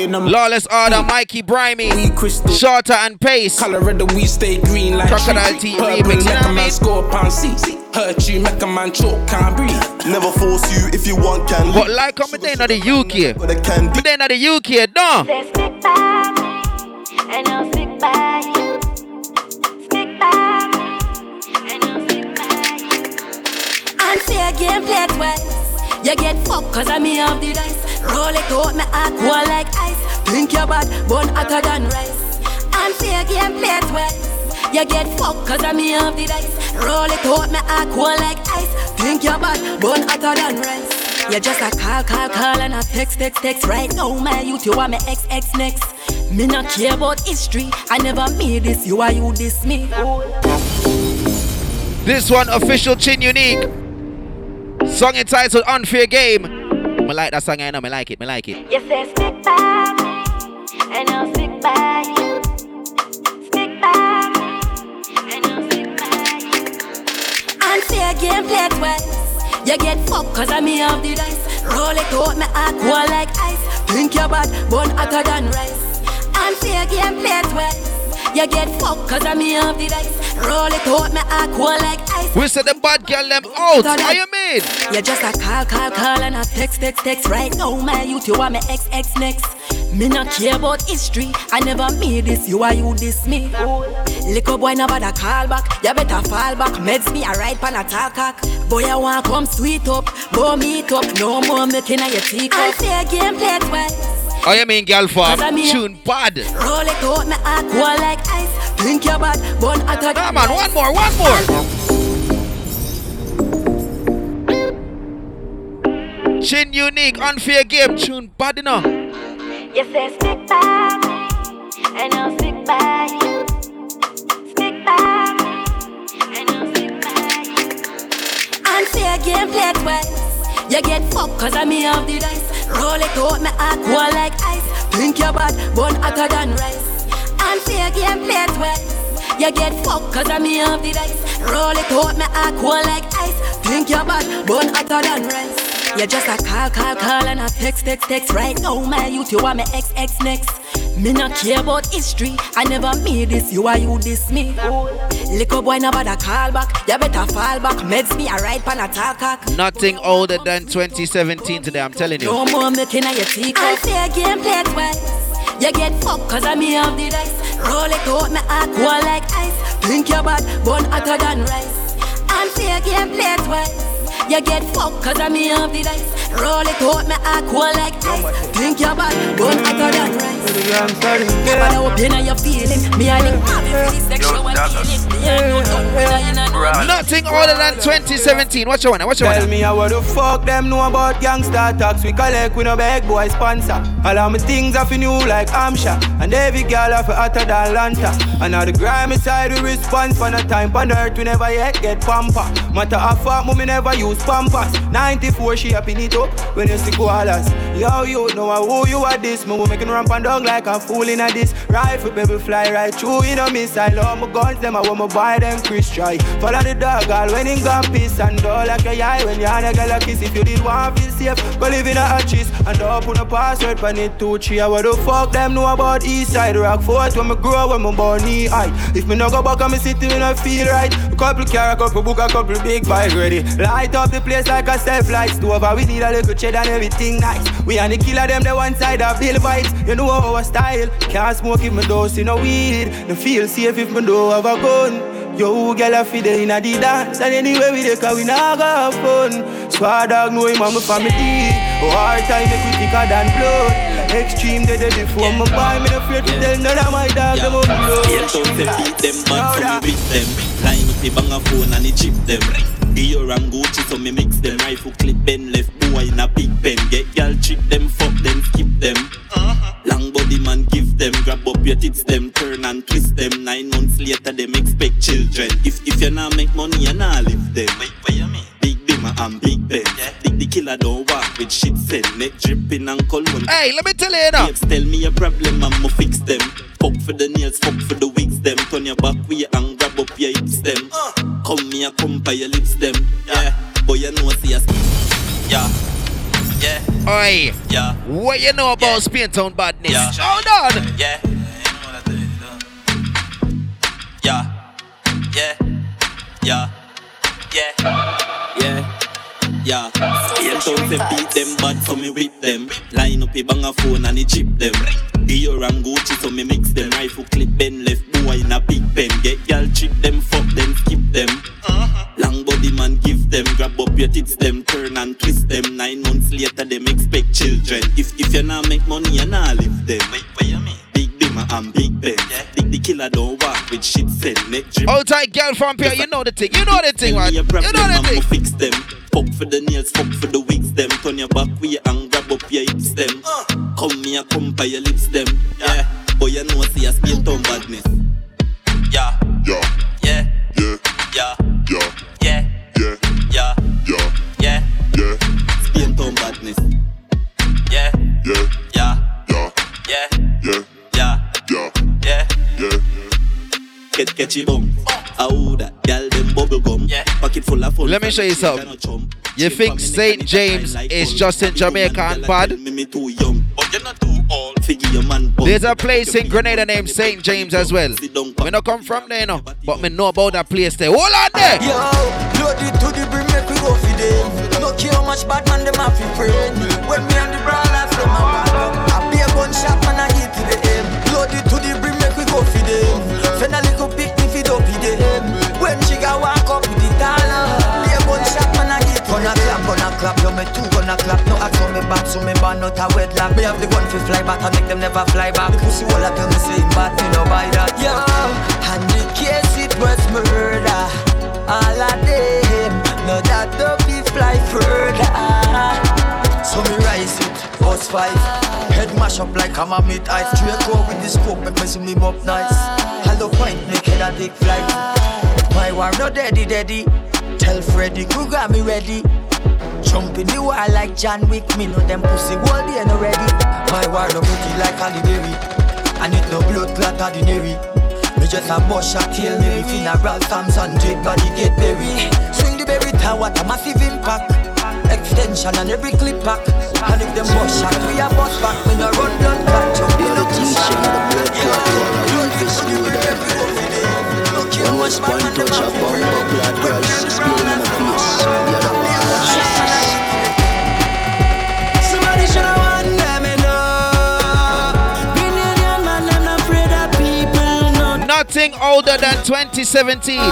in them. Lawless order, Mikey Brimey. We. Shorter and pace. Color of the we stay green like Crocodile tree. Remix, you make know a man score pound C. Hurt you, make a man choke, can't breathe. Never force you if you want, can But like I'm in the UK. But I can But then at the UK, no. Say stick by me, and I'll stick by you. Stick by me, and I'll stick by you. Unfair game play twice. You get fucked cause I me have the dice. Roll it out, me cold like ice. Think you're bad, bun hotter than rice. Unfair game play twice. You get fucked cause I me have the dice. Roll it out, me cold like ice. Think you're bad, bun hotter than rice. You just a call, call, call and a text, text, text. Right now, my youth, you are my ex, ex next. Me not care about history. I never made this, you are you this me. This one official Chin Unique. Song entitled Unfair Game. I like that song, I know, I like it, I like it. You say stick by me, and I'll stick by you. Stick by me, and I'll stick by you. Unfair game play twice. You get fucked cause I me have the dice. Roll it out, me heart cold like ice. Think you're bad, bun hotter than rice. Unfair game play twice. You get fucked cause I me have the dice. Roll it out, me heart cold like ice. We said the bad girl them out. What you mean? You just a call, call, call and a text, text, text. Right now, my youth, you are my ex, ex next. Me not care about history. I never made this, you are you this me. Liquor boy never bother call back. You better fall back. Meds me a ride pan a talk cock. Boy, I want come sweet up, bow meet up. No more making a your teacup. Unfair game play twice. Oh, you mean girl for I mean- tune bad? Roll it out, me heart cold like ice. Think you're bad, bun hotter Come on, one more, one more. Chin Unique, Unfair Game, tune bad enough. You say stick by me, and I'll stick by you. Stick by me, and I'll stick by you. Unfair game play twice. You get fucked cause I me have the dice. Roll it out, me heart cold like ice. Think you're bad, born hotter than rice. And fair game played well. You get fucked cause I'm me of the dice. Roll it out, me cool like ice. Think you're bad, born hotter than rice. You just a call, call, call and a text, text, text. Right now, my youth, you are my ex, ex next. Me not care about history. I never made this, you are you this me. Liquor boy never bother call back. You better fall back. Meds me a right pan a talk Nothing older than 2017 today, I'm telling you. No more making a your teeth. I fair game played twice. You get fucked cause I me have the dice. Roll it out, me heart cool like ice. Think you're bad, born hotter than rice. And fair game played twice. You get fucked cause I'm me of the dice. Roll it out, me act cool like ice. Think you're bad, don't hotter than rice. Never know pain and your feeling. Me I link happy for the sexual healing. Me I know don't Nothing older than 2017. Watch your one, watch your one. Tell me how the fuck them know about gangster talks. We collect with no big boy sponsor. All of my things are for new like Amsha. And every girl are for hotter than Lanta. And now the grimy side we response for no time on earth we never yet get pamper. Matter of fact, mommy never use Pampers. 94, she up in it up when you see koalas. Yo, you know who you are this. Me making ramp and dog like a fool in a this. Rifle, baby, fly right through in a I love my guns, them, I want me buy them Chris try. Follow the dog, all when in gun piss and all like a eye when you are a girl a kiss. If you did want feel safe, go live in a arches and open a password pan it two, three. What the fuck them know about East Side Rock Fort when me grow, when me born knee high. If me no go back, I'm sitting in a feel right. A couple car, a couple book, a couple big bike ready. Light up the place like a self light stove. We need a little cheddar and everything nice. We and the killer them the one side of bill vibes. You know our style. Can't smoke if me don't see no weed. No feel safe if me don't have a gun. Yo, girl, I feel in a the dance And anyway we dey cause we not go have fun Swar dog know him and my family War time make we thicker than blood Extreme they dey before my boy Me no afraid to tell none of my dog them on blood Straight out say beat them bad so me beat them Line up the bang a phone and he chip them Dior and Gucci so me mix them. Rifle clip bend left boy in a big pen Get gal chip them fuck them skip them. Uh-huh. Long body man give them Grab up your tits them Turn and twist them. Nine months later them expect children. If if you not make money you not live them. Wait, what you mean? Big Bimmer and Big Ben. Yeah. the, the killer don't walk with shit send. Neck dripping and cologne. Hey let me tell you now Babes tell me a problem I'ma fix them. Fuck for the nails, fuck for the wigs them. Turn your back way and grab up your hips them uh. Come me a come by your lips them Yeah, boy you know see us Yeah yeah. Oi. Yeah. What you know about yeah. Spain Town badness? Yeah. Hold on. Yeah. Yeah. Yeah. Yeah. Yeah. Yeah. Yeah, Spain Town say beat them bad so me whip them Line up a bang a phone and he chip them Dior and Gucci so me mix them. Rifle clip bend left boy in a big pen. Get gal chip them, fuck them, skip them. Long body man give them Grab up your tits them, turn and twist them. Nine months later them expect children. If if you not make money you not live them. Wait, what you mean? Big Bimmer and Big Ben. Yeah. the, the killer don't walk with shit send neck drip. Hold tight girl from here, you know the thing, you know the thing man. You know the thing. fix them. Fuck for the nails, fuck for the wigs them. Turn your back way and grab up your hips them. Uh. Come here, come by your lips them Yeah, boy you know see a Spain Town badness Yeah, yeah, yeah, yeah, yeah, yeah, yeah, yeah, yeah, yeah, yeah, yeah, Spain Town badness Yeah, yeah, yeah, yeah, yeah, yeah, yeah, yeah, yeah, yeah. Get catchy bum. How that gal them. Yeah. Pocket full of fun. Let me show you something. You think St. James is just in Jamaica and bad? Me too young, but you're not too old. Figure your man. There's a place in Grenada named St. James as well. Me not come from there, no, but me know about that place there. Hold on there. Yo, load to the brim, make we go for them. No care how much bad man them have to pray. When me and the brawlers them a ball I be a gunshot man I clap, yo me two gonna clap. No ask for me back, so me ban not a wedlock. Me have the gun fi fly back, I make them never fly back. The pussy all I tell me say bad, me no buy that. Yo, and the case it was murder. All of them, no that don't be fly further. So me rise it, bus five. Head mash up like I'm a meat ice. Go with the scope, make me zoom him up nice. Hello point, make head a take flight. My war no daddy daddy. Tell Freddy Krueger me ready. Jump in the wall like John Wick. Me know them pussy wall they no ready. My war no pretty like Halle Berry. And it no blood clot ordinary. Me just a bush a kill me Funeral Thompson Jake body get buried. Swing the berry tower, a massive impact. Extension on every clip pack. And if them bust shot, we a bust back We no run blood back Jump. In the t-shirt Blood fish in the river One was one touch of bomb blood crush Spilling in my face Nothing older than 2017. Right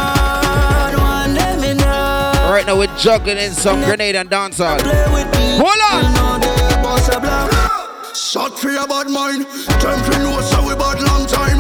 now we're juggling in some grenade and dancehall. Hold on. Shot for your bad mind. Temple know so we bad long time.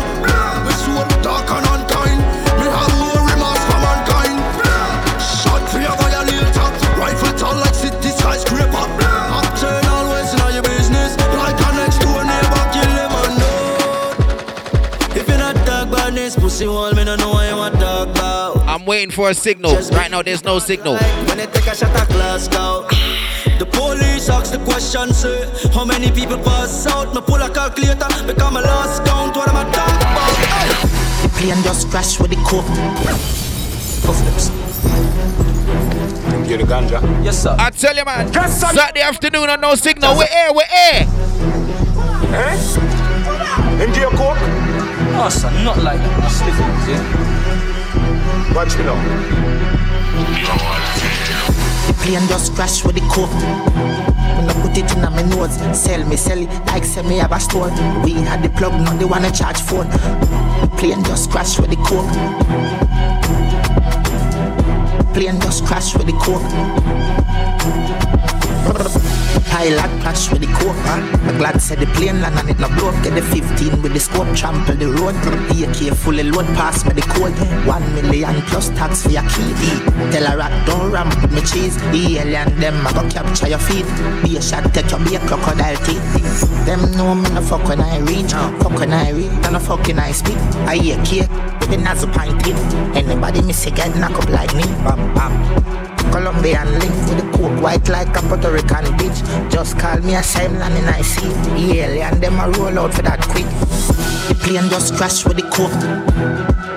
This pussy wall, me no know why you want talk about I'm waiting for a signal. Right now there's no signal. When they take a shot at Glasgow The police ask the question, sir. How many people pass out? Me pull a calculator, become a last count What am I talking about? The plane just crashed with the coke. Puff lips. Get the ganja. Yes, sir. I tell you, man. Saturday afternoon and no signal. We're air, we're air. Eh? Into your coke? Oh, son, not like that. Sniffles, yeah? Watch me now. The plane just crashed with the coke. When I put it in my nose, sell me, sell it like say me have a store. We had the plug, now they wanna charge phone. The plane just crashed with the coke. Plane just crashed with the coke. Pilot crash with the coke? I'm glad said the plane land and it no blow up. Get the 15 with the scope, trample the road. AK fully load, pass me the code. One million plus tax for your key. Tell a rat don't ramp with me cheese. The alien them I go capture your feet. Be a shot, take your a crocodile teeth. Them know me no fuck when I reach, fuck when I reach, and no fucking I speak. I hear cake, the nazo pint it. Anybody miss a get knock up like me, bam bam. Colombian link with the coke white like a Puerto Rican bitch. Just call me a land and I see the alien them a roll out for that quick. The plane just crashed with the coke.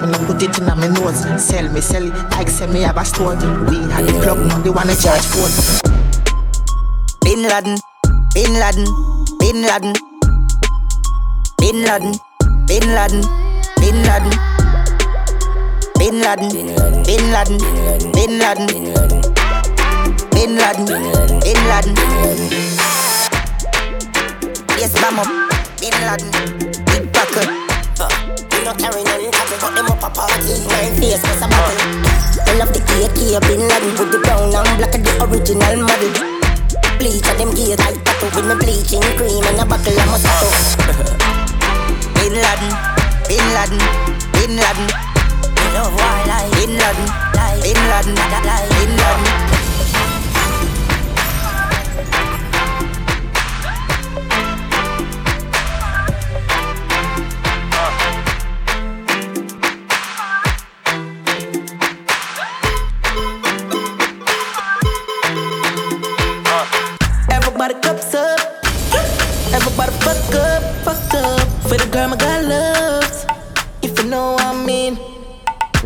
When I put it in my nose, sell me, sell it like say me have a store. We had the plug, now they wanna charge phone. Bin Laden, Bin Laden, Bin Laden, Bin Laden, Bin Laden, Bin Laden, Bin Laden, Bin Laden, Bin Laden, Bin Laden, Bin Laden. Yes, mama, Bin Laden, big buckle. We not carry none, we got them up a party. Nine face, cause I'm I love the AK, Bin Laden with the brown and black of the original model. Bleach of them gears like tattoo with me bleaching cream and a buckle of Moscato. Bin [LAUGHS] Laden, Bin Laden, Bin Laden. Me love wildlife. Bin Laden, Bin Laden, Bin Laden.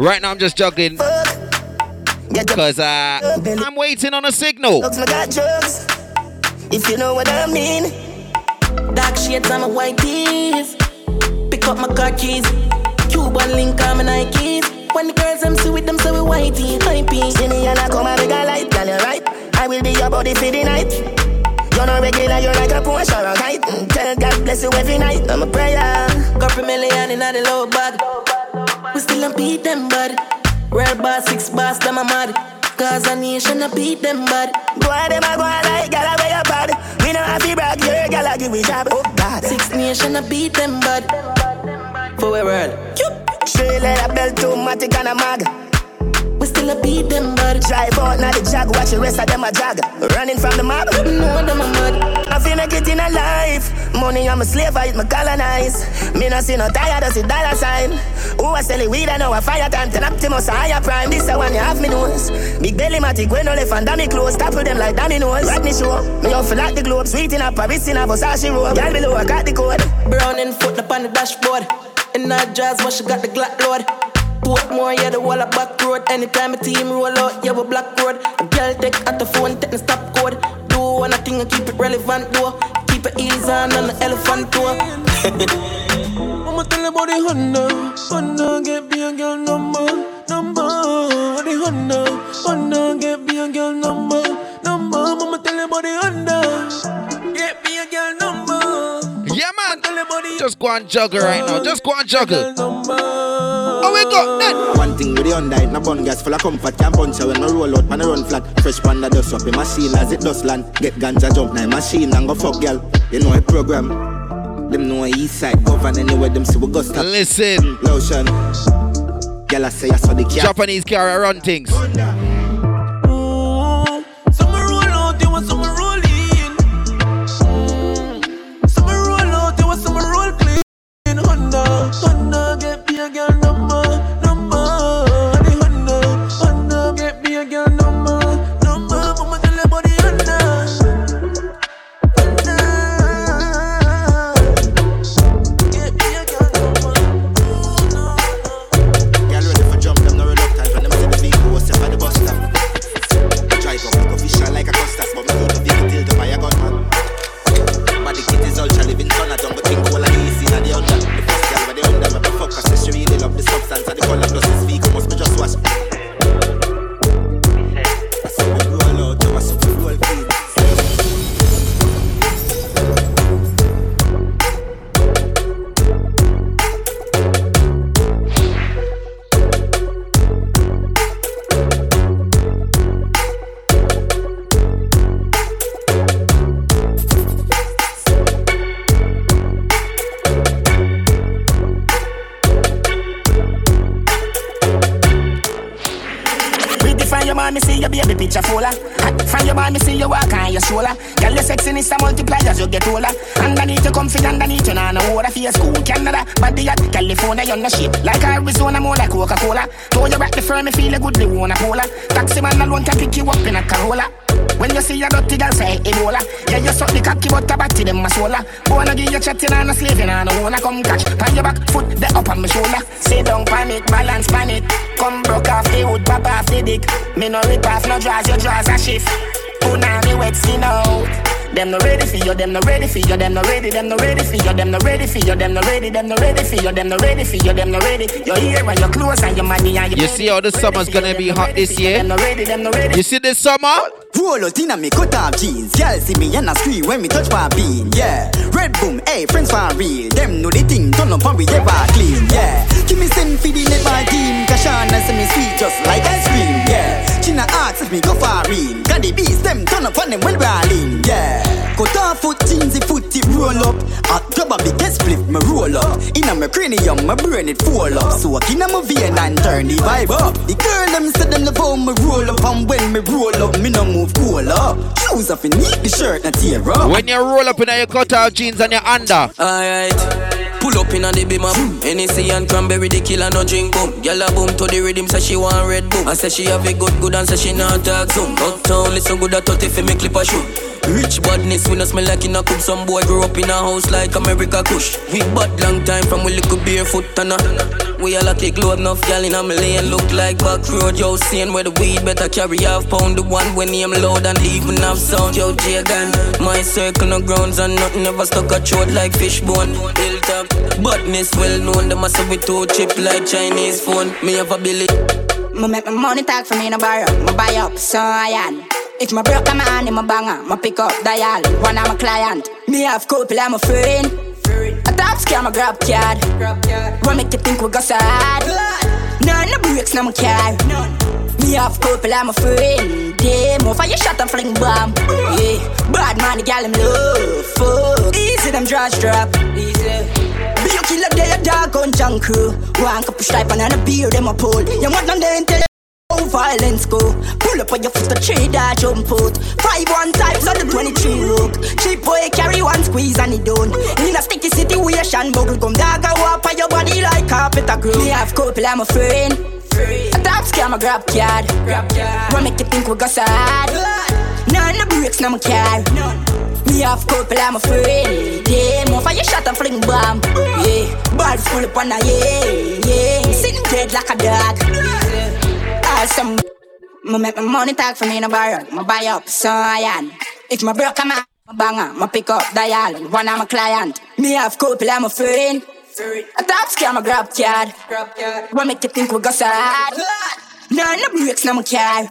Right now I'm just juggling. Because uh, I'm waiting on a signal. Looks my God drugs. If you know what I mean. Dark shades on my white tees. Pick up my car keys. Cuban link on my Nikes. When the girls them see with them, so we whitey, hypey. See me and I come and make a light, girl, you right. I will be your body for the night. You're not regular, you're like a Porsche or a kite. Mm, Tell God bless you every night. I'm a prayer. Couple million in the low bag. We still don't beat them, bud. Real boss, six boss, them a mad. Cause a nation a beat them, bud. Boy, them a go on like gal away your bad. We know have to brag, your gal a give me job. Oh God. Six nation a beat them, bud. For we world. Straight like a belt to matic and a mag. We still a beat them bad. Drive out now the jag, watch the rest of them a jag. Running from the mob. No them a mad. I make it in a life. Money I'm a slave, I eat my colonize. Me no see no tired, I see dollar sign. Who I sell it weed, I know a fire time. Ten Optimus, a higher prime. This the one you have me. Big belly matic, when no left and dummy clothes. Tap with them like dominoes. Rodney show. Me off like the globe. Sweet in a Paris in a Versace robe. Girl below, I got the code. Brown foot up on the dashboard. In that jazz, but she got the Glock load. Portmore, yeah, the wall of back road. Anytime a team roll out, yeah, we black road. Girl take at the phone, take the stop code. Do one thing and keep it relevant, though. Keep it easy on the elephant tour. [LAUGHS] I'ma tell about the Honda, Honda, get me a girl number, number. The Honda, Honda, get me a girl number, number. I'ma tell about the Honda, get me a girl number. Yeah, man. Just go and juggle right now. Just go and juggle. Oh, we got that. One thing with the Honda, it no bun gas full of comfort. Can't punch her when I roll out, man, I run flat. Fresh panda dust up in machine as it does land. Get ganja jump now, machine and go fuck girl. You know a program. Them know east side govern anywhere them see we go stop. Listen. Lotion. Girl, I say I saw the cat. Japanese car run things. Some ready, them no ready for you, them no ready for you, them no ready, them no ready for you, them no ready for you, them no ready. Your ear and your clothes and your money and your You see how the summer's gonna be hot this year? Them no ready, them. You see this summer? Roll out in a me cut off jeans. Girl see me and a scream when me touch my bean. Yeah, red boom, hey friends for real. Them know the thing turn up and we ever clean. Yeah, give me send for the netball team. Kashana say me sweet just like ice cream. Yeah, China asks if me go far in. Got the beast them turn up on them well rolling. Yeah, cut off foot jeans, foot tip roll up. Hot grab a big split me roll up. Inna my cranium, my brain it fall up. So I inna my vein and turn the vibe up. The girl them say them love how me roll up and when me roll up, me no move cool up. Shoes off and need the shirt not tear up. When you roll up in your cut out jeans and your under. Alright. Pull up in on the beam up. Hennessy and cranberry, the killer no drink boom. Girl a boom to the rhythm, say she want red boom. I say she have a good good and say she not talk zoom. Uptown listen good at 30 for me clip a shoot. Rich badness, we no smell like in a coop. Some boy grew up in a house like America Kush. We bad long time from we little barefoot and a. We all a take load enough gal in a lane look like back road. Yo, seeing where the weed better carry half pound. The one when him loud and even have sound. Yo, Jagan, my circle no grounds and nothing ever stuck a throat like fishbone. Hilltop, badness well known. Them a say we too cheap like Chinese phone. Me have a billy. Me make my money talk for me no borrow. Me buy up, so I am. If my broke my hand in my banger, my pick up dial. One of my client. Me have couple, I'm a friend. A top scam, a grab card. What make you think we got sad? None no breaks, no my car. Me have couple, I'm a friend. Damn, off you shot and fling bomb. Yeah, bad man, the gal him love. Fuck, easy them draws drop. Easy. Be you killer, they a dog on junk crew. One cup of stripe and a beer, them a pull. You want them there until no violence go. Pull up on your foot, tree that jump out. Five one times on the 23 look. Cheap boy carry one squeeze and he don't. In a sticky situation, bubble gum dog go up on your body like carpet a grow. Me have couple, I'm a friend. Free. A top scam, a grab card. Grab card. What make you think we go sad? None of breaks, no my car. Me have couple, I'm a friend. Yeah, more fire shot and fling bomb. Yeah, bad full up on a yeah, yeah. Sitting dead like a dog. Awesome. Me make my money talk for me no borrow. Me buy up, so I am. If my broke, I'm a banger. Me pick up dial. One of my client. Me have couple, I'm a friend. A top scam, a grab card. What make you think we go sad? None of breaks, no my car.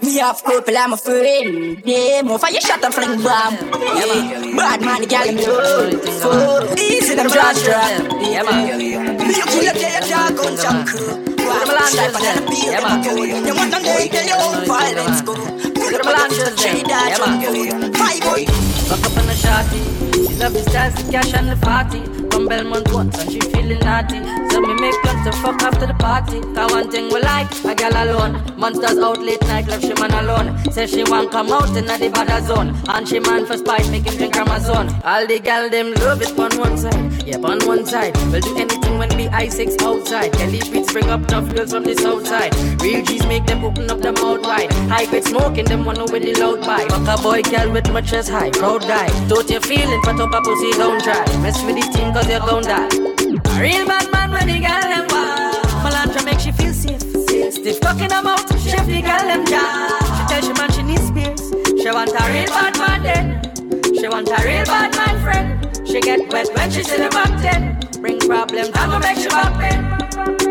Me have couple, I'm a friend. Yeah, more fire shot and fling bomb. Yeah, bad man, the gal me oh, Easy, them judge drop. Yeah, man. You kill a day, a dog on jump crew. You want day, tell your own violence go. Five boy. Fuck up on the shotty. Love the stars, the cash and the party. From Belmont once and she feeling naughty. So me make plans to fuck after the party. Cause one thing we like, a girl alone. Monsters out late night, left she man alone. Say she want come out in the bad zone. And she man for spice, make him drink Amazon. All the gal them love it on one side. Yep, on one side. We'll do anything when we I6 outside. Kelly streets bring up tough girls from the south side. Real G's make them open up their mouth wide. High grade smoking, them one with the loud pipe. Fuck a boy, girl with my chest high. Proud guy. Don't you feeling, put up a pussy, don't try. Mess with the team cause you're gon' die. A real bad man when the girl them wild. Melantra make she feel safe. Stiff talking her mouth, shift the girl them jaw. She tell she man she needs spears. She want a real bad man then. She want a real bad man friend. She get wet when she see the back then. Bring problems, I'm gonna make she back then.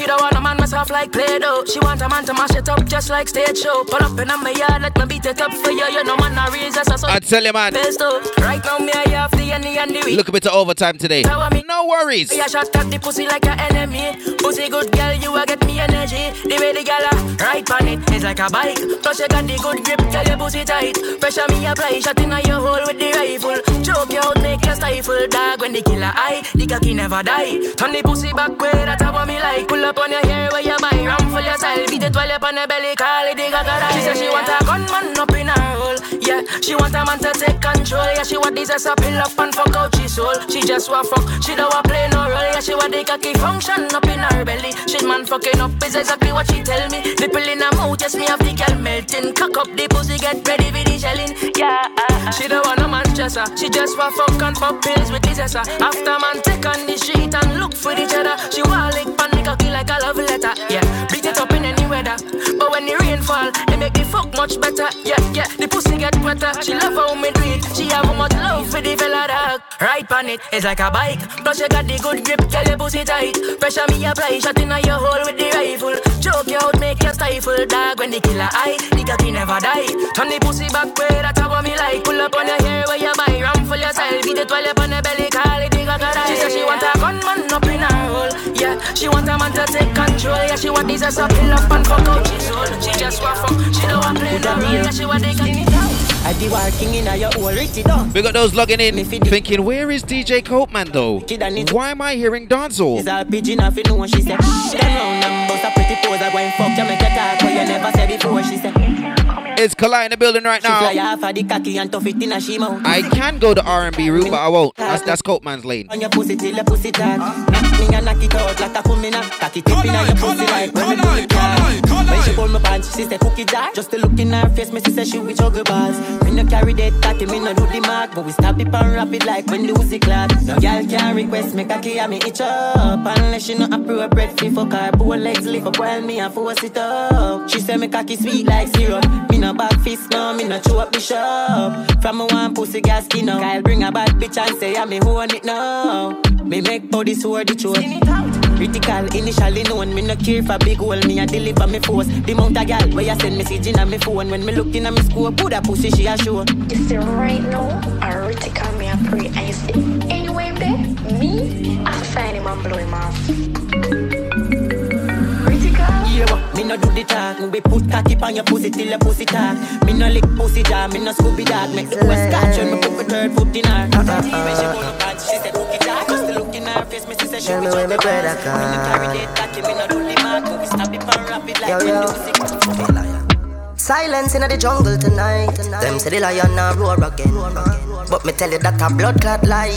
She don't want a man myself like Play-Doh. She want a man to mash it up just like stage show. Put up in my yard, let me beat it up for you. You know man, I raise us so I tell you, man. Right now, me I have the any and the. Look a bit of overtime today. No worries. A shot at the pussy like an enemy. Pussy good girl, you a get me energy. The way the gal a ride on it is like a bike. Plus you got the good grip, tell your pussy tight. Pressure me apply, shot in your hole with the rifle. Choke you out, make you stifle. Dog when the killer eye, the cocky never die. Turn the pussy back way, that's what me like. Pull up on your hair where you buy ram for your style. Beat it while you're on the belly, call it the gaga. She say she want a gunman up in her hole. Yeah, she want a man to take control. Yeah, she want this as a pill up and fuck out she soul. She just want fuck, she don't want play no role. Yeah, she want the cocky function up in her belly. She man fucking up is exactly what she tell me. Nipple in her mouth, yes me have the girl melting. Cock up the pussy, get ready for the shelling. Yeah, uh, she don't want no man chaser. She just want fuck and pop pills with the zessa. Uh. After man take on the street and look for the cheddar. She want lick pan the cocky like a love letter. Yeah, beat it up in any weather. But when the rain fall, it make the fuck much better. Yeah, yeah, the pussy get wetter. She love how me do it. She have a much love for the fella dog. Right on it, it's like a bike. Plus you got the good grip, tell your pussy tight. Pressure me apply, shot in your hole with the rifle. Choke you out, make you stifle. Dog when the killer eye, the cocky never die. Turn the pussy back way, that's what me like. Pull up on your hair where you buy ram for yourself. Beat it while you on the belly, call it the gaga. She say she want a gunman up in her hole. Yeah, she want a man to take control. Yeah, she want these as a pill up and fuck out she soul. She just want fuck, she don't want play no role. Yeah, she want the cocky. I be working in a your whole Ricky done. We got those logging in, thinking, where is DJ Copeman though? Why am I hearing dancehall? She's a pigeon off, you know what she said. Turn round and bust a pretty pose. I go and fuck you, make you talk, but you never said before. She said. It's Kali in the building right now. off of the cocky and tough it in a she mouth. I can go the R&B route, but I won't. That's that's Copeman's lane. On your pussy till your pussy tight. Knock me and knock it out like a kumina. Cocky tip in your pussy like when me pull it down. When she pull my pants, she say cookie jar. Just to look in her face, me she say she with juggle balls. Me no carry that cocky, me no do the mark, but we stop it and wrap it like when the Uzi clad. No girl can request me cocky and me itch up unless she no appropriate fi fuck her. Bow legs lift up while me a force it up. She say me cocky sweet like syrup. Me no back fist, no me no chew up the shop. From a one pussy gas skin up. Kyle bring a bad bitch and say I me own it now. Me make body sword the throat. Critical initially known, me no care for big hole, me a deliver me force. The mount a gal where you send message in a me phone when me looking at me scope, put a pussy she a show. You see, right now, I call me a. And you say, anyway, babe, me, I sign him and blow him off. But me no do the talk. Be put cocky on your pussy till your pussy talk. Me no lick pussy jaw, me no Scooby dog. Make the boy scotch when me put my third foot in her. Uh-uh. When she pull my pants, she said cookie jar. Just to look in her face, me she say she be when me juggle play Me no carry that cocky, me no do the mark. We stop it and wrap it like yo. Silence in the jungle tonight. Them say the lion now roar again. But me tell you that a blood clot lie.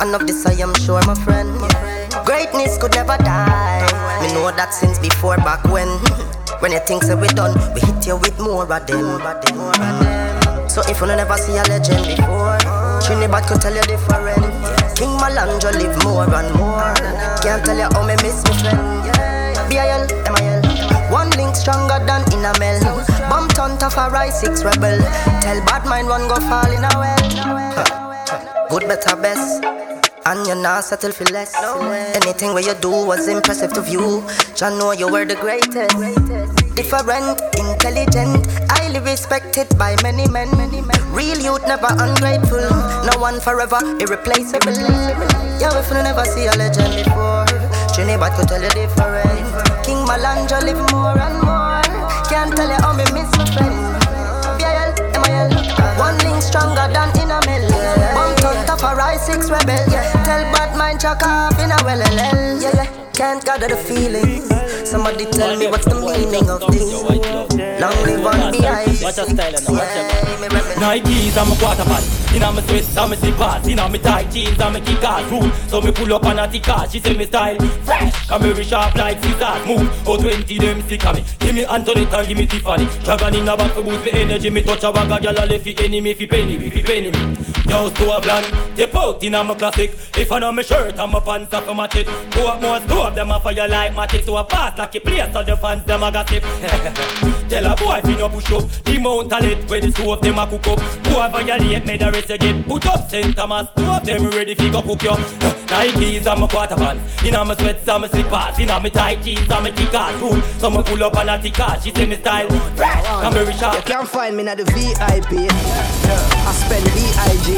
And of this I am sure, my friend. Greatness could never die. Me know that since before back when. When you think say we done, we hit you with more of them. So if you never see a legend before, Trinidad could tell you different. King Malandro live more and more. Can't tell you how me miss my friend. B-I-L, M-I-L. One link stronger than in a mel. Bump on tough a rise six rebel. Tell bad mind one go fall in a well. Good better best. And you're not settle for less. Anything where you do was impressive to view. Jah know you were the greatest. Different, intelligent, highly respected by many men. Real youth never ungrateful. No one forever irreplaceable. Yeah, if you never see a legend before, Trinidad could tell you different. King Malandro live more and more. Can't tell you how me miss my friend. B-I-L, M-I-L. One link stronger than in a mill. Top of rise six rebel. Yeah. Tell bad mind chuck off in a well Yeah, yeah. Can't gather the feeling. Somebody tell me what's the meaning of this. Long live on behind. Watch a style and watch a Nikes and my quarter pants Inna my sweats and my slippers. Inna my tight jeans and my kick ass room So me pull up on a tick ass She say me style fresh. And very sharp like scissors. Move. Oh 20 them stick on me. Give me Antoinette and give me Tiffany. Dragon in a back for boost me energy. Me touch a bag of gyal a left fi enemy fi penny me fi penny me. Yo store brand Tip out inna my classic. If I know my shirt and my pants my tit. Go up more store them a fire like matic So a fast like a place so the fans them a gossip. [LAUGHS] Tell a boy fi no push up. The mount a lit where the stove them a cook up. Boy violate me the rest you get Put up St. Thomas. Stove them ready fi go cook you [SIGHS] Nikes and my quarter pants. Inna my sweats and my slippers. Inna my tight jeans and my kick-ass So me pull up on a tick ass She say me style fresh. And very sharp. You can't find me at the VIP. I spend VIG.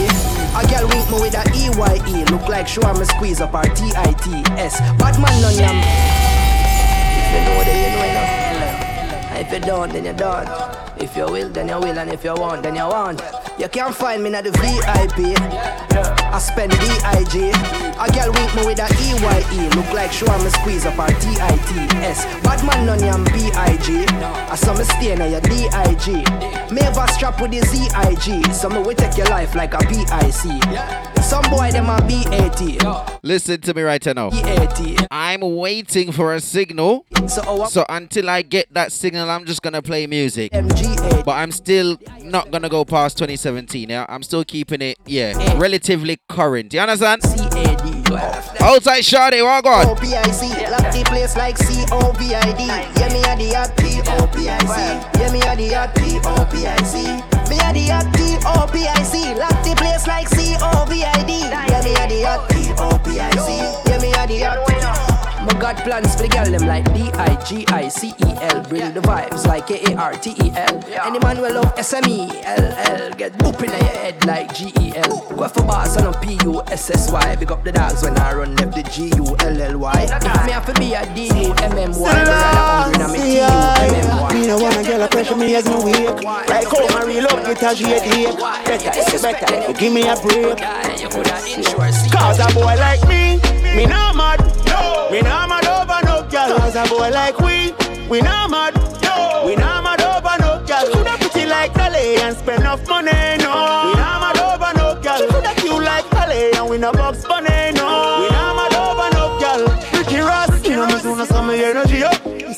A girl wink me with a EYE. Look like show me squeeze up her T-I-T-S. Batman none yam. If you know, then you know enough. If you don't, then you don't. If you will, then you will, and if you want, then you want. You can't find me at the VIP. I spend VIG. A girl wink me with a EYE. Look like show me squeeze up her T-I-T-S. Batman none yam B-I-G. I saw me stay in your D-I-G. Me a strap with the Z-I-G. So me will take your life like a P-I-C. Some boy them a B-A-T. Listen to me right now. I'm waiting for a signal. Uh, so, until I get that signal, I'm just gonna play music. But I'm still not gonna go past 2017. Yeah, I'm still keeping it, yeah, relatively current. You understand? Outside Shawty, oh what God? O-P-I-C, lock place like C-O-V-I-D. Yeah, me a the hot P-O-P-I-C. Yeah, me the. Me a the place like C-O-V-I-D. Yeah, me a the. Yeah, me a the my God plans for the girl them like D-I-G-I-C-E-L Bring the vibes like K-A-R-T-E-L Any man will love S-M-E-L-L Get boop in your head like G-E-L Go for boss and a P-U-S-S-Y Big up the dogs when I run left the G-U-L-L-Y If me have to be a D-U-M-M-Y Me rather hungry than me T-U-M-M-Y Me no wanna get a pressure me as me wake Like how my real love get a shade ache Better, it's better, you give me a break. Cause a boy like me, me not mad no. Me not mad over no girl Cause a boy like we, we not mad no. We not mad over no girl coulda pretty like Kale and spend enough money,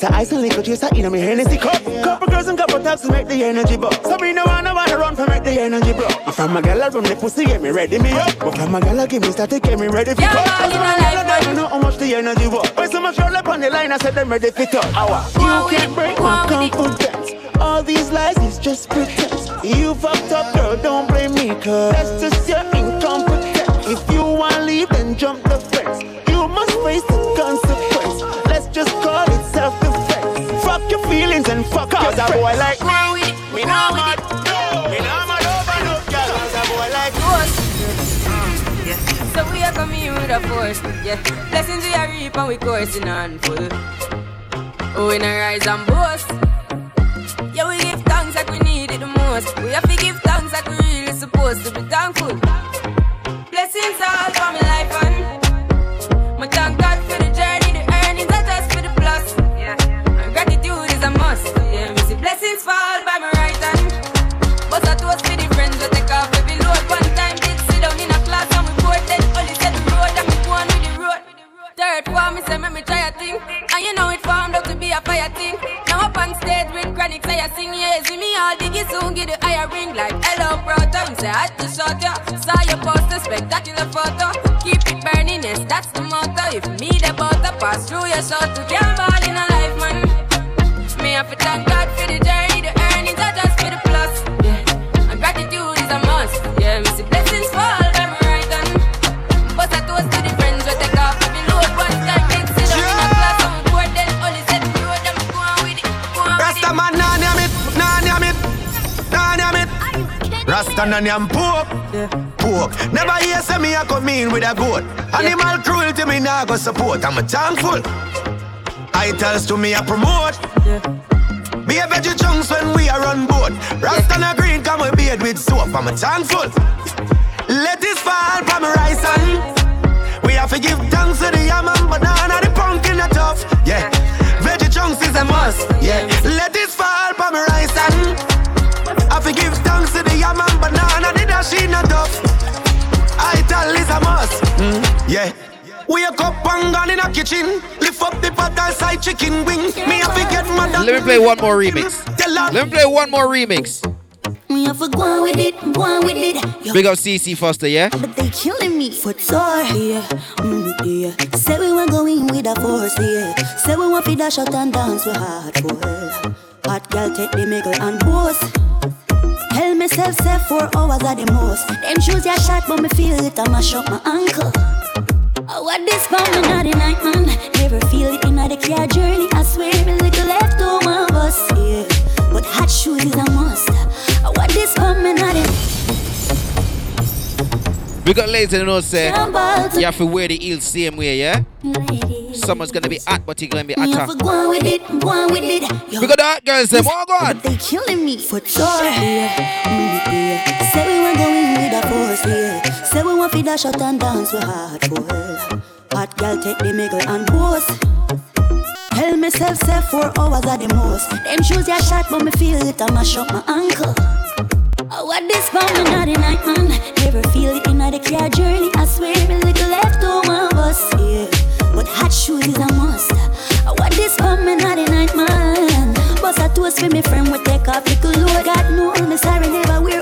up It's a ice and liquor chaser in me Hennessy cup Couple girls and couple taps to make the energy buck So me no wanna wanna run for make the energy bro If I'm a I run the pussy get me ready me up. But from a I give me static get me ready for Yeah, man, Cause I'm a like I don't know how much the energy was When so much roll up on the line I said them ready for cut Hour You? Can't break my confidence. All these lies is just pretense. You fucked up girl don't blame me cause That's just your incompetence. If you wanna leave then jump the fence. You must face the consequence Feelings and fuck Cause a boy like me Me not mad Me not mad over no girl Cause a boy like mm, So we are coming here with a force, yeah. Blessings we are reap and we coursing on full. Oh, we not rise and boast. Yeah, we give thanks like we need it the most. We have to give thanks like we really supposed to be thankful. Blessings all for my life and my thank God blessings fall by my right hand. But I toast with the friends that take off every load. One time did sit down in a class and we both dead. Only said the road and we go on with the road. Third form, me say, me try a thing. And you know it formed up to be a fire thing. Now up on stage with chronic, say I sing, yeah. See me all diggy soon, get the higher ring. Like, hello, brother, me say, I had to shot ya. Saw your poster, spectacular photo. Keep it burning, yes, that's the motto. If me the butter pass through your shot to get body. Me have to thank God for the journey, the earnings are just for the plus. Yeah, and gratitude is a must. Yeah, me see blessings fall, them right on. But I toast to the friends we take off every load one time. Then sit down in a class on board, then only set the road, them go on with it, go on with Rasta it. man, nah name it, nah name it, nah name it. Rasta nah name pork, pork. Never hear say me a come in with a goat. Animal cruelty me nah go support. I'm a thankful. Titles to me a promote. Be a veggie chunks when we are on board. Rasta a green come we beard with soap. I'm a thankful. Let this fall from rice and we have to give thanks to the yam and banana, the pumpkin a tough. Yeah, veggie chunks is a must. Yeah, let this fall from rice and I have to give thanks to the yam and banana, the dasheen not tough. Ital is a must. Mm, yeah. Wake up and gone in a kitchen. Lift up the pot and side chicken wing. Me have to get mad Let me play one more remix. Let me play one more remix. Me have to go on with it, go on with it. Yo, Big up CC Foster, yeah? but they killing me for tour, yeah. Mm, yeah. Say we want going with a force, yeah. Say we want to dash out and dance with hard for Hot girl take the middle and boast. Tell myself, say four hours are the most. Them shoes ya shot, but me feel it, I mash up my ankle. What this for me not the night, man. Never feel it in the car journey. I swear, me little left to my bus, yeah. But hot shoes is a must. What this for me not the We got ladies in the know say you have to wear the heels same way, yeah? Summer's gonna be hot, but you're gonna be hotter. to go with it, go with it. Yo, We got the hot girls, them. Oh, God. They killing me for yeah. Mm, yeah. Say we want going with a force, yeah. We want to dash out and dance with hard for Hot girl take the middle and boast. Tell myself, say four hours are the most. Them shoes ya shot, but me feel it, I mash up my ankle. Oh, what this for me not the night, man. Never feel it in the car journey. I swear, me little left to my bus, yeah. But hot shoes is a must. Oh, what this for me not the night, man. Bust a toast for me friend, we take off little load. God know me sorry, never wear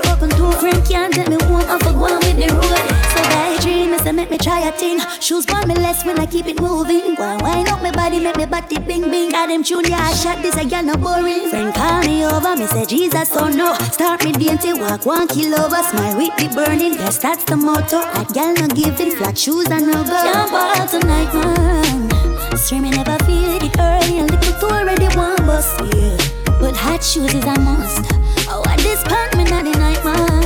Shoes on me less when I keep it moving. And wind up my body, make me body bing bing. Got them tune, I shot this, I got no boring. Friend call me over, me say Jesus, oh no. Start me dainty, walk one kill over. Smile with the burning, yes, that's the motto. That gal no giving, flat shoes and no go. Jump out tonight, man. Streaming never feel it early, a little too already one bus, yeah. But hot shoes is a must. Oh, what this pant me not the night, man.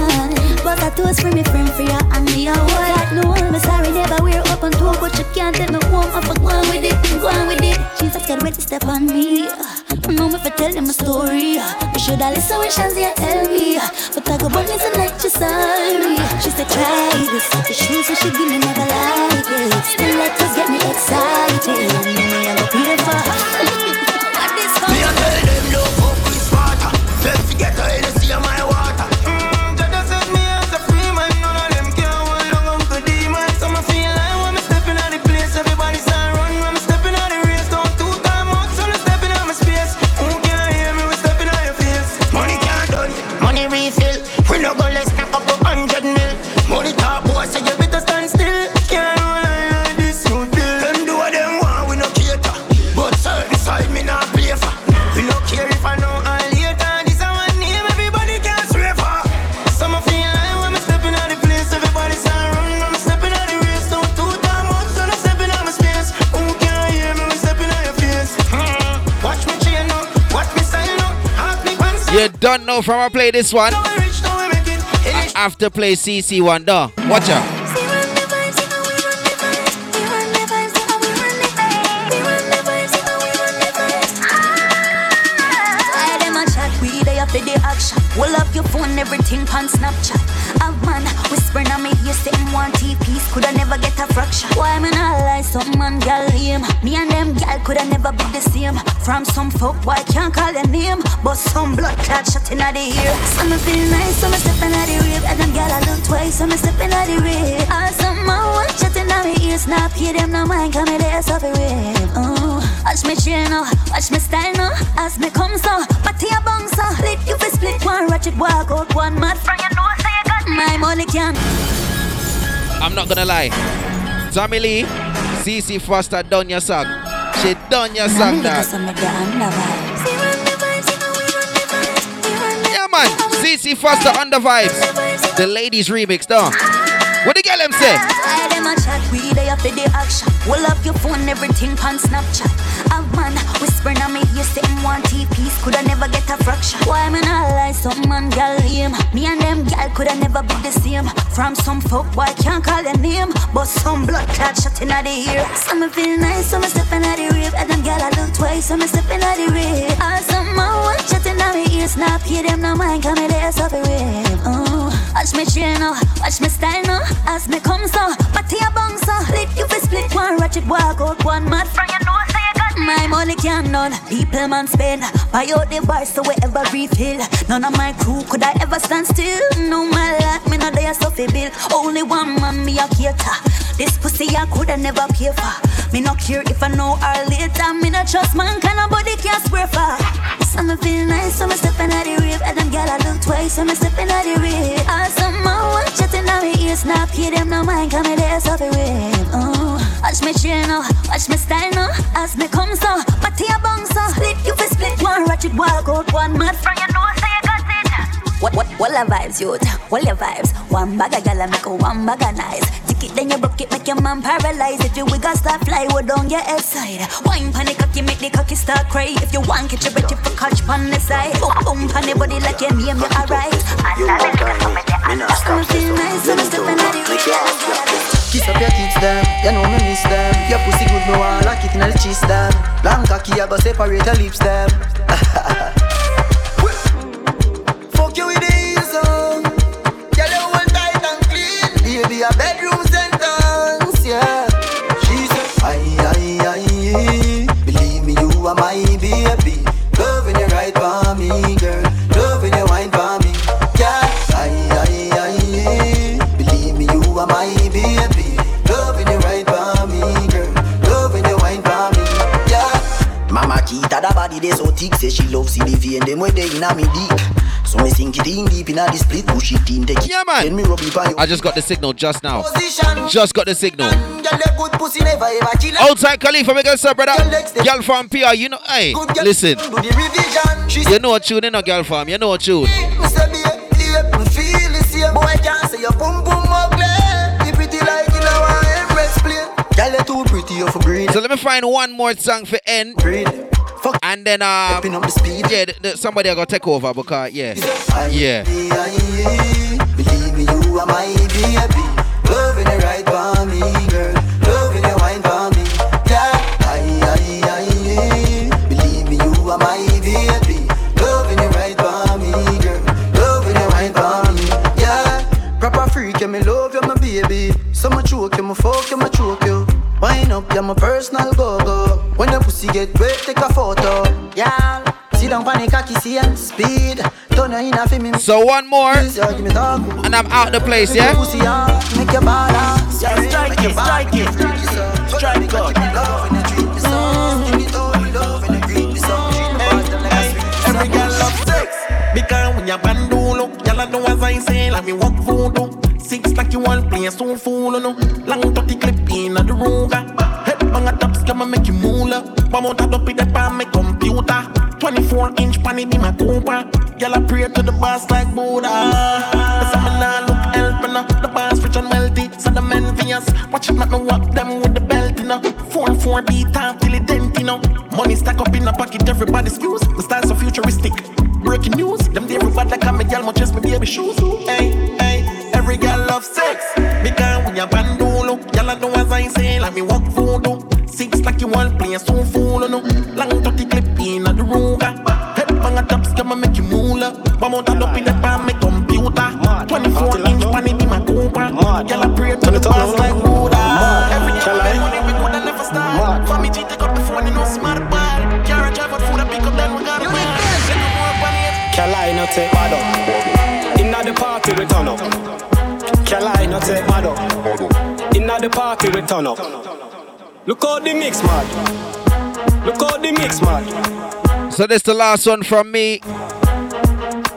But I toast for me friend for ya. And me a what no one me sorry never wear open toe But you can't take me home I for go on with it, go on with it. Jesus get ready to step on me. No me for tell them a story. You shoulda listen when Shanzia tell me. But I go burn and let you sorry. She said try this The shoes that she give me never like it. Still let us get me excited. Me I go pray don't know from I play this one. I have to play CC one, though. Watch out. Why them a chat? We there for the action. Hold up your phone, everything on Snapchat. Whispering on me ear saying one T-piece coulda never get a fraction. Why me not lie? Some man gal lame. Me and them gal coulda never be the same. From some folk boy can't call their name, but some blood clot shot inna the ear. Some me feel nice, some me stepping out the rave, and them gal I look twice, some me stepping out the rave. All some man want chat inna me ears, not pay them no mind, come me there so rave. Oh. Uh, watch me chill now, watch me style now. As me come so, party a bounce so. Lit you fi split one ratchet walk out one mad. From you know say you got my money can. I'm not gonna lie. Tommy Lee, CC Foster done your song. She done your song, dog. Yeah, man. CC Foster on the vibes. The ladies remix, though. What the girl them say? I them a chat, we they up for the action. Well up your phone, everything on Snapchat. A man whispering on me, you him one T-piece, coulda never get a fraction. Why me not lie, some man gal lame. Me and them gal coulda never be the same. From some folk boy can't call their name, but some blood clot shot inna the ear. Some me feel nice, some me step inna the rave. And them gal I look twice, some me step inna the rave. Or some man want chat inna me ear, snap hear them no mind, come me there so fi rave. Oh, watch me chill now, watch me style now. As me come so, party a bounce so. Lit you fi split one ratchet walk out one mad. From you know say you got my money can none. People man spend, buy out the bar so wherever refill. None of my crew could I ever stand still. No my life, me no there so bill. Only one man me a cater. This pussy I coulda never pay for. Me no care if I know her later. Me no trust man, can nobody can swear for. Some me feel nice, so me step inna the rave. And them gyal I look twice, so me stepping inna the rave. Or some man want chatting on me ear, snap hear them no mind, come me there so fi rave. Oh, watch me chill now, watch me style now. As me come so, party a bounce so. Split you fi split one ratchet walk out one mad. From you know say you got it. What what what vibes, youth? What your vibes? One bag of gyal make a one bag of nice. Tick it then you broke it, make your man paralyzed. If you wiggle start fly, well down your head side. Wine pon the cocky, make the cocky start cry. If you want catch a breath, you for catch pon the side. Boom boom pon the body like your name, you alright. You want me, me not stop feel nice, so me step inna the Kiss up your tits them, you know me miss them Your pussy good, me want lock it in the cheese them Long cocky, I go separate your lips them [LAUGHS] thick Say she love see the vein, them way they inna me dick So me sink it in deep inna the split Push it in, take it Yeah, man. Then me rub it I just got the signal just now. Position. Just got the signal. Girl, the good pussy never Outside Khalifa, us up, brother. Girl from PR, you know, hey, listen. Do the revision She You know what tune, you know, girl from, you know what tune. Me say be a me feel the same Boy can't say your boom boom ugly You pretty like you know I embrace play Girl you too pretty you for breathe So let me find one more song for end. And then, um, yeah, th- th- somebody I got to take over because, yeah, yeah. Believe me you are my baby Loving you right for me girl. Loving you wine for me. Yeah Aye aye aye Believe me you are my baby Loving you right for me girl. Loving you wine for me. Yeah. Proper freak you me love you my baby. So much choke you me fuck you me choke you. Wine up you my personal the pussy get wet take a photo. Yeah Sit down panic cocky see and speed Turn you in a fi me. So one more, Yeah, give me talk. And I'm out the place, yeah? Pussy on, make your balance. Yeah, strike make it, strike it. Strike God. Love when you treat me so. Give me all the love when you greet me so. Treat me bad, them like a sweet Every girl love sex. Because when you bandolo Y'all know as I say Like me walk voodoo. Six like you all play so fool no Long dirty clip in the ruga Head bang a top scam make you moolah more top up in the pan my computer. 24 inch pan it in my Cooper. Y'all I pray to the boss like Buddha. Nah look help no The boss rich and wealthy So the envious. Watch it not no walk them with the belt you know. 4-4 beat time till it dent you know. Money stack up in a pocket everybody's excuse The style so futuristic. Breaking news, them there everybody like me girl, much as me baby shoes. Hey, hey, every girl love sex. Because when you bandolo, y'all know as I say, like me walk voodoo. Six like you want play so fool, no. Long dirty clip in the ruga. Head bang a top scam make you moolah. One more time up in the pan, my computer. 24 inch pan it in my Cooper. Y'all I pray to the boss like Buddha. Every day money we coulda never start. For me, G take up the phone, you know smart bad. Carry drive out food, I pick up then we gotta win. Carolina take mad up. Inna the party we turn up. Carolina take mad up. Inna the party we turn up. Look how the mix mad. Look out the mix, man. So this the last one from me.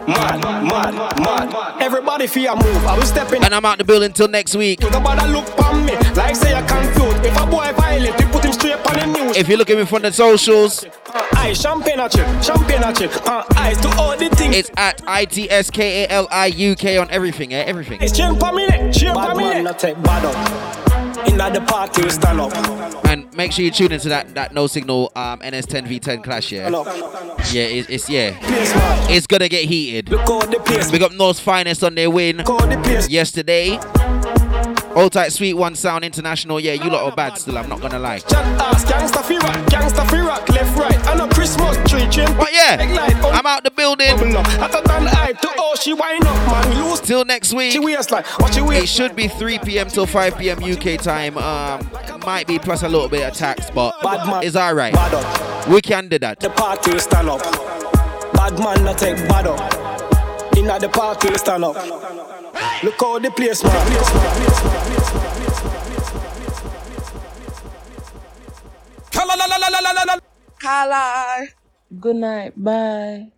Mad, mad, mad. Everybody fear move. I will step in. And I'm out the building till next week. Nobody look on me like say I confused. If a boy violent, we put him straight on the news. If you're looking me from the socials, uh, I champagne a chick, champagne a chick. Uh, eyes to all the things. It's at I T S K A L I U K on everything, eh? Everything. It's chain per minute, chain per minute. Not take bad up. In the party, we stand up. And make sure you tune into that that no signal um, NS10 V10 clash, yeah. Yeah, it's, it's yeah. It's gonna get heated. Look out the place. Big up North's finest on their win yesterday. Old tight sweet one sound international. Yeah, you lot are bad still. I'm not gonna lie. Gangsta fi rock, gangsta fi rock, left right. Christmas tree chain. But yeah, I'm out the building. Hotter than I to she wind up man. Lose till next week. She wears like what she wears. It should be 3 p.m. till 5 p.m. UK time. Um, might be plus a little bit of tax, but it's alright. We can do that. The party stand up. Bad man not take bad up. Inna the party stand up. Look how the place man. Caller. Good night. Bye.